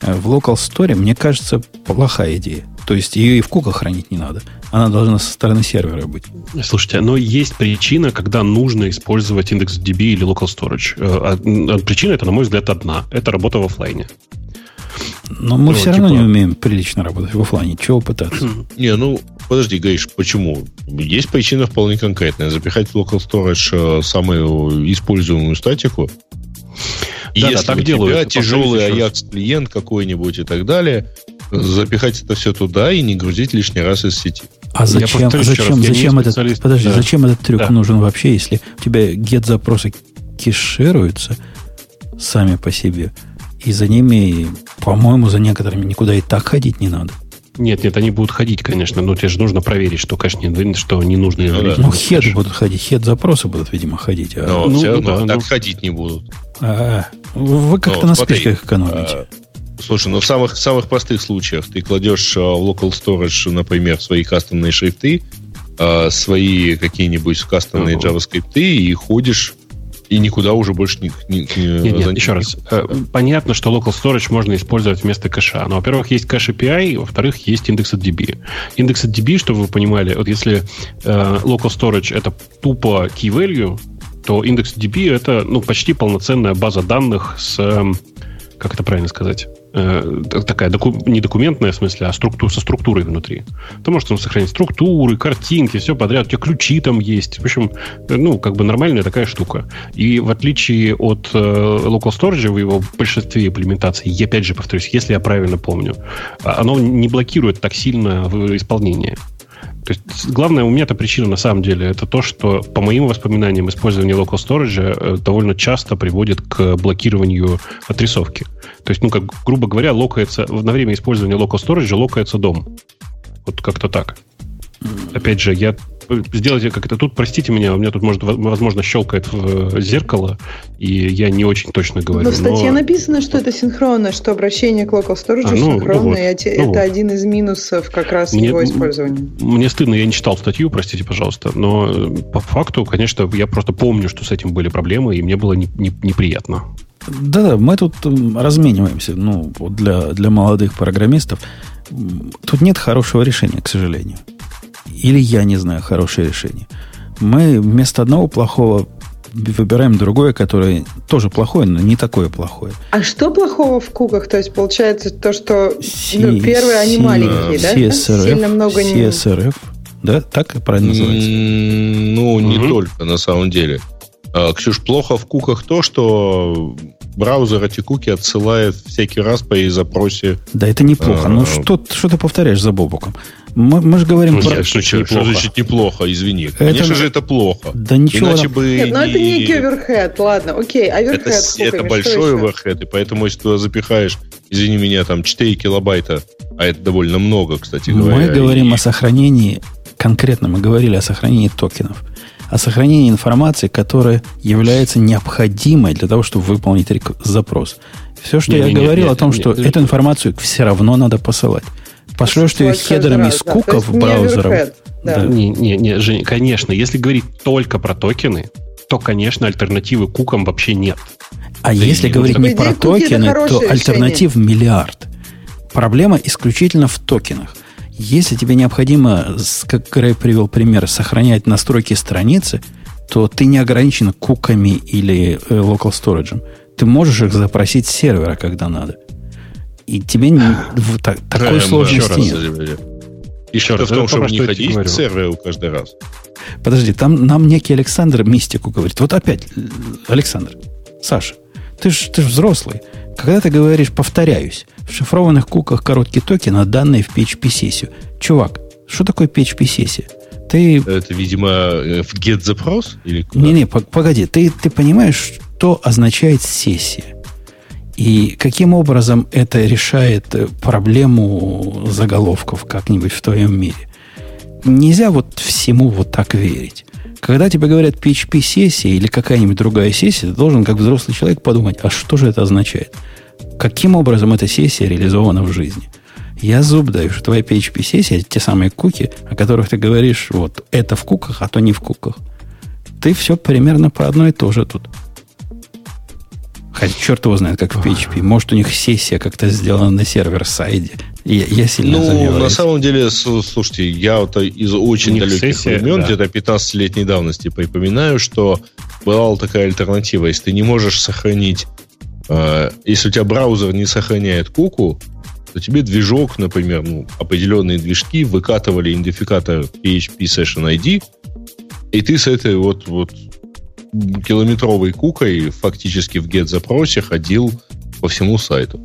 Э, в Local Store, мне кажется, плохая идея. То есть ее и в куках хранить не надо. Она должна со стороны сервера быть. Слушайте, но есть причина, когда нужно использовать индекс DB или Local Storage. Э, а, причина это, на мой взгляд, одна. Это работа в офлайне. Но мы ну, все равно типа... не умеем прилично работать в офлайне. Чего пытаться? Не, ну, подожди, Гриш, почему? Есть причина вполне конкретная. Запихать в Local Storage э, самую используемую статику. Да, Если да, так у делают, тебя тяжелый Ajax клиент какой-нибудь и так далее, запихать это все туда и не грузить лишний раз из сети. А зачем, зачем, зачем этот, подожди, да. зачем этот трюк да. нужен вообще, если у тебя get запросы кешируются сами по себе, и за ними, по-моему, за некоторыми никуда и так ходить не надо. Нет, нет, они будут ходить, конечно, но тебе же нужно проверить, что, конечно, не, что не нужно Ну, ну хед будут ходить, хед запросы будут, видимо, ходить. А... Но ну, все равно да, так ну... ходить не будут. А, вы как-то на смотри, спичках экономите. А, слушай, ну в самых, самых простых случаях ты кладешь а, в local storage, например, свои кастомные шрифты, а, свои какие-нибудь кастомные uh-huh. JavaScript и ходишь и никуда уже больше не... не, не нет, нет, еще раз. Э, понятно, что local storage можно использовать вместо кэша. Но, во-первых, есть кэш API, во-вторых, есть индекс от DB. Индекс от DB, чтобы вы понимали, вот если э, local storage это тупо key value, то индекс DB это ну, почти полноценная база данных с... Э, как это правильно сказать? Э, такая доку, не документная в смысле, а структур, со структурой внутри. Ты можешь там сохранить структуры, картинки, все подряд. У тебя ключи там есть. В общем, ну, как бы нормальная такая штука. И в отличие от э, Local Storage в его большинстве имплементаций, я опять же повторюсь, если я правильно помню, а, оно не блокирует так сильно в исполнении. То есть главная у меня-то причина на самом деле это то, что по моим воспоминаниям использование local storage э, довольно часто приводит к блокированию отрисовки. То есть, ну, как грубо говоря, локается, на время использования local storage локается дом. Вот как-то так. Опять же, я сделайте как это тут, простите меня, у меня тут, может, возможно, щелкает в э, зеркало, и я не очень точно говорю. Но в статье но... написано, что это синхронно, что обращение к local storage а, ну, синхронно, ну вот, и это ну вот. один из минусов как раз мне, его использования. Мне стыдно, я не читал статью, простите, пожалуйста, но э, по факту, конечно, я просто помню, что с этим были проблемы, и мне было не, не, неприятно. Да-да, мы тут размениваемся, ну, для, для молодых программистов. Тут нет хорошего решения, к сожалению. Или я не знаю хорошее решение. Мы вместо одного плохого выбираем другое, которое тоже плохое, но не такое плохое. А что плохого в куках? То есть получается то, что C, ну, первые они C, маленькие, да? CSRF, Сильно много не... CSRF, да? Так правильно называется? Ну, не угу. только, на самом деле. А, Ксюш, плохо в куках то, что браузер эти куки отсылает всякий раз по запросе. Да, это неплохо. А, ну, что, что ты повторяешь за Бобуком? Мы, мы же говорим ну, про... Что, что, что значит неплохо, извини. Это... Конечно же, это плохо. Да ничего. Иначе бы Нет, ну это некий оверхед, ладно, окей. Оверхед это, сколько это большой оверхед, и поэтому, если туда запихаешь, извини меня, там 4 килобайта, а это довольно много, кстати говоря. Мы говорим и... о сохранении, конкретно мы говорили о сохранении токенов о сохранении информации, которая является необходимой для того, чтобы выполнить запрос. Все, что не, я не, говорил не, о том, что эту информацию все равно надо посылать. Пошлешь ты ее хедерами раз, куков да, браузером. Да. Не, не, не, Жень, конечно, если говорить только про токены, то, конечно, альтернативы кукам вообще нет. А да если говорить не про токены, то альтернатив решение. миллиард. Проблема исключительно в токенах. Если тебе необходимо, как Грей привел пример, сохранять настройки страницы, то ты не ограничен куками или э, local storage. Ты можешь их запросить с сервера, когда надо. И тебе не, в, так, такой Прям, сложности еще нет. Раз, еще раз, в том, чтобы не ходить к серверу каждый раз. Подожди, там нам некий Александр мистику говорит. Вот опять, Александр, Саша, ты же ты ж взрослый. Когда ты говоришь «повторяюсь», в шифрованных куках короткий токен, а данные в PHP-сессию. Чувак, что такое PHP-сессия? Ты... Это, видимо, э, в get запрос? Не-не, погоди. Ты, ты понимаешь, что означает сессия? И каким образом это решает э, проблему заголовков как-нибудь в твоем мире? Нельзя вот всему вот так верить. Когда тебе говорят PHP-сессия или какая-нибудь другая сессия, ты должен, как взрослый человек, подумать, а что же это означает? каким образом эта сессия реализована в жизни. Я зуб даю, что твоя PHP-сессия, те самые куки, о которых ты говоришь, вот это в куках, а то не в куках. Ты все примерно по одной и то же тут. Хотя черт его знает, как в PHP. Может, у них сессия как-то сделана на сервер-сайде. Я, я сильно Ну, на самом деле, слушайте, я вот из очень далеких сессия, времен, да. где-то 15-летней давности, припоминаю, что была такая альтернатива. Если ты не можешь сохранить а, если у тебя браузер не сохраняет куку, то тебе движок, например, ну, определенные движки выкатывали идентификатор PHP Session ID, и ты с этой вот, вот километровой кукой фактически в get-запросе ходил по всему сайту.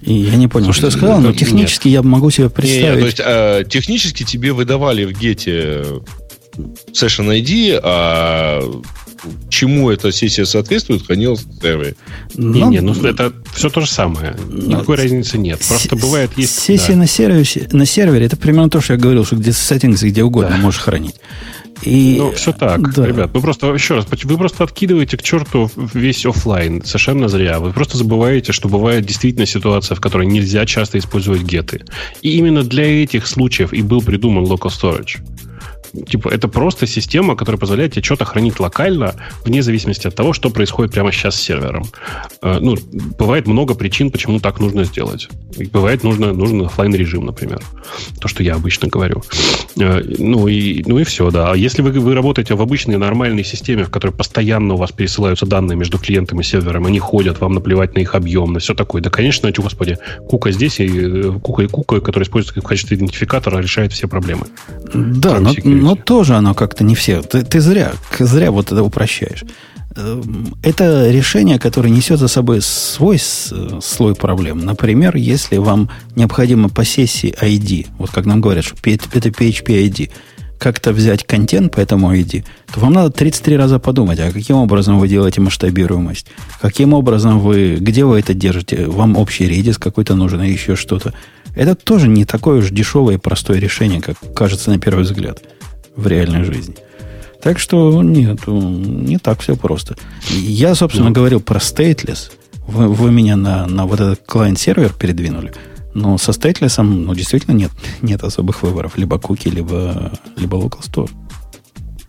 И я не понял, что я сказал, но технически нет. я могу себе представить. Нет, то есть э, технически тебе выдавали в гете Session ID, а чему эта сессия соответствует, хранилась на сервере. Не, ну, не, ну это все то же самое. Никакой но, разницы нет. Просто бывает есть. Сессия да. на сервере, на сервере это примерно то, что я говорил, что где settings где угодно да. можешь хранить. И, ну, все так, да. ребят. Ну, просто, еще раз, вы просто откидываете к черту весь офлайн совершенно зря. Вы просто забываете, что бывает действительно ситуация, в которой нельзя часто использовать геты. И именно для этих случаев и был придуман local storage типа, это просто система, которая позволяет тебе что-то хранить локально, вне зависимости от того, что происходит прямо сейчас с сервером. Э, ну, бывает много причин, почему так нужно сделать. Бывает нужно, нужен офлайн режим, например. То, что я обычно говорю. Э, ну и, ну и все, да. А если вы, вы работаете в обычной нормальной системе, в которой постоянно у вас пересылаются данные между клиентом и сервером, они ходят, вам наплевать на их объем, на все такое. Да, конечно, господи, кука здесь и э, кука и кука, которая используется в качестве идентификатора, решает все проблемы. Да, но, Но тоже оно как-то не все. Ты, ты зря, зря вот это упрощаешь. Эм, это решение, которое несет за собой свой слой проблем. Например, если вам необходимо по сессии ID, вот как нам говорят, что это PHP ID, как-то взять контент по этому ID, то вам надо 33 раза подумать, а каким образом вы делаете масштабируемость, каким образом вы, где вы это держите, вам общий редис какой-то нужен, и еще что-то. Это тоже не такое уж дешевое и простое решение, как кажется на первый взгляд в реальной жизни. Так что нет, не так все просто. Я, собственно, ну. говорил про stateless. Вы, вы меня на, на вот этот клиент-сервер передвинули. Но со stateless ну, действительно нет, нет особых выборов. Либо куки, либо, либо local store.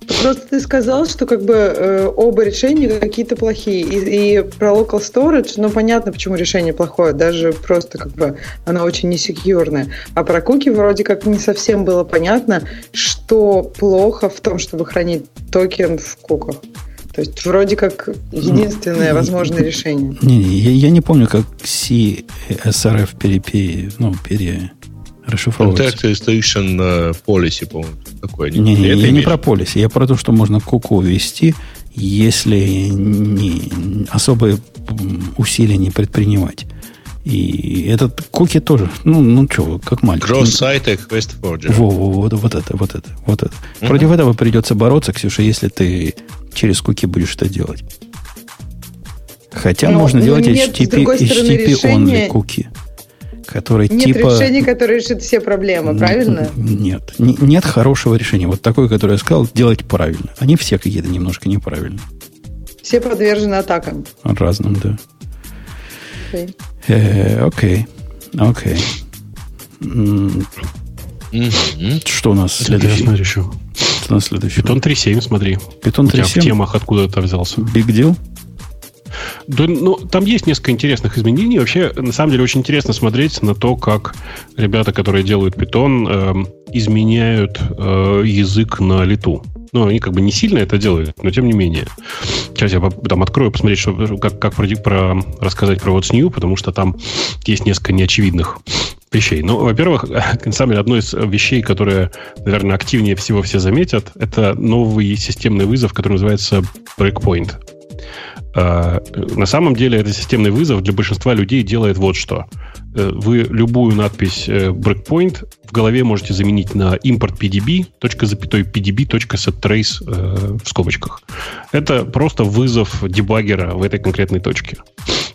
Просто ты сказал, что как бы э, оба решения какие-то плохие. И, и про local storage, ну понятно, почему решение плохое, даже просто как бы оно очень несекьюрное. А про куки вроде как не совсем было понятно, что плохо в том, чтобы хранить токен в куках. То есть вроде как единственное возможное решение. Не, я, я не помню, как CSRF перепи, ну, пере, расшифровывается. Contact Restriction Policy, по-моему, такое. Не, не, не, я не про полиси, я про то, что можно куку ввести, если не, особые усилия не предпринимать. И этот куки тоже, ну, ну что, как мальчик. Cross-site request forger. Во, во, вот, вот это, вот это, вот это. Uh-huh. Против этого придется бороться, Ксюша, если ты через куки будешь это делать. Хотя Но можно делать нет, HTTP, HTTP only куки который нет типа... Нет решения, которое решит все проблемы, правильно? Нет. Нет хорошего решения. Вот такое, которое я сказал, делать правильно. Они все какие-то немножко неправильные. Все подвержены атакам. Разным, да. Э, окей. Окей. Что у нас следующий? Что у нас следующий? Питон 3.7, смотри. Питон 3.7? в темах откуда это взялся. Big deal? Да, ну, там есть несколько интересных изменений. Вообще, на самом деле, очень интересно смотреть на то, как ребята, которые делают питон, э, изменяют э, язык на лету. Ну, они как бы не сильно это делают, но тем не менее. Сейчас я там открою, посмотреть, что, как, как про, про, рассказать про What's New, потому что там есть несколько неочевидных вещей. Ну, во-первых, [LAUGHS] на самом деле, одно из вещей, которые, наверное, активнее всего все заметят, это новый системный вызов, который называется Breakpoint. А, на самом деле это системный вызов для большинства людей делает вот что. Э, вы любую надпись э, breakpoint в голове можете заменить на import pdb, запятой pdb.settrace э, в скобочках. Это просто вызов дебаггера в этой конкретной точке.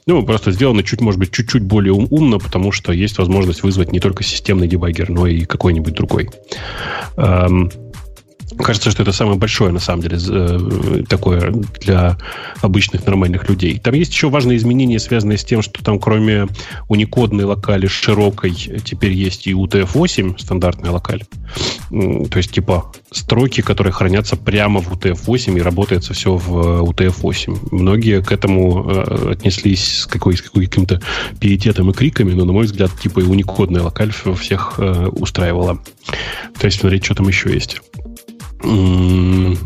Ну, просто сделано чуть, может быть, чуть-чуть более ум- умно, потому что есть возможность вызвать не только системный дебаггер, но и какой-нибудь другой. Кажется, что это самое большое, на самом деле, э, такое для обычных нормальных людей. Там есть еще важные изменения, связанные с тем, что там кроме уникодной локали широкой, теперь есть и UTF-8, стандартная локаль. То есть, типа, строки, которые хранятся прямо в UTF-8 и работается все в UTF-8. Многие к этому э, отнеслись с, какой, с каким-то пиететом и криками, но, на мой взгляд, типа и уникодная локаль всех э, устраивала. То есть, смотреть, что там еще есть. Что,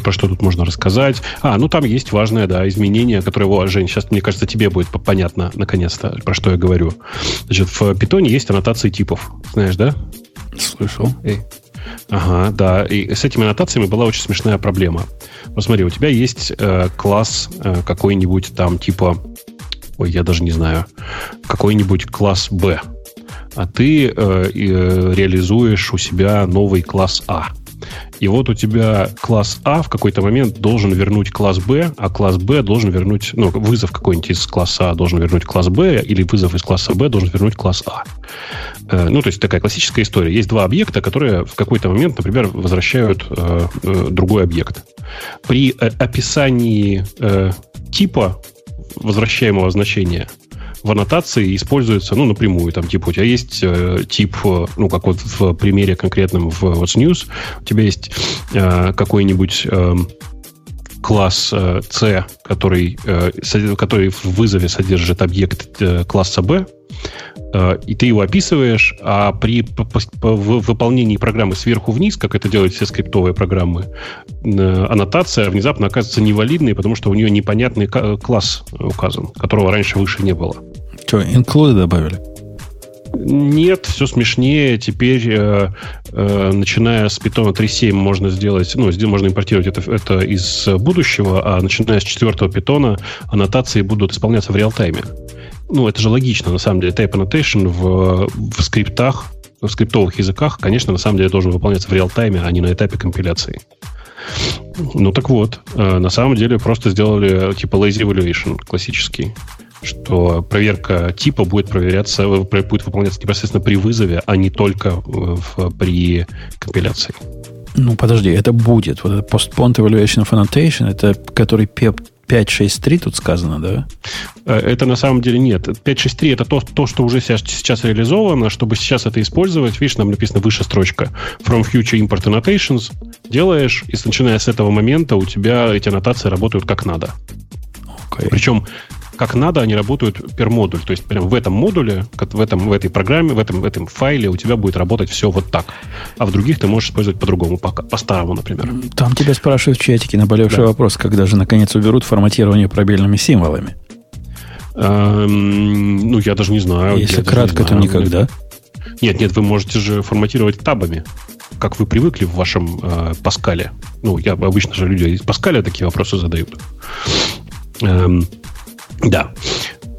про что тут можно рассказать? А, ну там есть важное, да, изменение, которое, о, Жень, сейчас, мне кажется, тебе будет понятно, наконец-то, про что я говорю. Значит, в питоне есть аннотации типов. Знаешь, да? Слышал. Эй. Ага, да. И с этими аннотациями была очень смешная проблема. Вот смотри, у тебя есть э, класс э, какой-нибудь там типа... Ой, я даже не знаю. Какой-нибудь класс B а ты э, э, реализуешь у себя новый класс А. И вот у тебя класс А в какой-то момент должен вернуть класс Б, а класс Б должен вернуть, ну, вызов какой-нибудь из класса А должен вернуть класс Б, или вызов из класса Б должен вернуть класс А. Э, ну, то есть такая классическая история. Есть два объекта, которые в какой-то момент, например, возвращают э, э, другой объект. При описании типа возвращаемого значения в аннотации используется, ну, напрямую, там, типа, у тебя есть э, тип, э, ну, как вот в примере конкретном в What's News, у тебя есть э, какой-нибудь э, класс э, C, который, э, который в вызове содержит объект э, класса B, э, и ты его описываешь, а при выполнении программы сверху вниз, как это делают все скриптовые программы, э, аннотация внезапно оказывается невалидной, потому что у нее непонятный класс указан, которого раньше выше не было. Что, include добавили? Нет, все смешнее. Теперь, э, э, начиная с Python 3.7, можно сделать, ну, можно импортировать это, это из будущего, а начиная с четвертого питона аннотации будут исполняться в реал-тайме. Ну, это же логично, на самом деле. Type annotation в, в скриптах, в скриптовых языках, конечно, на самом деле должен выполняться в реал-тайме, а не на этапе компиляции. Ну так вот, э, на самом деле просто сделали типа lazy evaluation классический что проверка типа будет проверяться, э, будет выполняться непосредственно при вызове, а не только в, при компиляции. Ну, подожди, это будет. Вот это Postponed Evaluation of Annotation, это который PEP 5.6.3 тут сказано, да? Э, это на самом деле нет. 5.6.3 это то, то, что уже сейчас, сейчас реализовано. Чтобы сейчас это использовать, видишь, нам написано выше строчка. From Future Import Annotations делаешь, и начиная с этого момента у тебя эти аннотации работают как надо. Okay. Причем как надо, они работают per модуль. То есть прям в этом модуле, в, этом, в этой программе, в этом, в этом файле у тебя будет работать все вот так. А в других ты можешь использовать по-другому, по-старому, например. Там тебя спрашивают в чатике наболевший да. вопрос, когда же наконец уберут форматирование пробельными символами. Эм, ну, я даже не знаю. Если кратко, то никогда. Нет, нет, вы можете же форматировать табами как вы привыкли в вашем э, Паскале. Ну, я обычно же люди из Паскаля такие вопросы задают. Эм, да.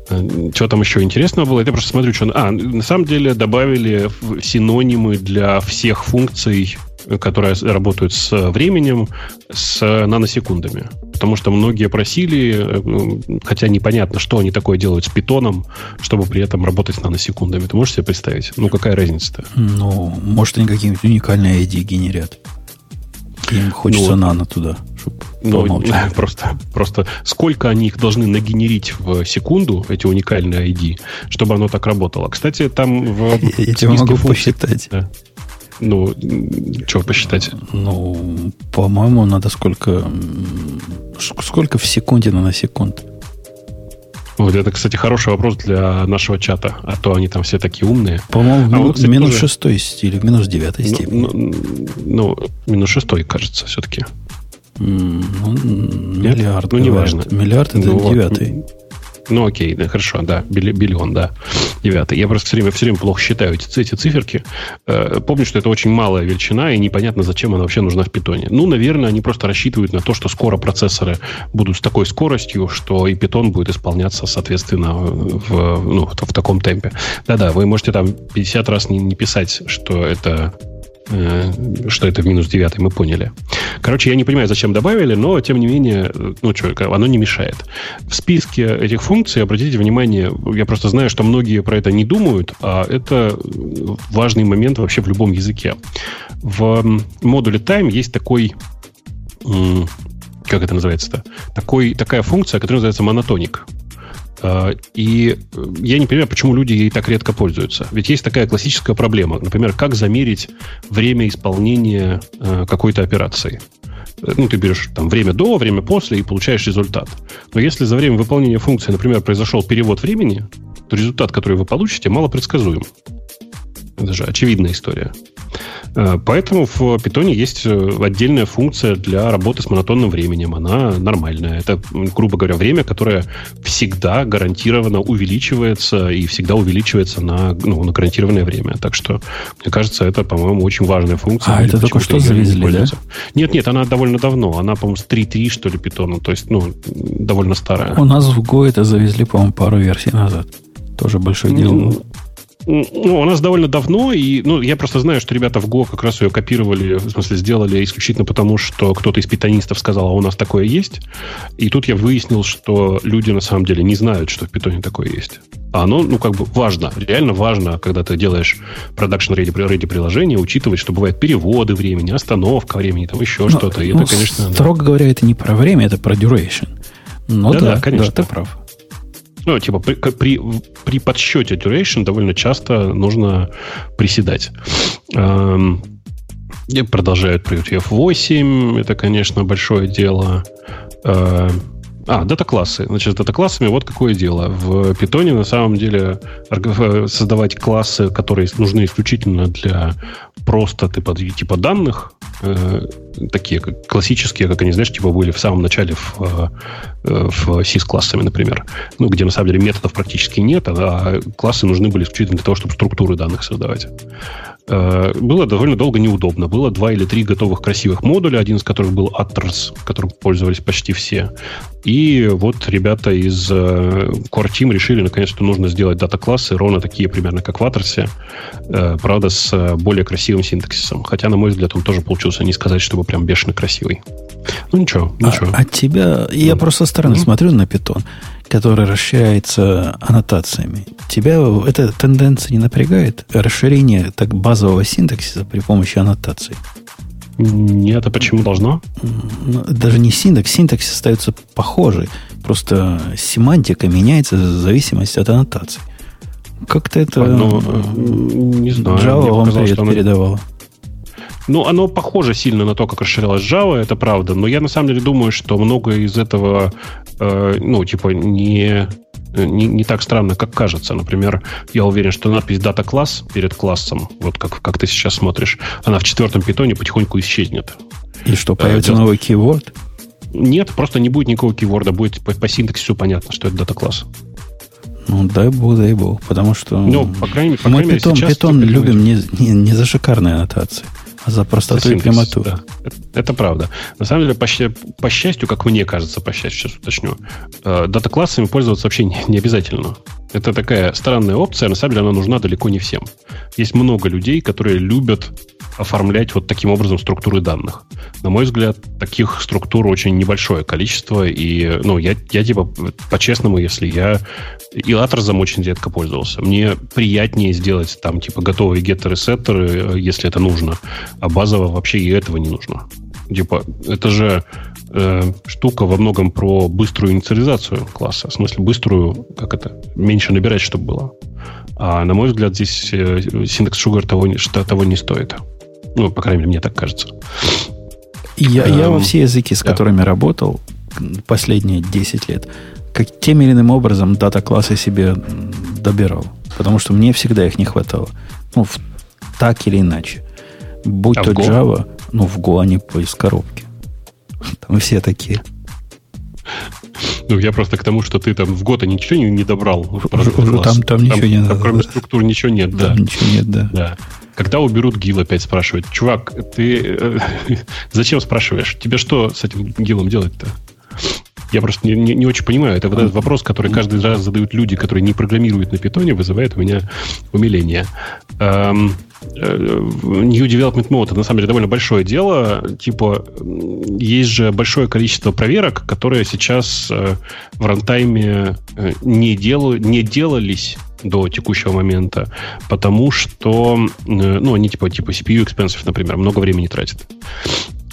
Э, что там еще интересного было? Я просто смотрю, что... А, на самом деле добавили синонимы для всех функций, которые работают с временем, с наносекундами. Потому что многие просили, э, хотя непонятно, что они такое делают с питоном, чтобы при этом работать с наносекундами. Ты можешь себе представить? Ну, какая разница-то? Ну, может, они какие-нибудь уникальные ID генерят. Им хочется ну, нано туда, чтобы ну, [LAUGHS] просто, просто сколько они их должны нагенерить в секунду, эти уникальные ID, чтобы оно так работало. Кстати, там в... Я, я тебе могу функций, посчитать. Да. Ну, что посчитать? Ну, по-моему, надо сколько... Сколько в секунде наносекунд? Вот это, кстати, хороший вопрос для нашего чата, а то они там все такие умные. По-моему, а вот, кстати, минус тоже... шестой стиль, минус девятой ну, степени. Ну, ну, минус шестой, кажется, все-таки. Ну, миллиард. Ну, неважно. Миллиард это ну, девятый. Ну, окей, да, хорошо, да, биллион, да, девятый. Я просто все время, все время плохо считаю эти, эти циферки. Э, помню, что это очень малая величина, и непонятно, зачем она вообще нужна в питоне. Ну, наверное, они просто рассчитывают на то, что скоро процессоры будут с такой скоростью, что и питон будет исполняться, соответственно, в, ну, в таком темпе. Да-да, вы можете там 50 раз не, не писать, что это что это в минус 9, мы поняли. Короче, я не понимаю, зачем добавили, но, тем не менее, ну что, оно не мешает. В списке этих функций, обратите внимание, я просто знаю, что многие про это не думают, а это важный момент вообще в любом языке. В модуле time есть такой как это называется-то? Такой, такая функция, которая называется монотоник. А, и э, я не понимаю, почему люди ей так редко пользуются. Ведь есть такая классическая проблема. Например, как замерить время исполнения э, какой-то операции. Э, ну, ты берешь там время до, время после и получаешь результат. Но если за время выполнения функции, например, произошел перевод времени, то результат, который вы получите, мало предсказуем. Это же очевидная история. Э, поэтому в питоне есть э, отдельная функция для работы с монотонным временем. Она нормальная. Это, грубо говоря, время, которое всегда гарантированно увеличивается и всегда увеличивается на, ну, на гарантированное время. Так что, мне кажется, это, по-моему, очень важная функция. А, это только что завезли, да? Нет, нет, она довольно давно. Она, по-моему, с 3.3, что ли, питона. То есть, ну, довольно старая. У нас в Go это завезли, по-моему, пару версий назад. Тоже большое дело. Ну, ну, у нас довольно давно, и ну, я просто знаю, что ребята в Go как раз ее копировали, в смысле, сделали исключительно потому, что кто-то из питонистов сказал, а у нас такое есть. И тут я выяснил, что люди на самом деле не знают, что в питоне такое есть. А оно, ну, как бы важно, реально важно, когда ты делаешь продакшн ready, ready приложение, учитывать, что бывают переводы времени, остановка времени, там еще ну, что-то. Ну, это, конечно... Строго говоря, это не про время, это про duration. Но да, да, да конечно. Да, ты прав. Ну, типа, при, при, при подсчете duration довольно часто нужно приседать. Эм, продолжают про UTF-8. Это, конечно, большое дело. Э, А, дата-классы. Значит, с дата-классами вот какое дело. В питоне на самом деле создавать классы, которые нужны исключительно для просто типа, типа данных, э, такие как классические, как они, знаешь, типа были в самом начале в, э, в sys-классами, например. Ну, где на самом деле методов практически нет, а классы нужны были исключительно для того, чтобы структуры данных создавать. Э, было довольно долго неудобно. Было два или три готовых красивых модуля, один из которых был Atlas, которым пользовались почти все. И вот ребята из э, Core Team решили, наконец, что нужно сделать дата-классы ровно такие примерно, как в Atlas, э, правда, с более красивым синтаксисом. Хотя, на мой взгляд, он тоже получился не сказать, чтобы прям бешено красивый. Ну, ничего, а, ничего. А, от тебя... Я просто со стороны mm-hmm. смотрю на питон который расширяется аннотациями, тебя эта тенденция не напрягает? Расширение так базового синтаксиса при помощи аннотаций? Нет, а почему должно? Ну, даже не синтакс, синтаксис остается похожий. Просто семантика меняется в зависимости от аннотаций. Как-то это ну, не знаю, Java вам привет передавала. Ну, оно похоже сильно на то, как расширялась Java, это правда. Но я на самом деле думаю, что многое из этого, э, ну, типа, не, не, не так странно, как кажется. Например, я уверен, что надпись дата класс перед классом, вот как, как ты сейчас смотришь, она в четвертом питоне потихоньку исчезнет. И что, появится э, новый keyword? Нет, просто не будет никакого кейворда, будет по, по синтаксису понятно, что это дата класс. Ну, дай бог, дай бог, потому что ну, по крайней, по мы крайней питон, мере, питон любим не, не, не за шикарные аннотации за простоту и прямоту. Да. Это, это правда. На самом деле, по, по счастью, как мне кажется, по счастью, сейчас уточню, э, дата-классами пользоваться вообще не, не обязательно. Это такая странная опция, на самом деле она нужна далеко не всем. Есть много людей, которые любят оформлять вот таким образом структуры данных. На мой взгляд, таких структур очень небольшое количество, и, ну, я, я типа, по-честному, если я и Атрозом очень редко пользовался. Мне приятнее сделать там, типа, готовые геттеры, сеттеры, если это нужно, а базово вообще и этого не нужно. Типа, это же э, штука во многом про быструю инициализацию класса. В смысле, быструю, как это, меньше набирать, чтобы было. А на мой взгляд, здесь э, синтекс Sugar того, что, того не стоит. Ну, по крайней мере, мне так кажется. Я, эм, я во все языки, с да. которыми работал последние 10 лет, как тем или иным образом дата-классы себе добирал. Потому что мне всегда их не хватало. Ну, в, так или иначе. Будь а то Java, ну, в Go они из коробки. [LAUGHS] Там все такие. Ну, я просто к тому, что ты там в год ничего не, не добрал. Уже там, там ничего там, не надо. Кроме структур ничего нет, там да. ничего нет, да. да. Когда уберут гил, опять спрашивают. Чувак, ты э, [LAUGHS] зачем спрашиваешь? Тебе что с этим гилом делать-то? Я просто не, не, не очень понимаю. Это вот этот вопрос, который каждый раз задают люди, которые не программируют на питоне, вызывает у меня умиление. Эм, э, New Development Mode это на самом деле довольно большое дело. Типа, есть же большое количество проверок, которые сейчас э, в рантайме не, делаю, не делались до текущего момента, потому что, ну, они типа, типа CPU expensive, например, много времени тратят.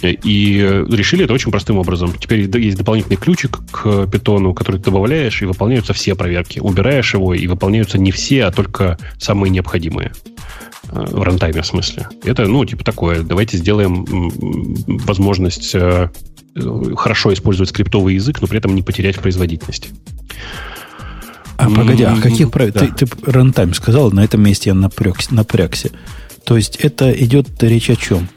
И решили это очень простым образом. Теперь есть дополнительный ключик к питону, который ты добавляешь, и выполняются все проверки. Убираешь его, и выполняются не все, а только самые необходимые э, в рантайме в смысле. Это, ну, типа такое. Давайте сделаем возможность э, хорошо использовать скриптовый язык, но при этом не потерять в производительности. А погоди, а каких правил? Да. Ты, ты рантайм сказал, на этом месте я напрягся, напрягся. То есть это идет речь о чем?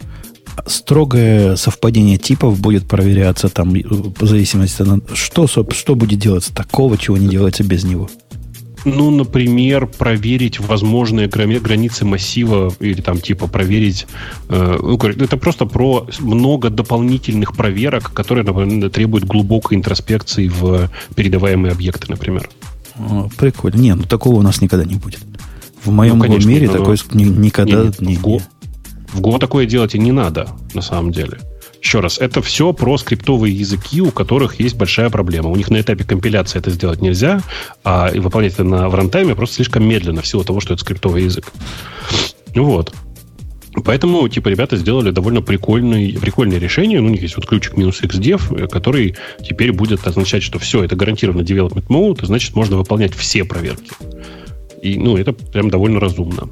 Строгое совпадение типов будет проверяться там в зависимости от что, что будет делаться такого, чего не делается без него. Ну, например, проверить возможные границы массива или там типа проверить... Э, ну, это просто про много дополнительных проверок, которые, например, требуют глубокой интроспекции в передаваемые объекты, например. Прикольно. Не, ну такого у нас никогда не будет. В моем ну, конечно, мире такое никогда не, не, не, в Go такое делать и не надо, на самом деле. Еще раз, это все про скриптовые языки, у которых есть большая проблема. У них на этапе компиляции это сделать нельзя, а выполнять это на, в рантайме просто слишком медленно, в силу того, что это скриптовый язык. Вот. Поэтому, типа, ребята сделали довольно прикольное, прикольное решение. Ну, у них есть вот ключик минус xdev, который теперь будет означать, что все, это гарантированно development mode, значит, можно выполнять все проверки. И, ну, это прям довольно разумно.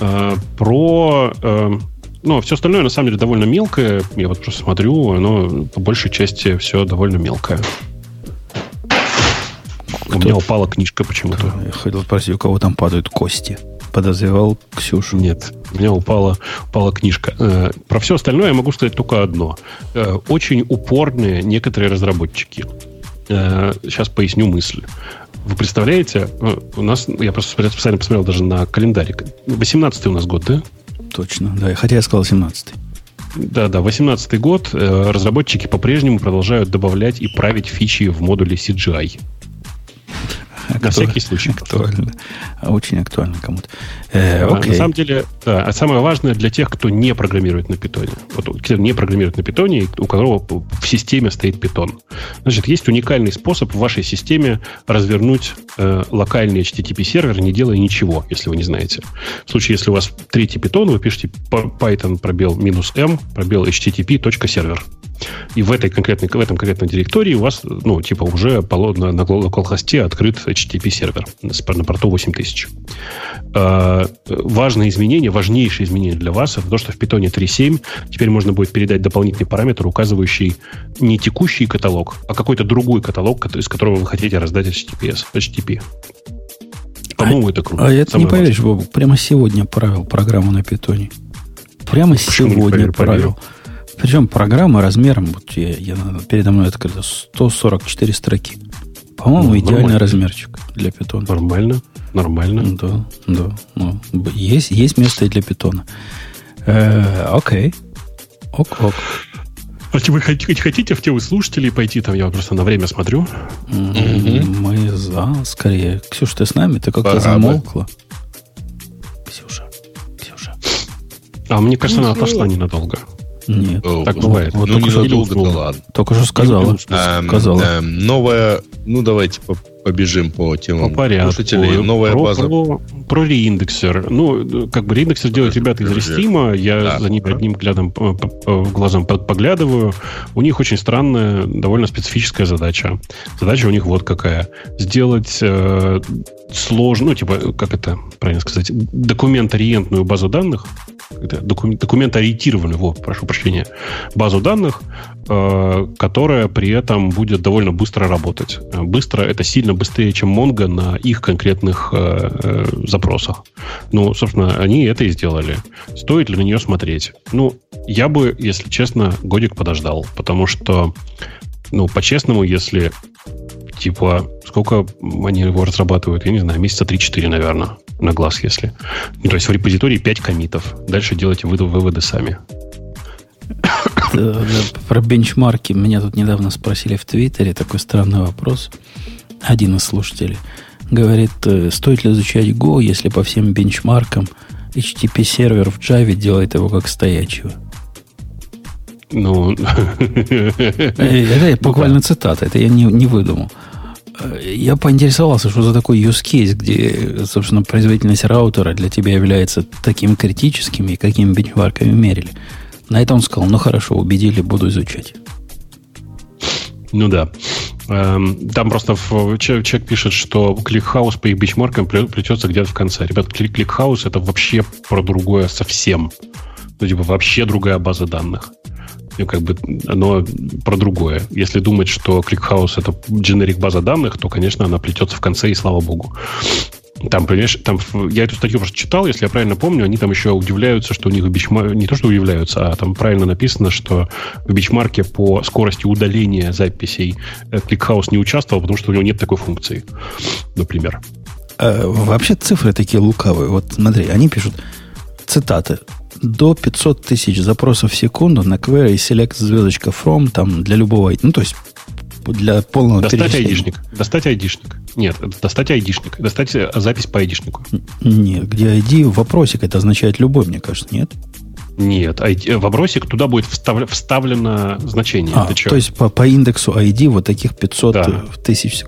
Э, про... Э, ну, все остальное, на самом деле, довольно мелкое. Я вот просто смотрю, оно по большей части все довольно мелкое. Кто? У меня упала книжка почему-то. Я хотел спросить, у кого там падают кости? Подозревал Ксюшу. Нет, у меня упала, упала книжка. Э, про все остальное я могу сказать только одно. Очень упорные некоторые разработчики. Сейчас поясню мысль. Вы представляете, э, у нас, я просто специально посмотрел даже на календарик. 18 у нас год, да? Точно, да. Хотя я сказал 17 да, да, 18 год. Э, разработчики по-прежнему продолжают добавлять и править фичи в модуле CGI. На всякий случай. Актуально. Очень актуально кому-то. Э, На самом деле, да, а самое важное для тех, кто не программирует на питоне. Вот кто не программирует на питоне, у которого в системе стоит питон. Значит, есть уникальный способ в вашей системе развернуть э, локальный HTTP-сервер, не делая ничего, если вы не знаете. В случае, если у вас третий питон, вы пишете python пробел минус m пробел http.сервер. И в, этой конкретной, в этом конкретном директории у вас, ну, типа, уже на, на локал-хосте открыт HTTP-сервер на порту 8000. Э, важное изменение, важнейшее изменение для вас, это то, что в Python 3.7 теперь можно будет передать дополнительный параметр, указывающий не текущий каталог, а какой-то другой каталог, из которого вы хотите раздать HTTPS, HTTP. По-моему, а, это круто. А это не поверишь, Бобу, прямо сегодня правил программу на питоне. Прямо Почему сегодня правил. Причем программа размером, вот я, я, передо мной открыто, 144 строки. По-моему, ну, идеальный нормально. размерчик для питона. Нормально, нормально. Да, да. Ну, есть, есть место и для питона. Э, окей. Ок, ок. А вы хотите, хотите в тему слушателей пойти? Там я просто на время смотрю. Mm-hmm. Мы за, скорее. Ксюша, ты с нами? Ты как-то замолкла. Ксюша, Ксюша. А мне кажется, она отошла ненадолго. Нет. О, так бывает. Вот ну, ненадолго, да ладно. Только что сказала. Эм, сказала. Эм, новая, ну, давайте побежим по темам по порядку. слушателей. Новая про, база. Про, про реиндексер. Ну, как бы реиндексер делают ребята из Рестима. Я да, за ним да. одним глядом, глазом поглядываю. У них очень странная, довольно специфическая задача. Задача у них вот какая. Сделать э, сложную, ну, типа, как это правильно сказать, документ-ориентную базу данных, документ, документ-ориентированную, вот, прошу прощения, базу данных, э, которая при этом будет довольно быстро работать. Быстро это сильно быстрее, чем Mongo на их конкретных э, э, запросах. Ну, собственно, они это и сделали. Стоит ли на нее смотреть? Ну, я бы, если честно, годик подождал, потому что, ну, по-честному, если типа, сколько они его разрабатывают? Я не знаю, месяца 3-4, наверное, на глаз, если. Ну, то есть в репозитории 5 комитов. Дальше делайте выводы, сами. Про бенчмарки меня тут недавно спросили в Твиттере. Такой странный вопрос. Один из слушателей говорит, э, стоит ли изучать Go, если по всем бенчмаркам HTTP сервер в Java делает его как стоячего? Ну, [LAUGHS] это буквально цитата, это я не, не выдумал. Я поинтересовался, что за такой use case, где, собственно, производительность раутера для тебя является таким критическим, и какими бенчмарками мерили. На это он сказал, ну хорошо, убедили, буду изучать. Ну да. Эм, там просто человек пишет, что ClickHouse по их бенчмаркам плетется где-то в конце. Ребят, ClickHouse это вообще про другое совсем. Ну, типа, вообще другая база данных как бы оно про другое. Если думать, что ClickHouse это дженерик база данных, то, конечно, она плетется в конце, и слава богу. Там, понимаешь, там, я эту статью просто читал, если я правильно помню, они там еще удивляются, что у них в бичмар... не то, что удивляются, а там правильно написано, что в бичмарке по скорости удаления записей ClickHouse не участвовал, потому что у него нет такой функции, например. А, вообще цифры такие лукавые. Вот смотри, они пишут, цитаты, до 500 тысяч запросов в секунду на query select звездочка from там для любого, ну то есть для полного Достать айдишник. Достать айдишник. Нет, достать айдишник. Достать э, запись по айдишнику. Нет, где ID вопросик, это означает любой, мне кажется, нет? Нет, ID, э, вопросик туда будет встав, вставлено значение. А, то есть по, по индексу ID вот таких 500 да. тысяч.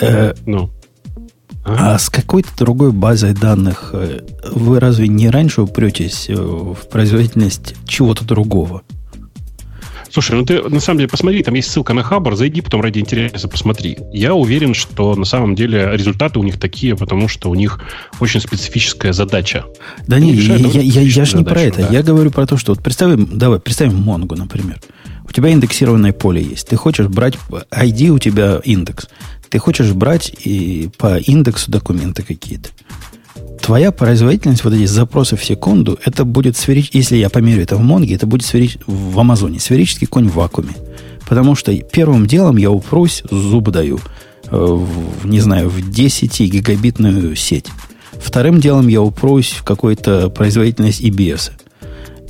Э, ну. А с какой-то другой базой данных э, вы разве не раньше упретесь э, в производительность чего-то другого? Слушай, ну ты на самом деле посмотри, там есть ссылка на Хабр, зайди потом ради интереса посмотри. Я уверен, что на самом деле результаты у них такие, потому что у них очень специфическая задача. Да нет, я, я, я, я же не про это. Да. Я говорю про то, что вот представим, давай, представим Монгу, например. У тебя индексированное поле есть. Ты хочешь брать ID у тебя индекс. Ты хочешь брать и по индексу документы какие-то. Твоя производительность вот этих запросов в секунду, это будет сферич... если я померю это в Монге, это будет сферич... в Амазоне, сферический конь в вакууме. Потому что первым делом я упрусь, зуб даю, э, в, не знаю, в 10 гигабитную сеть. Вторым делом я упрусь в какую-то производительность EBS.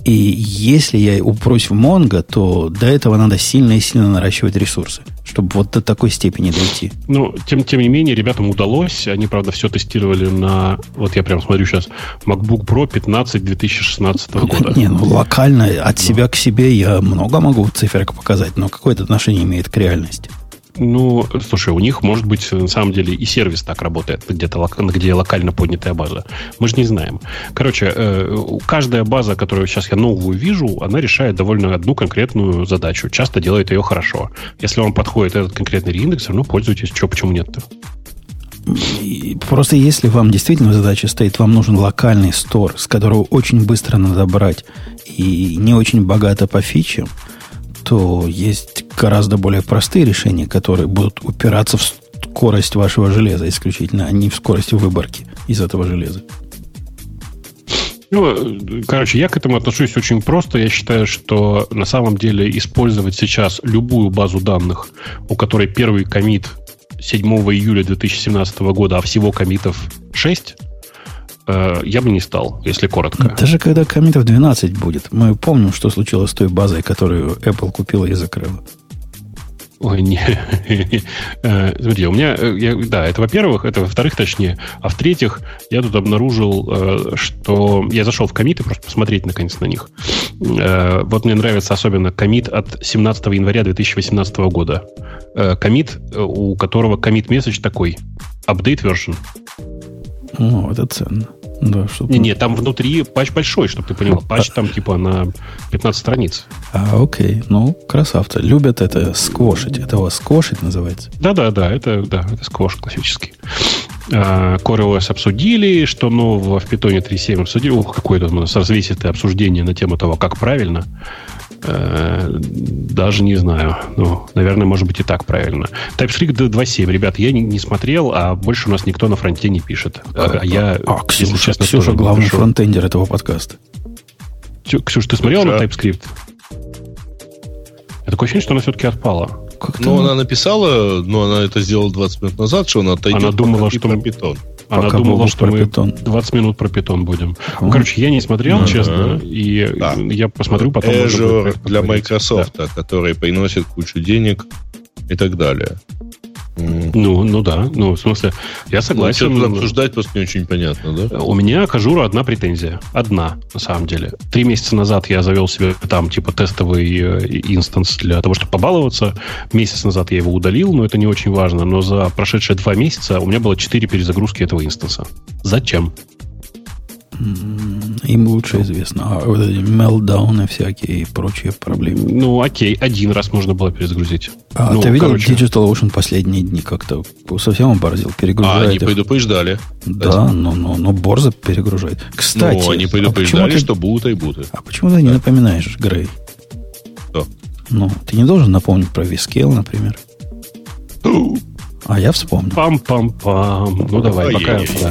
И если я упрусь в Mongo, то до этого надо сильно и сильно наращивать ресурсы, чтобы вот до такой степени дойти. Ну, тем, тем не менее, ребятам удалось. Они, правда, все тестировали на... Вот я прям смотрю сейчас. MacBook Pro 15 2016 года. Не, ну, локально от себя к себе я много могу циферок показать, но какое-то отношение имеет к реальности. Ну, слушай, у них, может быть, на самом деле и сервис так работает, где-то где локально поднятая база. Мы же не знаем. Короче, э, каждая база, которую сейчас я новую вижу, она решает довольно одну конкретную задачу. Часто делает ее хорошо. Если вам подходит этот конкретный реиндекс, ну, пользуйтесь. Что, почему нет-то? Просто если вам действительно задача стоит, вам нужен локальный стор, с которого очень быстро надо брать и не очень богато по фичам, то есть гораздо более простые решения, которые будут упираться в скорость вашего железа исключительно, а не в скорость выборки из этого железа. Ну, короче, я к этому отношусь очень просто. Я считаю, что на самом деле использовать сейчас любую базу данных, у которой первый комит 7 июля 2017 года, а всего комитов 6, Э, я бы не стал, если коротко. Даже когда комитов 12 будет, мы помним, что случилось с той базой, которую Apple купила и закрыла. Ой, не. [LAUGHS] Э, смотрите, у меня, э, я, да, это во-первых, это во-вторых, точнее, а в-третьих, я тут обнаружил, что я зашел в комиты, просто посмотреть наконец на них. Вот мне нравится особенно комит от 17 января 2018 года. Комит, у которого комит месяц такой, update version. Ну, это ценно. Да, что не, не, там внутри патч большой, чтобы ты понял. Патч там типа на 15 страниц. А, окей. Ну, красавцы. Любят это сквошить. Это у вас сквошить называется? Да-да-да, это, да, это сквош классический. А, CoreOS обсудили, что нового в Python 3.7 обсудили. Ух, какое-то у нас развесистое обсуждение на тему того, как правильно. Э, даже не знаю. Ну, наверное, может быть и так правильно. TypeScript 2.7. Ребят, я не, не смотрел, а больше у нас никто на фронте не пишет. А, а я, а, Ксюша, честно, Ксюша главный пишу. фронтендер этого подкаста. Ксюша, ты смотрел Ксюша. на TypeScript? Я такое ощущение, что она все-таки отпала. Ну, она написала, но она это сделала 20 минут назад, что она отойдет она думала, что про питон. Она Пока думала, что мы питон. 20 минут про питон будем. Ну, короче, я не смотрел, ага. честно, и да. я посмотрю потом. Azure для Microsoft, да. который приносит кучу денег и так далее. Ну, ну да. Ну, в смысле, я согласен. Ну, что тут обсуждать просто не очень понятно, да? У меня к Azure у одна претензия. Одна, на самом деле. Три месяца назад я завел себе там, типа, тестовый э, instance для того, чтобы побаловаться. Месяц назад я его удалил, но это не очень важно. Но за прошедшие два месяца у меня было четыре перезагрузки этого инстанса. Зачем? Им лучше известно. А вот эти Meltdown ы всякие и прочие проблемы. Ну, окей, один раз можно было перезагрузить. А ну, ты видел короче... Digital Ocean последние дни как-то совсем оборзил? Перегружает а, они предупреждали. Да, но, но, но Борзо перегружает. Кстати, ну, они предупреждали, а ты... что будут и будут. А почему ты да. не напоминаешь, Грей? Что? Ну, ты не должен напомнить про Vscale, например. [GASPS] А я вспомнил. Пам-пам-пам. Ну, давай, пока. Да.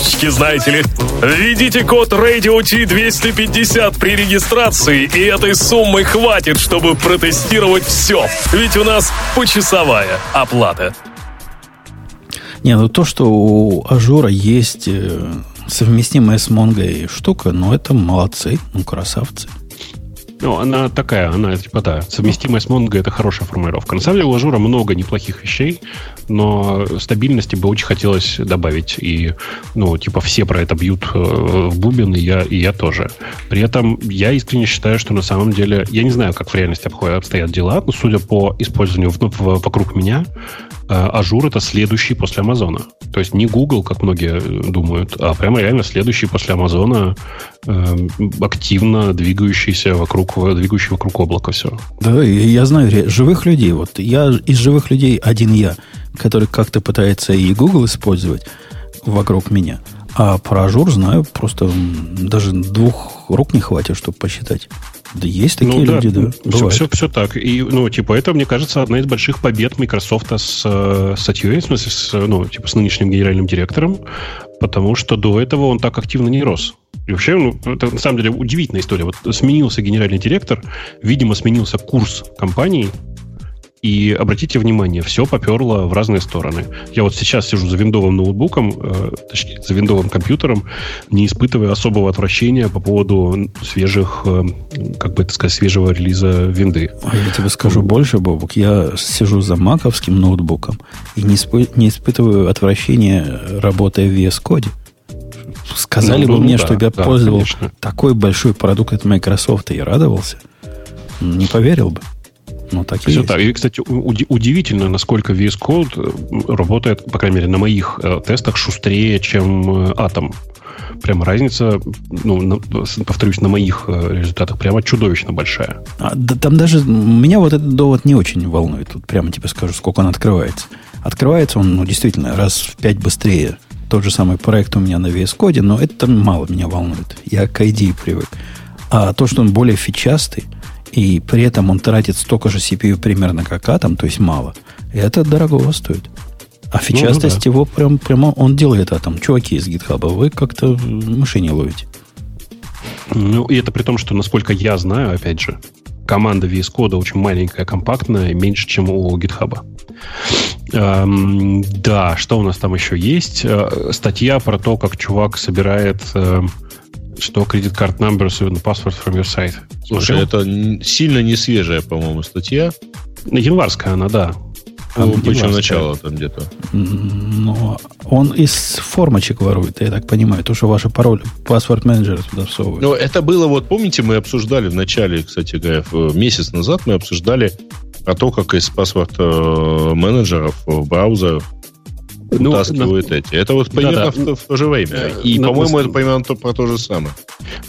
фишечки, знаете ли. Введите код Radio T250 при регистрации, и этой суммы хватит, чтобы протестировать все. Ведь у нас почасовая оплата. Не, ну то, что у Azure а есть э, совместимая с Mongo штука, ну это молодцы, ну красавцы. Ну, она такая, она типа, да, совместимая с Mongo это хорошая формулировка. На самом деле у Azure а много неплохих вещей, но стабильности бы очень хотелось добавить. И, ну, типа, все про это бьют э, в бубен, и я, и я тоже. При этом я искренне считаю, что на самом деле, я не знаю, как в реальности обстоят дела, но судя по использованию в, в, вокруг меня, Azure это следующий после Амазона. То есть не Google, как многие думают, а прямо реально следующий после Амазона э, активно двигающийся вокруг, двигающий вокруг облака все. Да, я знаю живых людей. Вот я из живых людей один я, который как-то пытается и Google использовать вокруг меня. А про Azure знаю, просто даже двух рук не хватит, чтобы посчитать. Да есть такие ну, люди, да. да все, все, все так. И, ну, типа, это, мне кажется, одна из больших побед Microsoft с э, Сатьей, в смысле, с, ну, типа, с нынешним генеральным директором, потому что до этого он так активно не рос. И вообще, ну, это на самом деле удивительная история. Вот сменился генеральный директор, видимо, сменился курс компании, и обратите внимание, все поперло в разные стороны. Я вот сейчас сижу за виндовым ноутбуком, э, точнее, за виндовым компьютером, не испытывая особого отвращения по поводу свежих, э, как бы это сказать, свежего релиза винды. А я тебе скажу больше, Бобук. Я сижу за маковским ноутбуком и не, испы- не испытываю отвращения, работая в VS Code. Сказали ну, бы ну, мне, да, чтобы я да, пользовал конечно. такой большой продукт от Microsoft и радовался. Не поверил бы. Ну, так и, так. и кстати, удивительно, насколько VS Code э, работает, по крайней мере, на моих э, тестах шустрее, чем э, Atom. Прямо разница, ну, на, повторюсь, на моих э, результатах прямо чудовищно большая. А, да, там даже меня вот этот довод не очень волнует. Тут прямо тебе скажу, сколько он открывается. Открывается он, ну, действительно, раз в пять быстрее. Тот же самый проект у меня на VS Code, но это мало меня волнует. Я к IDE привык. А то, что он более фичастый, и при этом он тратит столько же CPU примерно как Atom, то есть мало, это дорого стоит. А ну, фичастость ну, да. его прям, прямо он делает Atom. Чуваки из GitHub, вы как-то мыши не ловите. Ну, и это при том, что, насколько я знаю, опять же, команда VS Code очень маленькая, компактная, меньше, чем у GitHub. Эм, да, что у нас там еще есть? Э, статья про то, как чувак собирает э, что credit card numbers and password from your site. Слушай, это сильно не свежая, по-моему, статья. Январская она, да. Ну, причем начало там где-то. Но он из формочек ворует, я так понимаю. То, что ваши пароли, паспорт менеджер туда всовывают. Ну, это было, вот помните, мы обсуждали в начале, кстати говоря, месяц назад мы обсуждали про то, как из паспорт э, менеджеров в браузерах ну, вытаскивают на... эти. Это вот примерно да, да. В, в то же время. Э, И, на... по-моему, это примерно то, про то же самое.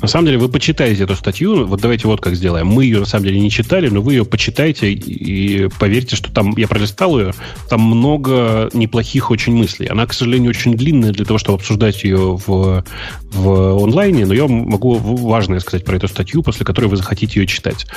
На самом деле, вы почитаете эту статью. Вот давайте вот как сделаем. Мы ее, на самом деле, не читали, но вы ее почитайте и поверьте, что там, я пролистал ее, там много неплохих очень мыслей. Она, к сожалению, очень длинная для того, чтобы обсуждать ее в, в онлайне, но я могу важное сказать про эту статью, после которой вы захотите ее читать.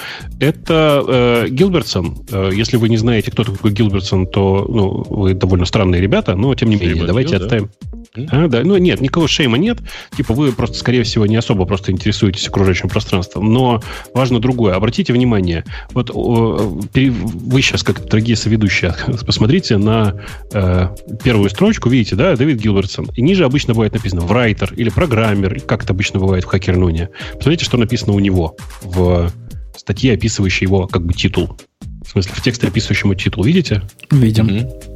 Это э, Гилбертсон. Э, если вы не знаете, кто такой Гилбертсон, то ну, вы довольно странные ребята, но тем не менее, давайте делал, оставим. Да? А, да, ну нет, никакого шейма нет. Типа вы просто, скорее всего, не особо просто интересуетесь окружающим пространством. Но важно другое. Обратите внимание, вот вы сейчас, как дорогие соведущие, [LAUGHS] посмотрите на э, первую строчку, видите, да, Дэвид Гилбертсон. И ниже обычно бывает написано «врайтер» или «программер», как это обычно бывает в хакернуне. Посмотрите, что написано у него в статье, описывающей его как бы титул. В смысле, в тексте, описывающему титул. Видите? Видим. Mm-hmm.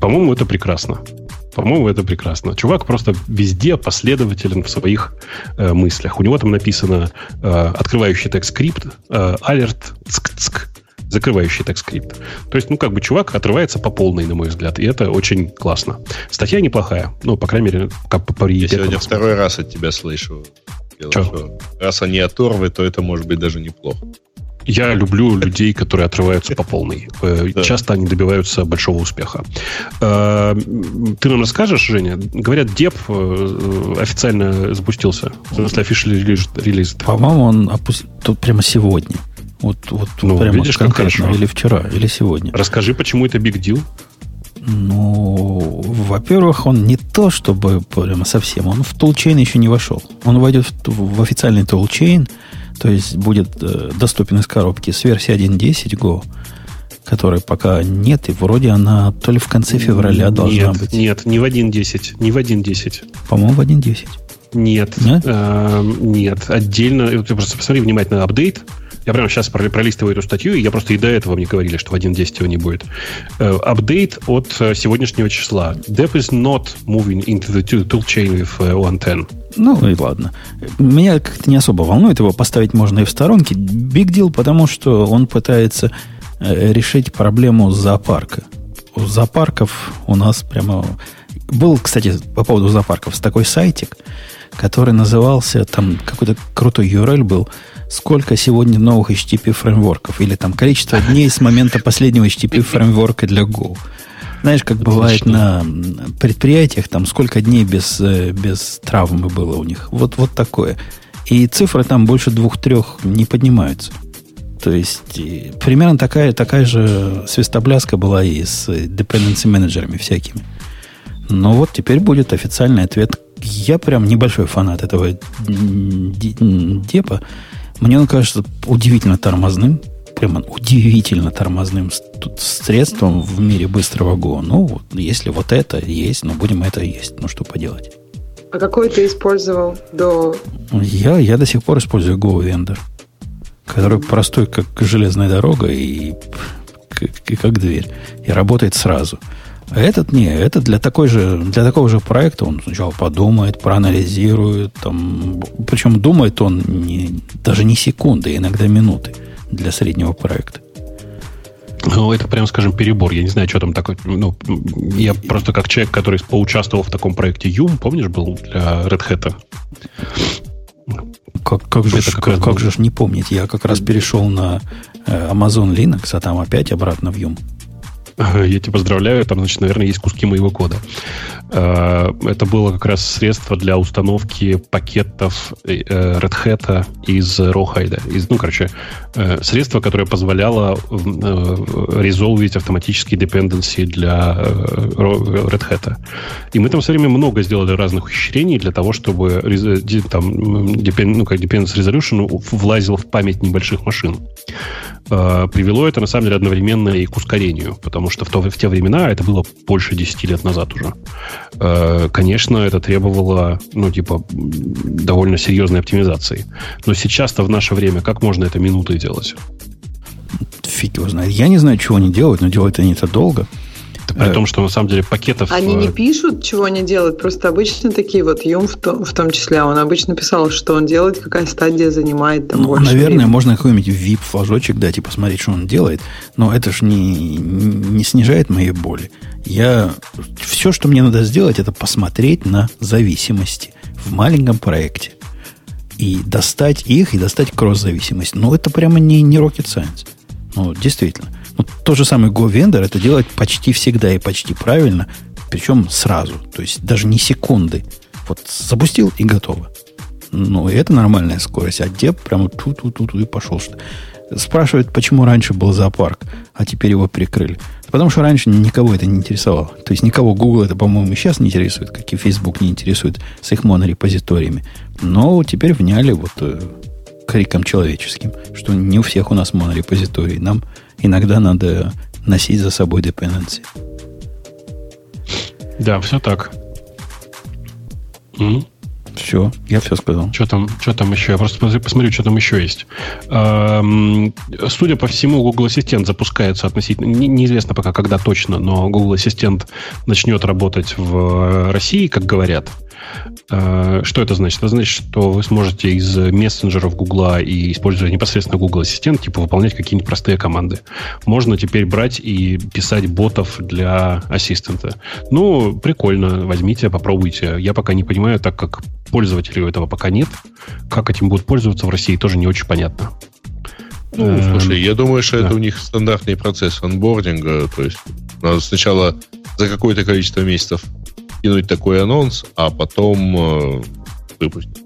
По-моему, это прекрасно. По-моему, это прекрасно. Чувак просто везде последователен в своих э, мыслях. У него там написано э, открывающий текст скрипт, э, алерт, цк-цк, закрывающий текст скрипт. То есть, ну, как бы чувак отрывается по полной, на мой взгляд, и это очень классно. Статья неплохая. Ну, по крайней мере, как по Я сегодня второй раз от тебя слышу. Раз они оторвы, то это может быть даже неплохо. Я люблю людей, которые отрываются по полной. Э, часто они добиваются большого успеха. Э, ты нам расскажешь, Женя? Говорят, Деп э, официально запустился. В смысле, official релиз. По-моему, он опустил тут прямо сегодня. Вот, вот ну, прямо видишь, конкретно. Или вчера, или сегодня. Расскажи, почему это big deal? Ну, во-первых, он не то, чтобы прямо совсем. Он в тулчейн еще не вошел. Он войдет в, в официальный тулчейн, то есть будет э, доступен из коробки с версии 1.10 Go, которой пока нет, и вроде она то ли в конце февраля должна нет, быть. Нет, не в 1.10, не в 1.10. По-моему, в 1.10. Нет, нет, э, нет, отдельно. Ты просто посмотри внимательно апдейт. Я прямо сейчас пролистываю эту статью, и я просто и до этого мне говорили, что в 1.10 его не будет. Апдейт от сегодняшнего числа. Dev is not moving into the toolchain with 1.10. Ну и ладно. Меня как-то не особо волнует, его поставить можно и в сторонке. Big deal, потому что он пытается решить проблему зоопарка. У зоопарков у нас прямо... Был, кстати, по поводу зоопарков, такой сайтик, который назывался, там какой-то крутой URL был, сколько сегодня новых HTTP фреймворков, или там количество дней с момента последнего HTTP фреймворка для Go. Знаешь, как бывает на предприятиях, там сколько дней без, э, без травмы было у них. Вот, вот такое. И цифры там больше двух-трех не поднимаются. То есть примерно такая, такая же свистобляска была и с dependency менеджерами всякими. Но вот теперь будет официальный ответ. Я прям небольшой фанат этого депа. Мне он кажется удивительно тормозным прямо удивительно тормозным средством в мире быстрого Go. Ну, вот, если вот это есть, ну, будем это есть. Ну, что поделать. А какой ты использовал до... Я, я до сих пор использую Go Vendor, который простой, как железная дорога и, и как дверь. И работает сразу. А этот не, это для, такой же, для такого же проекта он сначала подумает, проанализирует, там, причем думает он не, даже не секунды, иногда минуты для среднего проекта. Ну, это прям, скажем, перебор. Я не знаю, что там такое. Ну, я просто как человек, который поучаствовал в таком проекте Юм, помнишь, был для Red Hat. Как, как, же, как, как же не помнить? Я как раз перешел на э, Amazon Linux, а там опять обратно в Юм. [LAUGHS] Я тебя поздравляю, там, значит, наверное, есть куски моего кода. Э, это было как раз средство для установки пакетов э, Red Hat из Rawhide. Из, ну, короче, э, средство, которое позволяло резолвить автоматические dependency для Red Hat. И мы там все время много сделали разных ухищрений для того, чтобы там, ну, как dependency resolution влазил в память небольших машин. Привело это, на самом деле, одновременно и к ускорению, потому что в, то, в те времена, это было больше 10 лет назад уже, конечно, это требовало, ну, типа, довольно серьезной оптимизации. Но сейчас-то в наше время как можно это минутой делать? Фиг его знает. Я не знаю, чего они делают, но делают они это долго. Это при том, что на самом деле пакетов... Они не э, пишут, чего они делают, просто обычно такие вот Юм в том, в том числе, он обычно писал, что он делает, какая стадия занимает там ну, больше Наверное, времени. можно какой-нибудь VIP-флажочек дать и посмотреть, что он делает, но это же не, не снижает моей боли. Я... Все, что мне надо сделать, это посмотреть на зависимости в маленьком проекте. И достать их, и достать кросс-зависимость. Но это прямо не, не rocket science. Ну, действительно. Ну, тот же самый GoVendor это делает почти всегда и почти правильно, причем сразу. То есть даже не секунды. Вот запустил и готово. Ну, и это нормальная скорость. А деп прямо ту-ту-ту-ту и пошел. Что Спрашивают, почему раньше был зоопарк, а теперь его прикрыли. Потому что раньше никого это не интересовало. То есть никого Google это, по-моему, сейчас не интересует, как и Facebook не интересует с их монорепозиториями. Но теперь вняли вот э, криком человеческим, что не у всех у нас монорепозитории. Нам иногда надо носить за собой dependency. Да, все так. Mm. Все, я все сказал. Что там, что там еще? Я просто посмотрю, что там еще есть. Эм, судя по всему, Google Ассистент запускается относительно... Не, неизвестно пока, когда точно, но Google Ассистент начнет работать в России, как говорят. Э, что это значит? Это значит, что вы сможете из мессенджеров Гугла и используя непосредственно Google Ассистент, типа выполнять какие-нибудь простые команды. Можно теперь брать и писать ботов для ассистента. Ну, прикольно, возьмите, попробуйте. Я пока не понимаю, так как пользователей у этого пока нет. Как этим будут пользоваться в России, тоже не очень понятно. Ну, эм, слушай, я думаю, что да. это у них стандартный процесс анбординга. То есть надо сначала за какое-то количество месяцев кинуть такой анонс, а потом э, выпустить.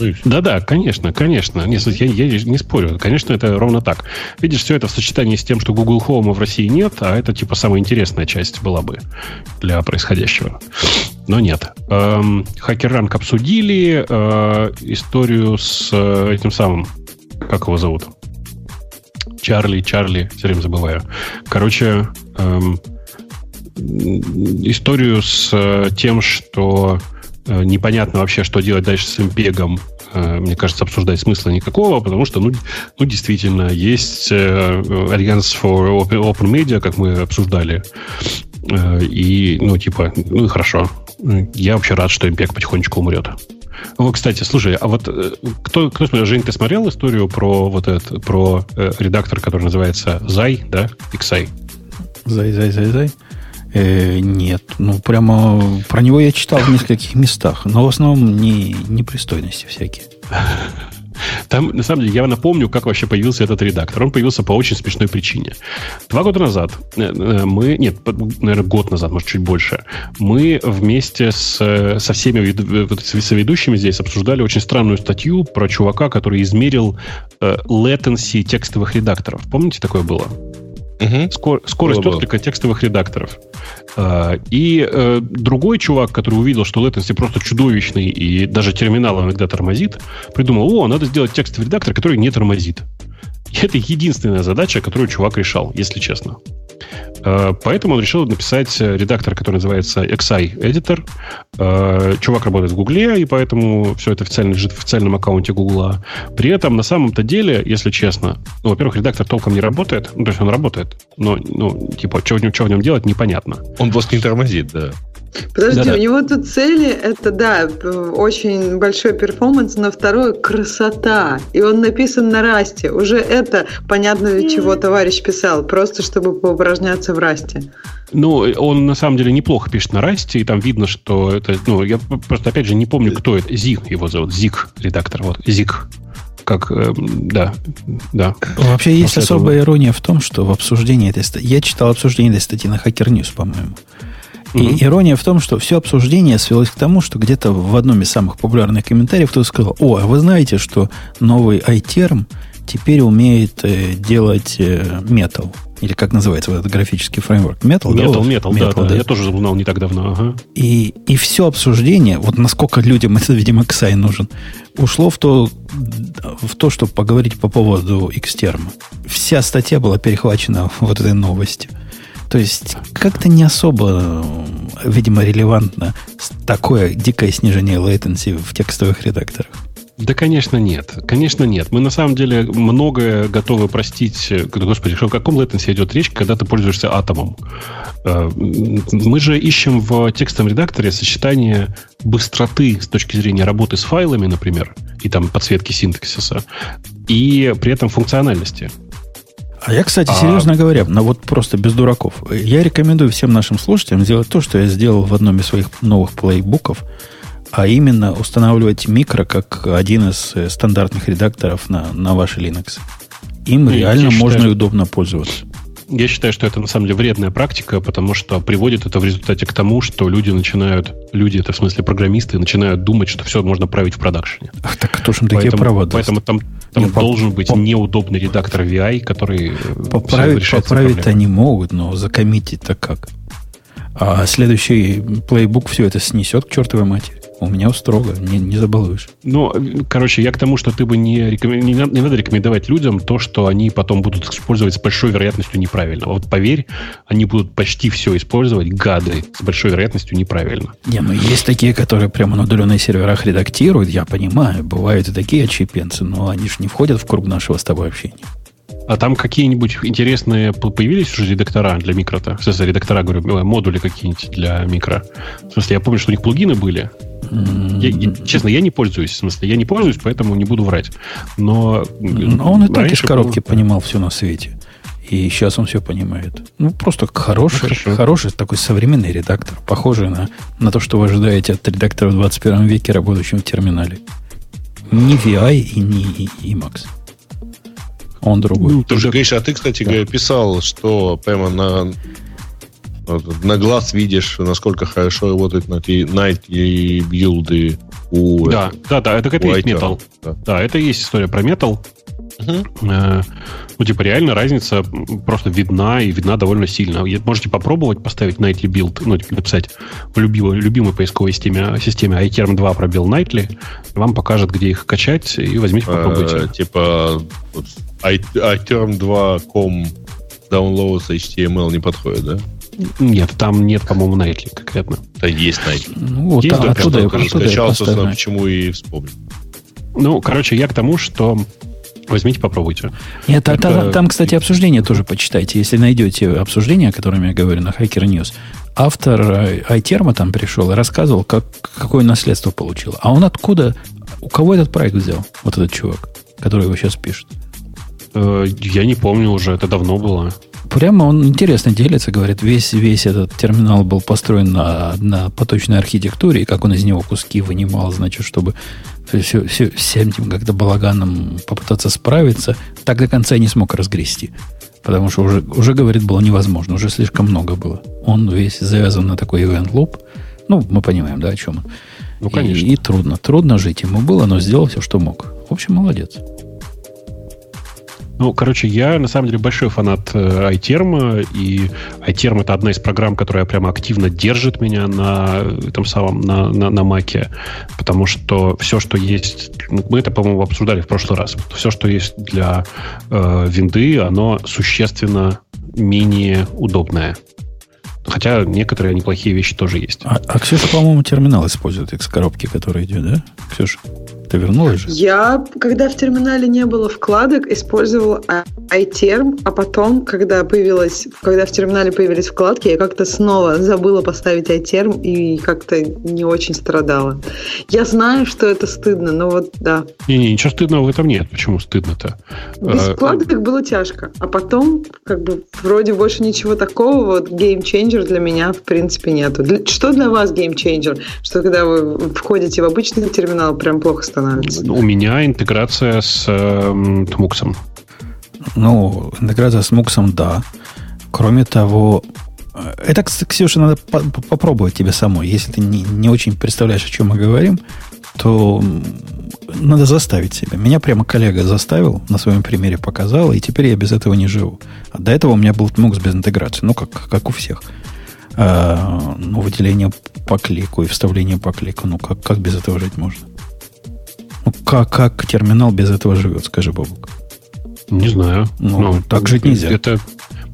Ну Да-да, конечно, конечно. Не, я, я не спорю. Конечно, это ровно так. Видишь, все это в сочетании с тем, что Google Home в России нет, а это типа самая интересная часть была бы для происходящего. Но нет. Эм, Хакер обсудили э, историю с э, этим самым, как его зовут? Чарли, Чарли, все время забываю. Короче, эм, историю с э, тем, что э, непонятно вообще, что делать дальше с импегом э, мне кажется, обсуждать смысла никакого, потому что, ну, ну действительно, есть Alliance for Open Media, как мы обсуждали, и, ну, типа, ну и хорошо. Я вообще рад, что Импек потихонечку умрет. О, кстати, слушай, а вот кто, кто смотрел, Жень, ты смотрел историю про вот этот, про э, редактор, который называется Зай, да, XI? Зай, Зай, Зай, Зай. Э, нет, ну прямо про него я читал в нескольких местах, но в основном не непристойности всякие. Там, на самом деле, я напомню, как вообще появился этот редактор. Он появился по очень смешной причине. Два года назад э, э, мы, нет, наверное, год назад, может, чуть больше, мы вместе с, со всеми соведущими здесь обсуждали очень странную статью про чувака, который измерил latency текстовых редакторов. Помните, такое было? Угу. Скор, скорость было, отклика текстовых редакторов. А, и э, другой чувак, который увидел, что latency просто чудовищный и даже терминал иногда тормозит, придумал, о, надо сделать текстовый редактор, который не тормозит. И это единственная задача, которую чувак решал, если честно. Э, поэтому он решил написать редактор, который называется XI Editor. Э, чувак работает в Гугле, и поэтому все это официально лежит в официальном аккаунте Гугла. При этом, на самом-то деле, если честно, ну, во-первых, редактор толком не работает. Ну, то есть он работает, но, ну, типа, что в нем, что в нем делать, непонятно. Он просто не тормозит, да. Подожди, Да-да. у него тут цели это, да, очень большой перформанс, но второе красота. И он написан на расте. Уже это понятно, для чего товарищ писал, просто чтобы поупражняться в расте. Ну, он на самом деле неплохо пишет на расте, и там видно, что это, ну, я просто опять же не помню, кто это. Зиг его зовут, Зиг, редактор, вот, Зиг как, э, да, да. Вообще есть После особая этого... ирония в том, что в обсуждении этой статьи, я читал обсуждение этой статьи на Hacker News, по-моему, и mm-hmm. ирония в том, что все обсуждение свелось к тому, что где-то в одном из самых популярных комментариев кто-то сказал, о, а вы знаете, что новый iTerm теперь умеет э, делать э, Metal. Или как называется вот этот графический фреймворк? Metal, Metal, да? Metal, Metal, да, да, да. Я тоже узнал не так давно. Ага. И, и все обсуждение, вот насколько людям [LAUGHS] это, видимо, XI нужен, ушло в то, в то, чтобы поговорить по поводу Xterm. Вся статья была перехвачена вот этой новостью. То есть как-то не особо, видимо, релевантно такое дикое снижение latency в текстовых редакторах. Да, конечно, нет. Конечно, нет. Мы на самом деле многое готовы простить. Господи, о каком latency идет речь, когда ты пользуешься атомом? Э, мы же ищем в текстовом редакторе сочетание быстроты с точки зрения работы с файлами, например, и там подсветки синтаксиса, и при этом функциональности. А я, кстати, серьезно а... говоря, но вот просто без дураков, я рекомендую всем нашим слушателям сделать то, что я сделал в одном из своих новых плейбуков, а именно устанавливать микро как один из э, стандартных редакторов на, на ваши Linux. Им ну, реально можно считаю, и удобно пользоваться. Я считаю, что это на самом деле вредная практика, потому что приводит это в результате к тому, что люди начинают, люди, это в смысле программисты, начинают думать, что все можно править в продакшене. Ах, так кто же им такие права даст? Поэтому там, там Нет, должен по, быть по, неудобный редактор VI, который э, поправить, поправить они могут, но закоммитить-то как? А следующий плейбук все это снесет к чертовой матери. У меня строго, не, не забалуешь. Ну, короче, я к тому, что ты бы не, рекомен... не, не надо рекомендовать людям то, что они потом будут использовать с большой вероятностью неправильно. Вот поверь, они будут почти все использовать, гады, с большой вероятностью неправильно. Не, ну есть такие, которые прямо на удаленных серверах редактируют, я понимаю, бывают и такие отщепенцы, но они же не входят в круг нашего с тобой общения. А там какие-нибудь интересные появились уже редактора для микро-то? В смысле, редактора, говорю, э, модули какие-нибудь для микро. В смысле, я помню, что у них плагины были. Я, я, честно, я не пользуюсь. В смысле, я не пользуюсь, поэтому не буду врать. Но, Но он и так из коробки был... понимал все на свете. И сейчас он все понимает. Ну, просто хороший, ну, хороший такой современный редактор, похожий на, на то, что вы ожидаете от редактора в 21 веке, работающего в терминале. Не VI и не Emacs. Он другой. Ну, ты же, Гриша, а ты, кстати, да. писал, что прямо на, на глаз видишь, насколько хорошо работают на Night и билды у... Да, да, да, это, это есть метал. Да. да, это есть история про метал. Угу. Э, ну, типа, реально разница просто видна и видна довольно сильно. Можете попробовать поставить Nightly build, ну, типа, написать в любимой, любимой поисковой системе, системе iTerm 2 пробел Nightly, вам покажет, где их качать, и возьмите, попробуйте. Э, типа, iTerm2.com downloads HTML не подходит, да? Нет, там нет, по-моему, Nightly конкретно. Да есть Nightly. Ну, вот, есть, да, оттуда, оттуда, оттуда скачал, собственно, почему и вспомнил. Ну, короче, я к тому, что Возьмите, попробуйте. Нет, Это... там, там, кстати, обсуждение тоже почитайте. Если найдете обсуждение, о котором я говорю на Hacker News, автор iTerm там пришел и рассказывал, как, какое наследство получил. А он откуда, у кого этот проект взял, вот этот чувак, который его сейчас пишет? Э, я не помню уже, это давно было. Прямо он интересно делится, говорит, весь, весь этот терминал был построен на, на поточной архитектуре, и как он из него куски вынимал, значит, чтобы все, все, всем этим как-то балаганом попытаться справиться, так до конца и не смог разгрести. Потому что уже, уже, говорит, было невозможно, уже слишком много было. Он весь завязан на такой event loop. Ну, мы понимаем, да, о чем он. Ну, конечно. И, и трудно, трудно жить ему было, но сделал все, что мог. В общем, молодец. Ну, короче, я на самом деле большой фанат э, iTerm, и iTerm это одна из программ, которая прямо активно держит меня на этом самом, на, на, на Маке, потому что все, что есть, ну, мы это, по-моему, обсуждали в прошлый раз, все, что есть для э, винды, оно существенно менее удобное. Хотя некоторые неплохие вещи тоже есть. А, а Ксюша, по-моему, терминал использует X-коробки, который идет, да? Ксюша? Ты вернулась же? Я, когда в терминале не было вкладок, использовала iTerm, а потом, когда появилась, когда в терминале появились вкладки, я как-то снова забыла поставить iTerm и как-то не очень страдала. Я знаю, что это стыдно, но вот да. Не-не, ничего стыдного в этом нет. Почему стыдно-то? Без а, вкладок было тяжко. А потом, как бы, вроде больше ничего такого, вот Game Changer для меня, в принципе, нету. Что для вас Changer? Что когда вы входите в обычный терминал, прям плохо становится? У меня интеграция с э, Тмуксом. Ну, интеграция с Муксом, да. Кроме того, э, это, Ксюша, надо по попробовать тебе самой. Если ты не, не очень представляешь, о чем мы говорим, то надо заставить себя. Меня прямо коллега заставил, на своем примере показал, и теперь я без этого не живу. А до этого у меня был Mux без интеграции, ну, как, как у всех. А, ну, выделение по клику и вставление по клику. Ну, как, как без этого жить можно? Ну, как, как терминал без этого живет, скажи, Бобук? Не знаю. Ну, ну так жить нельзя. Это,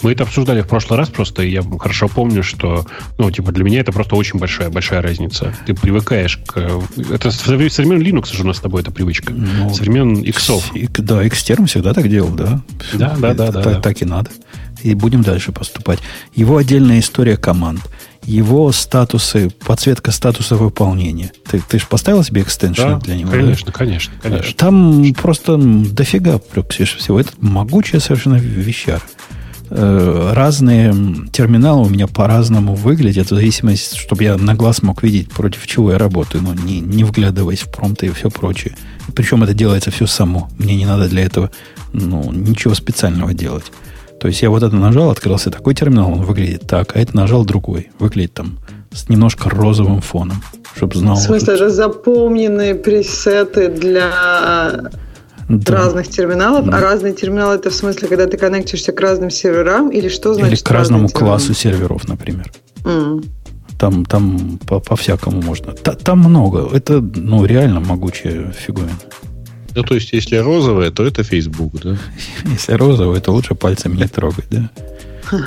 мы это обсуждали в прошлый раз просто, и я хорошо помню, что, ну, типа, для меня это просто очень большая, большая разница. Ты привыкаешь к... Это со времен Linux же у нас с тобой эта привычка. Ну, со времен иксов. Да, Xterm всегда так делал, да. Да, да, да. да, так, так и надо. И будем дальше поступать. Его отдельная история команд его статусы, подсветка статуса выполнения. Ты, ты же поставил себе экстеншн да, для него? Конечно, да? конечно, конечно. Там что? просто дофига всего. Это могучая совершенно вещар. Э, разные терминалы у меня по-разному выглядят, в зависимости, чтобы я на глаз мог видеть, против чего я работаю, но не, не вглядываясь в промпты и все прочее. Причем это делается все само. Мне не надо для этого ну, ничего специального делать. То есть я вот это нажал, открылся такой терминал, он выглядит так, а это нажал другой. Выглядит там с немножко розовым фоном, чтобы знал. В смысле, это запомненные пресеты для да. разных терминалов, да. а разные терминалы это в смысле, когда ты коннектишься к разным серверам, или что значит? Или к разному классу серверов, например. Mm. Там, там по, по всякому можно. Та, там много. Это, ну, реально могучая фиговина. Ну, то есть, если розовое, то это Facebook, да? [LAUGHS] Если розовое, то лучше пальцами не трогать, да? [LAUGHS]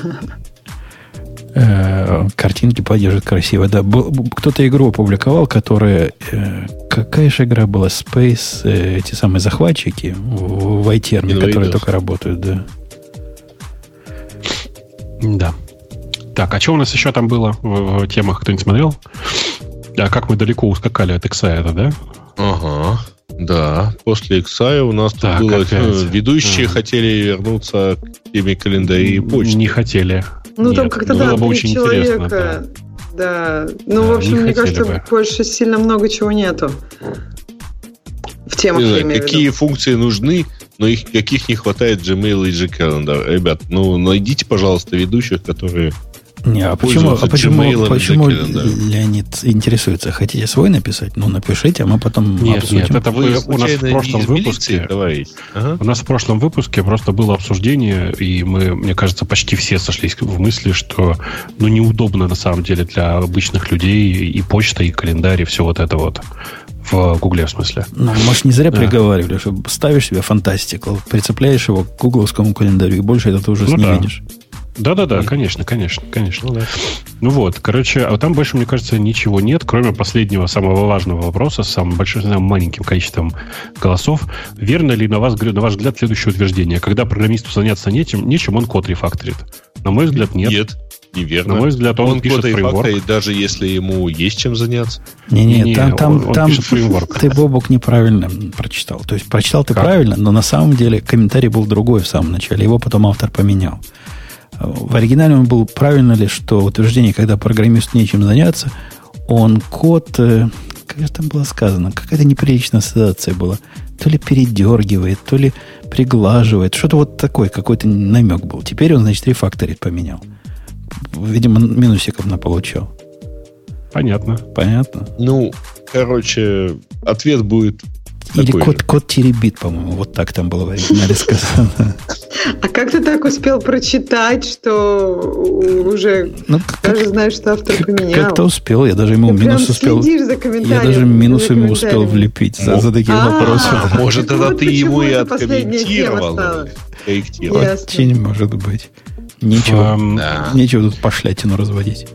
Э, картинки поддерживают красиво. Да, кто-то игру опубликовал, которая... Э, какая же игра была? Space, э, эти самые захватчики в iTerm, которые только работают, да. Да. Так, а что у нас еще там было в темах? Кто-нибудь смотрел? А как мы далеко ускакали от Икса, это, да? Ага. Да, после Иксая у нас так, тут было... Опять. Э, ведущие а. хотели вернуться к теме календарей и почты. Не хотели. Ну, Нет, там как-то, да, было бы очень человека. Интересно, да. да. Ну, да, в общем, мне кажется, бы. больше сильно много чего нету. В темах, не знаю, какие функции нужны, но их каких не хватает Gmail и Gcalendar. Ребят, ну, найдите, пожалуйста, ведущих, которые не, а почему, а почему, почему Леонид интересуется? Хотите свой написать? Ну, напишите, а мы потом нет, обсудим. Нет, это вы, у нас в прошлом выпуске... Ага. У нас в прошлом выпуске просто было обсуждение, и мы, мне кажется, почти все сошлись в мысли, что ну, неудобно на самом деле для обычных людей и почта, и календарь, и все вот это вот. В Гугле, в смысле. Ну, может, не зря да. приговаривали, что ставишь себе фантастику, прицепляешь его к гугловскому календарю, и больше это ты уже ну, не да. видишь. Да-да-да, конечно, конечно, конечно. Ну, да. ну вот, короче, а там больше, мне кажется, ничего нет, кроме последнего самого важного вопроса с самым большим, самым маленьким количеством голосов. Верно ли, на, вас, на ваш взгляд, следующее утверждение? Когда программисту заняться нечем, нечем он код рефакторит. На мой взгляд, нет. Нет, неверно. На мой взгляд, он, он пишет фреймворк. И даже если ему есть чем заняться. Не-не, там, там, он, он там фреймворк. ты, Бобок, неправильно прочитал. То есть прочитал ты как? правильно, но на самом деле комментарий был другой в самом начале. Его потом автор поменял. В оригинале он был правильно ли, что утверждение, когда программисту нечем заняться, он код, э, как же там было сказано, какая-то неприличная ассоциация была. То ли передергивает, то ли приглаживает. Что-то вот такой какой-то намек был. Теперь он, значит, рефакторит поменял. Видимо, минусиков на получал. Понятно. Понятно. Ну, короче, ответ будет или кот, кот теребит, по-моему. Вот так там было в оригинале сказано. А как ты так успел прочитать, что уже ну, даже как, знаешь, что автор поменял? Как-то успел, я даже ему ты минус успел. Я даже минус ему успел влепить за, за такие а, вопросы. Может, это ты его и откомментировал. Очень может быть. Нечего, нечего тут пошлятину разводить.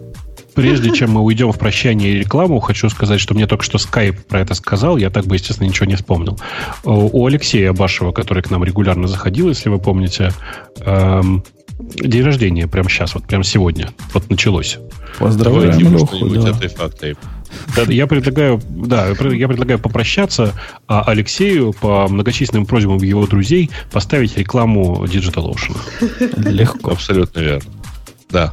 Прежде чем мы уйдем в прощание и рекламу, хочу сказать, что мне только что Skype про это сказал. Я так бы, естественно, ничего не вспомнил. У Алексея Башева, который к нам регулярно заходил, если вы помните, эм, день рождения прямо сейчас, вот прямо сегодня. Вот началось. Поздравляем, Леху, да. Да, я предлагаю, да, я предлагаю попрощаться, а Алексею по многочисленным просьбам его друзей поставить рекламу Digital Ocean. Легко. Абсолютно верно. Да.